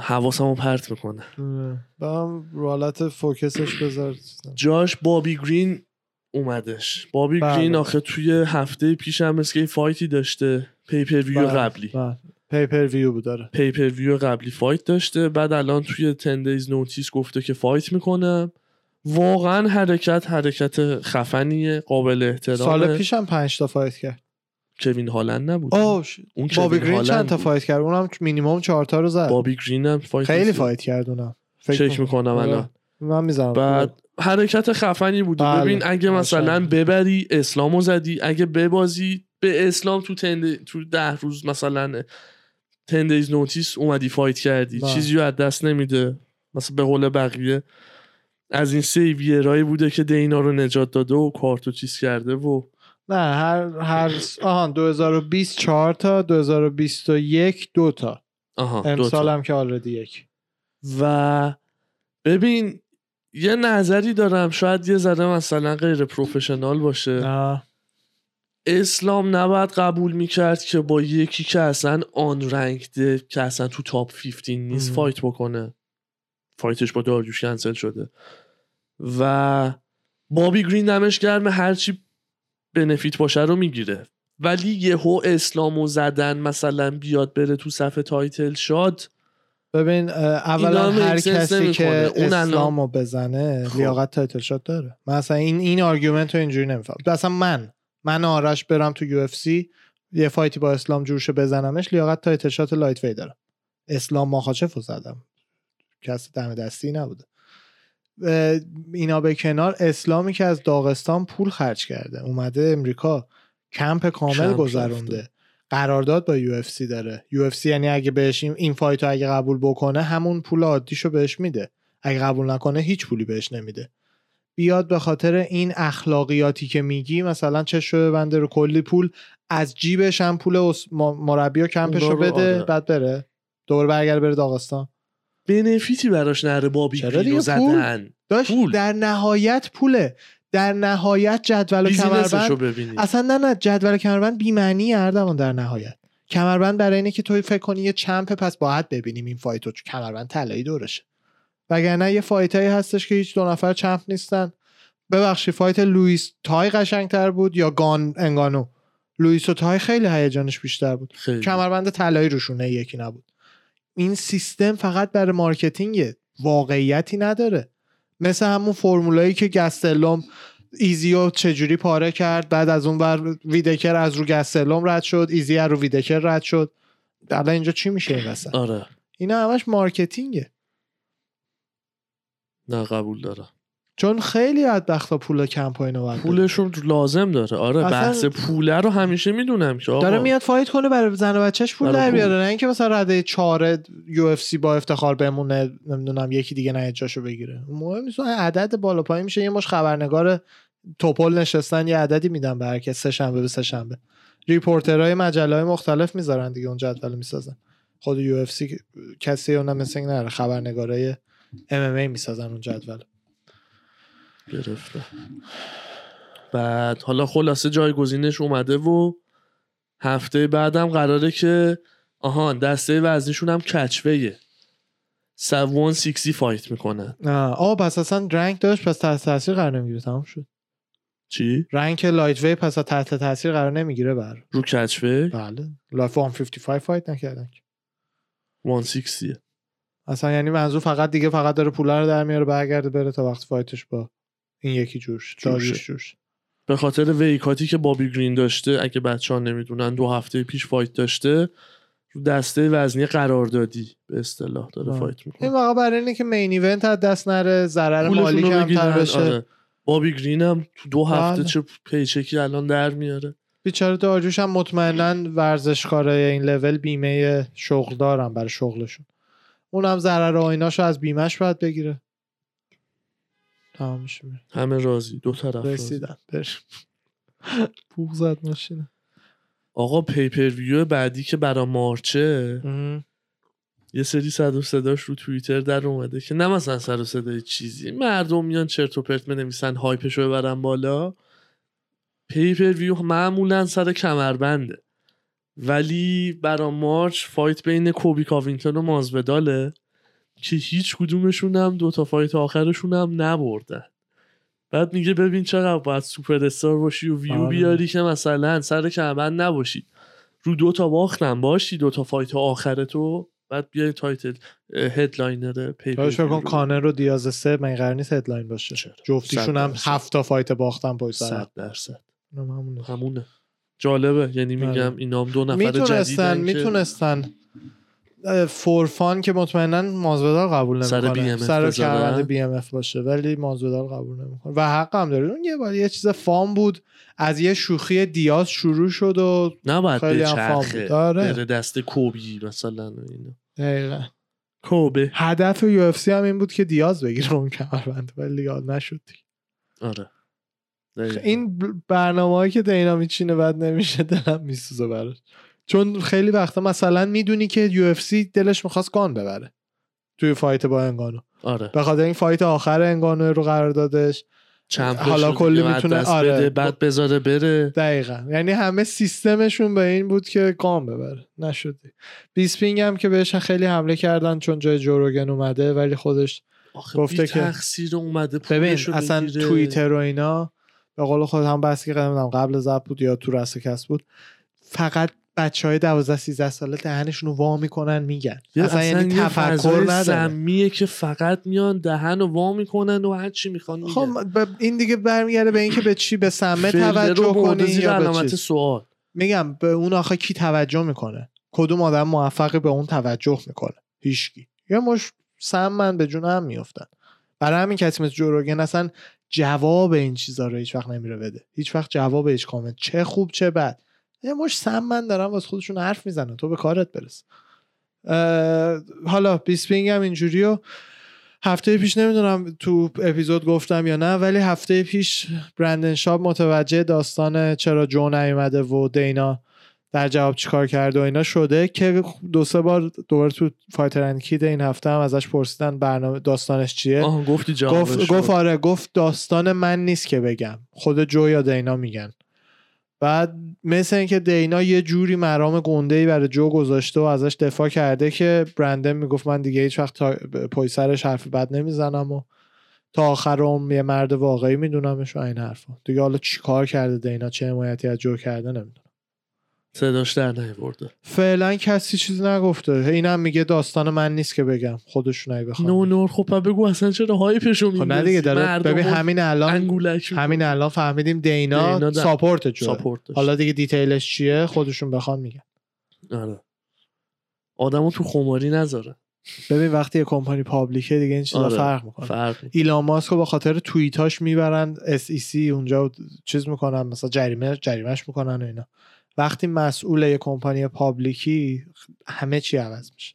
حواسمو پرت می‌کنه. آره. با هم رو حالت فوکسش بذار. جاش بابی گرین اومدش. بابی بله. گرین آخه توی هفته پیش هم مثل fight ی داشته. pay-per-view بله. قبلی. بله. pay-per-view بود داره pay-per-view قبلی fight داشته. بعد الان توی 10 days notice گفته که fight می‌کنم واقعا حرکت حرکت خفنیه قابل احترامه. سال پیش هم پنج تا fight کرد. کوین هالند نبود. اوه اون بابی گرین چند تا. fight کرد؟ اونم مینیمم چهار تا رو زد. بابی گرین هم fight خیلی. fight کرد اونم. چک می‌کنم آره. الان. من می‌زنم بعد حرکت خفنی بوده بله. ببین اگه مثلا. ببری اسلامو زدی اگه ببازی به اسلام تو تند... تو ده روز مثلا تندیز نوتیس اومدی فایت کردی بله. چیزی رو از دست نمیده مثلا به قول بقیه از این سیویرایی بوده که دینا رو نجات داده و کارتو چیز کرده و نه هر هر آهان 2020 4 تا 2021 دو تا آها امسال. هم که already یک و ببین یه نظری دارم. شاید یه ذره مثلا غیر professional باشه. نه. اسلام نباید قبول می‌کرد که با یکی که اصلا unranked ه که اصلا تو top 15 نیست ام. fight بکنه. fight ش با داریوش کنسل شده. و بابی گرین دمش گرمه هرچی benefit باشه رو می‌گیره. ولی یهو اسلامو زدن مثلا بیاد بره تو صف title shot ببین اولا هر کسی. که اون اسلامو بزنه خب. لیاقت title shot داره من اصلا این این argument رو اینجوری نمیفهم اصلا من من آرش برم تو UFC یه fight ی با اسلام جورشه بزنمش لیاقت title shot lightweight دارم اسلام ماخاچف رو زدم کسی دم دستی نبوده اینا به کنار اسلامی که از داغستان پول خرج کرده اومده امریکا کمپ کامل گذرونده. قرارداد با یو اف سی داره یو اف سی یعنی اگه بهش این, fight رو اگه قبول بکنه همون پول عادیشو بهش میده اگه قبول نکنه هیچ پولی بهش نمیده بیاد به خاطر این اخلاقیاتی که میگی مثلا چه شده بنده رو کلی پول از جیبش هم پول مربی و کمپش رو اونا رو بده آره. بعد بره دور برگرد بره داغستان benefit ی براش نره بابی چرا دیگه؟ پول. زدن داشت پول. در نهایت پوله در نهایت جدول کمربند اصلا نه نه جدول کمربند بی‌معنی اردوان در نهایت. کمربند برای اینه که توی فکر کنی یه champ پس باید ببینیم این fight رو چون کمربند طلایی دورشه. وگرنه یه fight هایی هستش که هیچ دو نفر champ نیستن. ببخشید fight لوئیس تای قشنگتر بود یا گان انگانو؟ لوئیس و تای خیلی هیجانش بیشتر بود. خیلی. کمربند طلایی روشونه یکی نبود. این سیستم فقط برای marketing ه واقعیتی نداره. مثل همون فرمولایی که گستلوم ایزیو چجوری پاره کرد بعد از اون بر ویدکر از رو گستلوم رد شد ایزی از رو ویدکر رد شد. الان اینجا چی میشه این وسط؟ آره. اینا همش marketing ه. نه قبول دارم. چون خیلی بدبختا پول کمپ اینا رو باید بده. پولشون لازم داره. آره بحث پوله رو همیشه می‌دونم که داره میاد fight کنه برای زن و بچهش پول برای در. بیاره. نه اینکه مثلا رده چهار UFC با افتخار بمونه نمی‌دونم یکی دیگه نه جاشو بگیره. مهم نیست. عدد بالا پایین میشه. یه مشت خبرنگار توپل نشستن یه عددی میدن به هر کس. سه شنبه به سه شنبه. reporter های مجله مختلف می‌ذارن دیگه. اون جدول می‌سازن. خود UFC کسی اون مثل نره خبرنگارای MMA می‌سازن اون جدول. گرفته. بعد حالا خلاصه جایگزینش اومده و هفته بعدم قراره که آهان دسته وزنیشون هم کچویه 160 فایت می‌کنن. آه پس اصلا رنگ داشت پس تحت تاثیر قرار نمی‌گیره تمام شد. چی؟ رنگ لایت وی پس تحت تاثیر قرار نمی‌گیره بر. رو کچوی بله. لایف 155 فایت نکردن که. 160 اصلا یعنی منظور فقط دیگه فقط داره پولا رو در میاره برگرده بره تا وقت فایتش با این یکی جوش. داریوش جوش به خاطر weight cut ی که بابی گرین داشته اگه بچه ها نمی‌دونن دو هفته پیش fight داشته رو دسته وزنی قراردادی به اصطلاح داره آه. fight این می‌کنه واقعا برای اینه که main event از دست نره ضرر مالی کمتر بشه آره. بابی گرین هم تو دو هفته بله. چه paycheck ی الان در میاره بیچاره داریوش هم مطمئنا ورزشکارای این لول بیمه شغل دارن برای شغلشون اونم ضرر آیناشو از بیمش باید بگیره تمام میشه. میره. همه راضی. دو طرف. رسیدن. بوق زد ماشینه آقا pay-per-view بعدی که برا March ه. یه سری سر و صداش رو توییتر در اومده که نه مثلا سر و صدای چیزی. مردم میان چرت و پرت بنویسن hype شو ببرن بالا. pay-per-view معمولا سر کمربنده. ولی برا March fight بین کوبی کاوینگتون و مازوداله که هیچ کدومشون هم دوتا فایت آخرشون هم نبردن بعد میگه ببین چقدر باید سوپر استار باشی و ویو آره. بیاری که مثلا سر کمربند نباشی رو دوتا باختم باشی دوتا فایت آخر تو بعد بیای تایتل هدلاینر پیپر فکر کن رو. کانر و دیاز سه من قرار نیست هدلاین باشه چرا؟ جفتیشون هم. هفت تا فایت باختن پشت سر صد درصد هم. همونه. همونه جالبه یعنی میگم آره. اینا هم دو نفر می‌تونستن جدیدن که می‌تونستن for fun که مطمئنا مازودال قبول نمی‌کنه. سر. کمربند BMF باشه ولی مازودال قبول نمی‌کنه. و حق هم داره. اون یه بار یه چیز fun بود. از یه شوخی دیاز شروع شد و نباید خیلی هم fun بود. بره دست کوبی مثلا دقیقا. کوبه. هدف UFC هم این بود که دیاز بگیره اون کمربند ولی یاد نشد. آره. دقیقاً. این برنامه هایی که دینا میچینه بعد نمیشه دلم میسوزه براش. چون خیلی وقتا مثلا می‌دونی که UFC دلش می‌خواست گان ببره توی fight با انگانو. آره. به خاطر این fight آخر انگانو رو قرار دادش. حالا کلی میتونه- آره. بده بعد بذاره بره. دقیقا. یعنی همه سیستمشون به این بود که گان ببره. نشدی. بیسپینگ هم که بهش خیلی حمله کردن چون جای جو روگن اومده ولی خودش گفته که- تقصیر اومده ببین اصلا بگیره. توییتر و اینا به قول خود هم بحثی که قبل زب بود یا تو رسکست بود فقط بچه های 12 13 ساله دهنشون رو وا می‌کنن میگن. اصلا یعنی تفکر نداره سمیه که فقط میان دهن و وا می‌کنن و هر چی می‌خوان خب میگن. ب- این دیگه برمیگرده به اینکه به چی؟ به سمه توجه رو کنی یا به علامت سوال. میگم به اون آخه کی توجه می‌کنه؟ کدوم آدم موفقی به اون توجه می‌کنه؟ هیچکی. یا مش سم من به جون هم میفتن برای همین کسی مثل جو روگن اصلا جواب این چیزا رو هیچ وقت نمیره بده. هیچ وقت جواب هیچ کامنت. چه خوب چه بد. یه مشت سم من دارم واسه خودشون حرف می‌زنن. تو به کارت برس. حالا بیسپینگ هم اینجوری و هفته پیش نمی‌دونم تو اپیزود گفتم یا نه ولی هفته پیش برندن شاب متوجه داستان چرا جو نیومده و دینا در جواب چیکار کرده و اینا شده که دو سه بار دوباره تو Fighter and Kid این هفته هم ازش پرسیدن برنامه داستانش چیه. گفتی گفت گفت آره گفت داستان من نیست که بگم. خود جو یا دینا میگن. بعد مثل اینکه دینا یه جوری مرام گنده ای برای جو گذاشته و ازش دفاع کرده که برندن می‌گفت من دیگه هیچ وقت تا پای سرش حرف بد نمی‌زنم و تا آخر عمر یه مرد واقعی میدونمش و این حرفا. دیگه حالا چیکار کرده دینا؟ چه حمایتی از جو کرده؟ نمی‌دونم. صداش در نیورده فعلا کسی چیزی نگفته. اینم میگه داستان من نیست که بگم. خودشون اگه بخوان نو نور خب بگو اصلا چرا هایپشو خب نه دیگه داره ببین همین الان همین الان فهمیدیم دینا, دینا ساپورت. حالا دیگه دیتیلش چیه؟ خودشون بخوان میگن. آره. آدمو تو خماری نذاره. ببین وقتی یه کمپانی پابلیکه دیگه این چیزا آره. فرق می‌کنه. فرق. ایلان ماسک به خاطر توییتاش می‌برن SEC اونجا چیز می‌کنن مثلا جریمه جریمهش می‌کنن و اینا. وقتی مسئول یه کمپانی پابلیکی همه چی عوض میشه.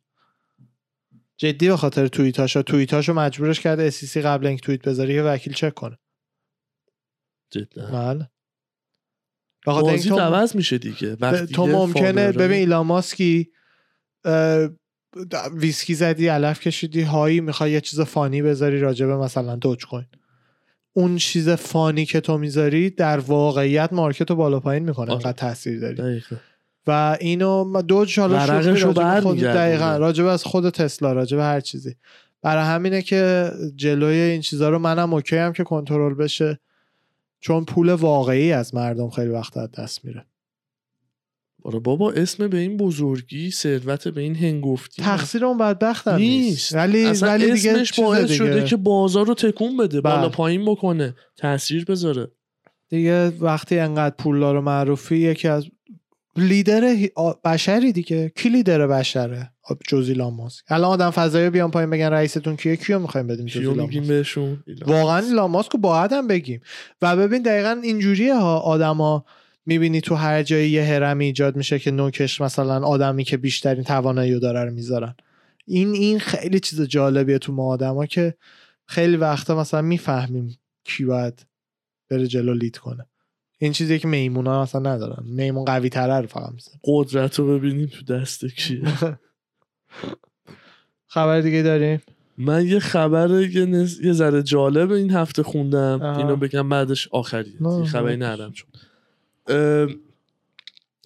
جدی به خاطر توییتاش توییتاشو مجبورش کرده SEC قبل اینکه توییت بذاره یه وکیل چک کنه. جدا. بله. بازی تو- عوض میشه دیگه. وقتی تو ممکنه ببین ایلان ماسکی ویسکی زدی علف کشیدی high ی می‌خوای یه چیز funny بذاری راجبه مثلا Dogecoin اون چیز funny که تو می‌ذاری در واقعیت market رو بالا پایین می‌کنه آره. انقدر تاثیر داری دقیقاً. و اینو Doge حالا شوخی خود. دقیقا راجبه از خود تسلا راجبه هر چیزی برای همینه که جلوی این چیزا رو منم okay ام که کنترل بشه چون پول واقعی از مردم خیلی وقت از دست میره آره بابا اسم به این بزرگی ثروت به این هنگفتی تقصیر اون بدبخت هم نیست. ولی اصلا ولی دیگه اسمش چیز باعث دیگه. شده که بازار رو تکون بده بالا بله. پایین بکنه تاثیر بذاره. دیگه وقتی انقدر پولدار و معروفی یکی از لیدر بشری دیگه. کی لیدر بشره؟ جز ایلان ماسک الان آدم فضایی بیان پایین بگن رئیستون کیه کیو می‌خوایم بدیم کیو میگیم ماسک؟ بهشون. واقعا ایلان ماسک رو باید هم بگیم. و ببین دقیقا اینجوریه ها آدما. می‌بینی تو هر جایی یه هرمی ایجاد میشه که نوکش مثلا آدمی که بیشترین توانایی رو داره رو می‌ذارن. این این خیلی چیز جالبیه تو ما آدما که خیلی وقتا مثلا می‌فهمیم کی باید بره جلو لید کنه. این چیزی که میمونا مثلا ندارن. میمون قوی تره رو فقط میزن قدرت رو ببینیم تو دست کیه خبر دیگه داریم من یه خبر یه, نز... یه ذره جالب این هفته خوندم. اینو بگم بعدش آخریه. خبری. ندارم چون.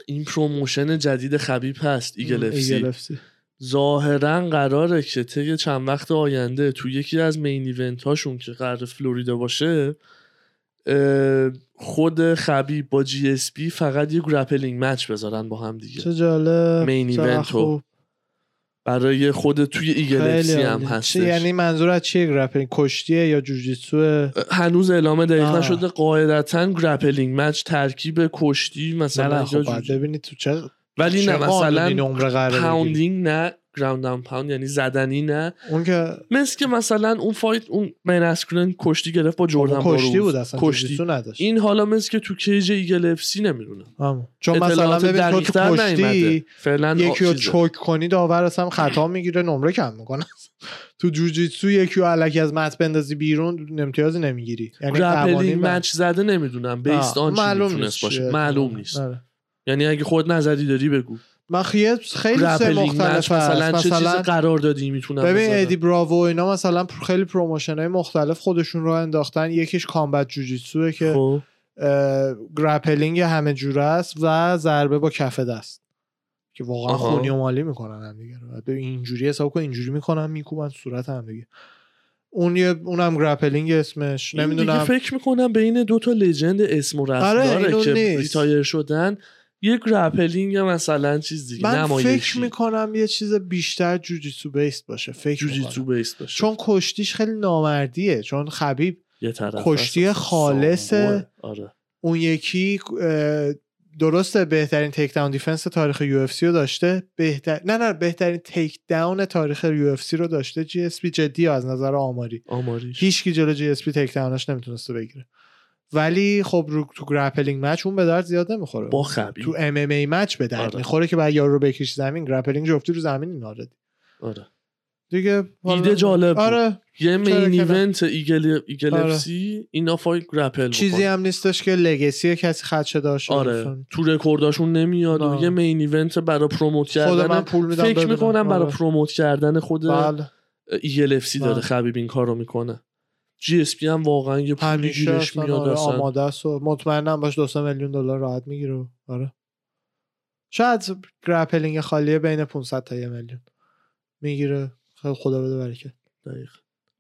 این promotion جدید خبیب هست Eagle FC Eagle FC. ظاهرا قراره که طی چند وقت آینده تو یکی از main event هاشون که قرار فلوریدا باشه خود خبیب با GSP فقط یه grappling match بذارن با هم دیگه چه جالب مین ایونت. برای خود توی ایگل اف خیلی سی هم چه- یعنی منظور از چیه گرپلینگ کشتیه یا جوجیتسو هنوز اعلام دقیق. نشده قاعدتا گرپلینگ مچ ترکیب کشتی مثلا نه خب. ببینید تو چه ولی چه نه مثلا. پاوندینگ نه گراوند داون پاوند یعنی زدنی نه اون که مثل که مثلا اون فایت اون بین اسکرین کشتی گرفت با جردن کشتی. بود اصلا کشتی نداشت این حالا مثل که تو کیج ایگل اف سی نمی‌دونم. چون مثلا ببین تو کشتی. فعلا یکی رو. چوک کنی داور اصلا خطا می‌گیره نمره کم می‌کنه تو جوجیتسو یکی رو الکی از mat بندازی بیرون امتیازی نمی‌گیری یعنی بر- match زده نمی‌دونم بیست آه، آن چی معلوم نیست باشه. معلوم نیست. یعنی اگه خود نظری داری بگو من خیلی خیلی سه مختلف مثلا هست. چه چیز مثلا قرار دادی می‌تونم ببین ادی براوو اینا مثلا خیلی promotion های مختلف خودشون رو انداختن. یکیش combat جوجیتسوه که اه، grappling همه جوره است و ضربه با کف دست. که واقعا آها. خونی و مالی می‌کنن هم دیگه اینجوری حساب کن اینجوری می‌کنن میکوبن صورت هم دیگه. اون یه اونم grappling اسمش. این دیگه نمی‌دونم. فکر می‌کنم بین دو تا legend اسم و رسم آره، که. retire شدن. یه grappling مثلا چیز دیگه من نمایشی فکر می‌کنم یه چیز بیشتر جوجیتسو base باشه فکر جوجیتسو. base باشه چون کشتیش خیلی نامردیه چون خبیب یه طرف کشتی. خالص. آره اون یکی درسته بهترین takedown defense تاریخ UFC رو داشته بهتر نه نه بهترین takedown تاریخ UFC رو داشته GSP جدی از نظر آماری آماریش هیچکی جلو GSP takedown ش نمی‌تونسته بگیره ولی خب رو تو grappling match اون به درد زیاد نمی‌خوره با خبیب تو MMA match به درد آره. می‌خوره که بعد یارو رو بکشی زمین grappling جفتی رو زمین اینا رو آره دیگه ایده جالب بود. آره یه main؟ event ایگل ایگل آره. اف سی اینا فای گرپل چیزی بکن. هم نیستش که لگسی کسی خدشه داشه آره تو رکورداشون نمیاد و نه. یه مین ایونت برای پروموت خود من کردن پول میدم فکر. می‌کنم برای آره. پروموت کردن خود بله ایگل اف سی داره. خبیب این کارو می‌کنه جی اس پی هم واقعا یه پولی گیرش میاد آره آماده است و مطمئنم باش دو میلیون دلار راحت می‌گیره. آره. شاید گرپلینگ خالیه بین 500 تا یه میلیون می‌گیره. خیلی خدا بده برکت دقیق.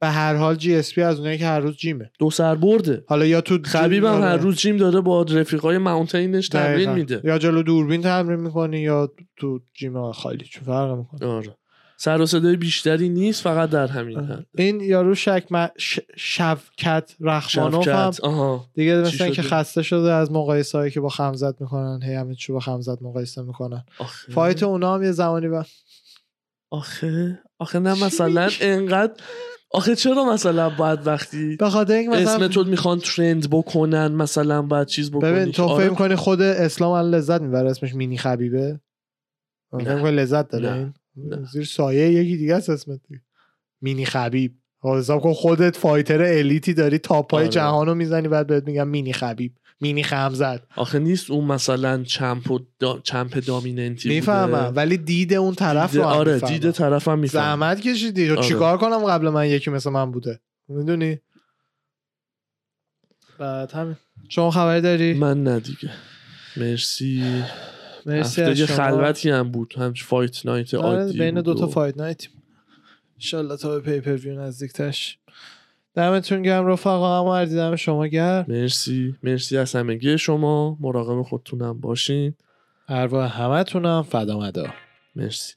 به هر حال GSP از اونایی که هر روز gym ه. دو سر برده. حالا یا تو خبیب هم آره. هر روز gym داره با رفیقای mountain ش تمرین. میده. یا جلو دوربین تمرین می‌کنی یا تو gym خالی چه فرق می‌کنه؟ آره. سر و صدای بیشتری نیست فقط در همین حد. این یارو شک م... ش... شوکت رحمانوف هم دیگه چی مثل اینکه شده؟ خسته شده از مقایسه هایی که با خمزت می‌کنن هی همه چی با خمزت مقایسه می‌کنن. آخه. fight اونا هم یه زمانی با آخه. آخه نه مثلا انقدر آخه چرا مثلا باید وقتی به خاطر اینکه اسم مثلا تو می‌خوان ترند بکنن مثلا باید چیز بکنی؟ ببین که تو آره. فکر کنی خود اسلام الان لذت می‌بره اسمش مینی خبیبه. فکر لذت داره نه. این؟ نه. زیر سایه یکی دیگه است اسمت دیگه. مینی خبیب حساب کن خودت فایتر الیتی داری تاپای آره. جهان رو می‌زنی بعد بهت میگم مینی خبیب مینی خمزد آخه نیست اون مثلا چمپ و دا... چمپ دامیننتی بوده. می‌فهمم ولی دید اون طرف دیده- رو هم آره می‌فهمم. دیده طرفم میفهم زحمت کشیدی آره. چیکار کنم قبل من یکی مثل من بوده می‌دونی بعد همین شما خبری داری من نه دیگه مرسی مرسی از شما. خلوتی هم بود. هم fight night عادی بین بود دو تا و- فایت نایت انشالله تا به pay-per-view نزدیکتش دمتون گرم رفقا هم هر دیدم شما گرم. مرسی. مرسی از همگی شما. مراقب خودتونم باشین. ارواح همه تونم فدا مدا. مرسی.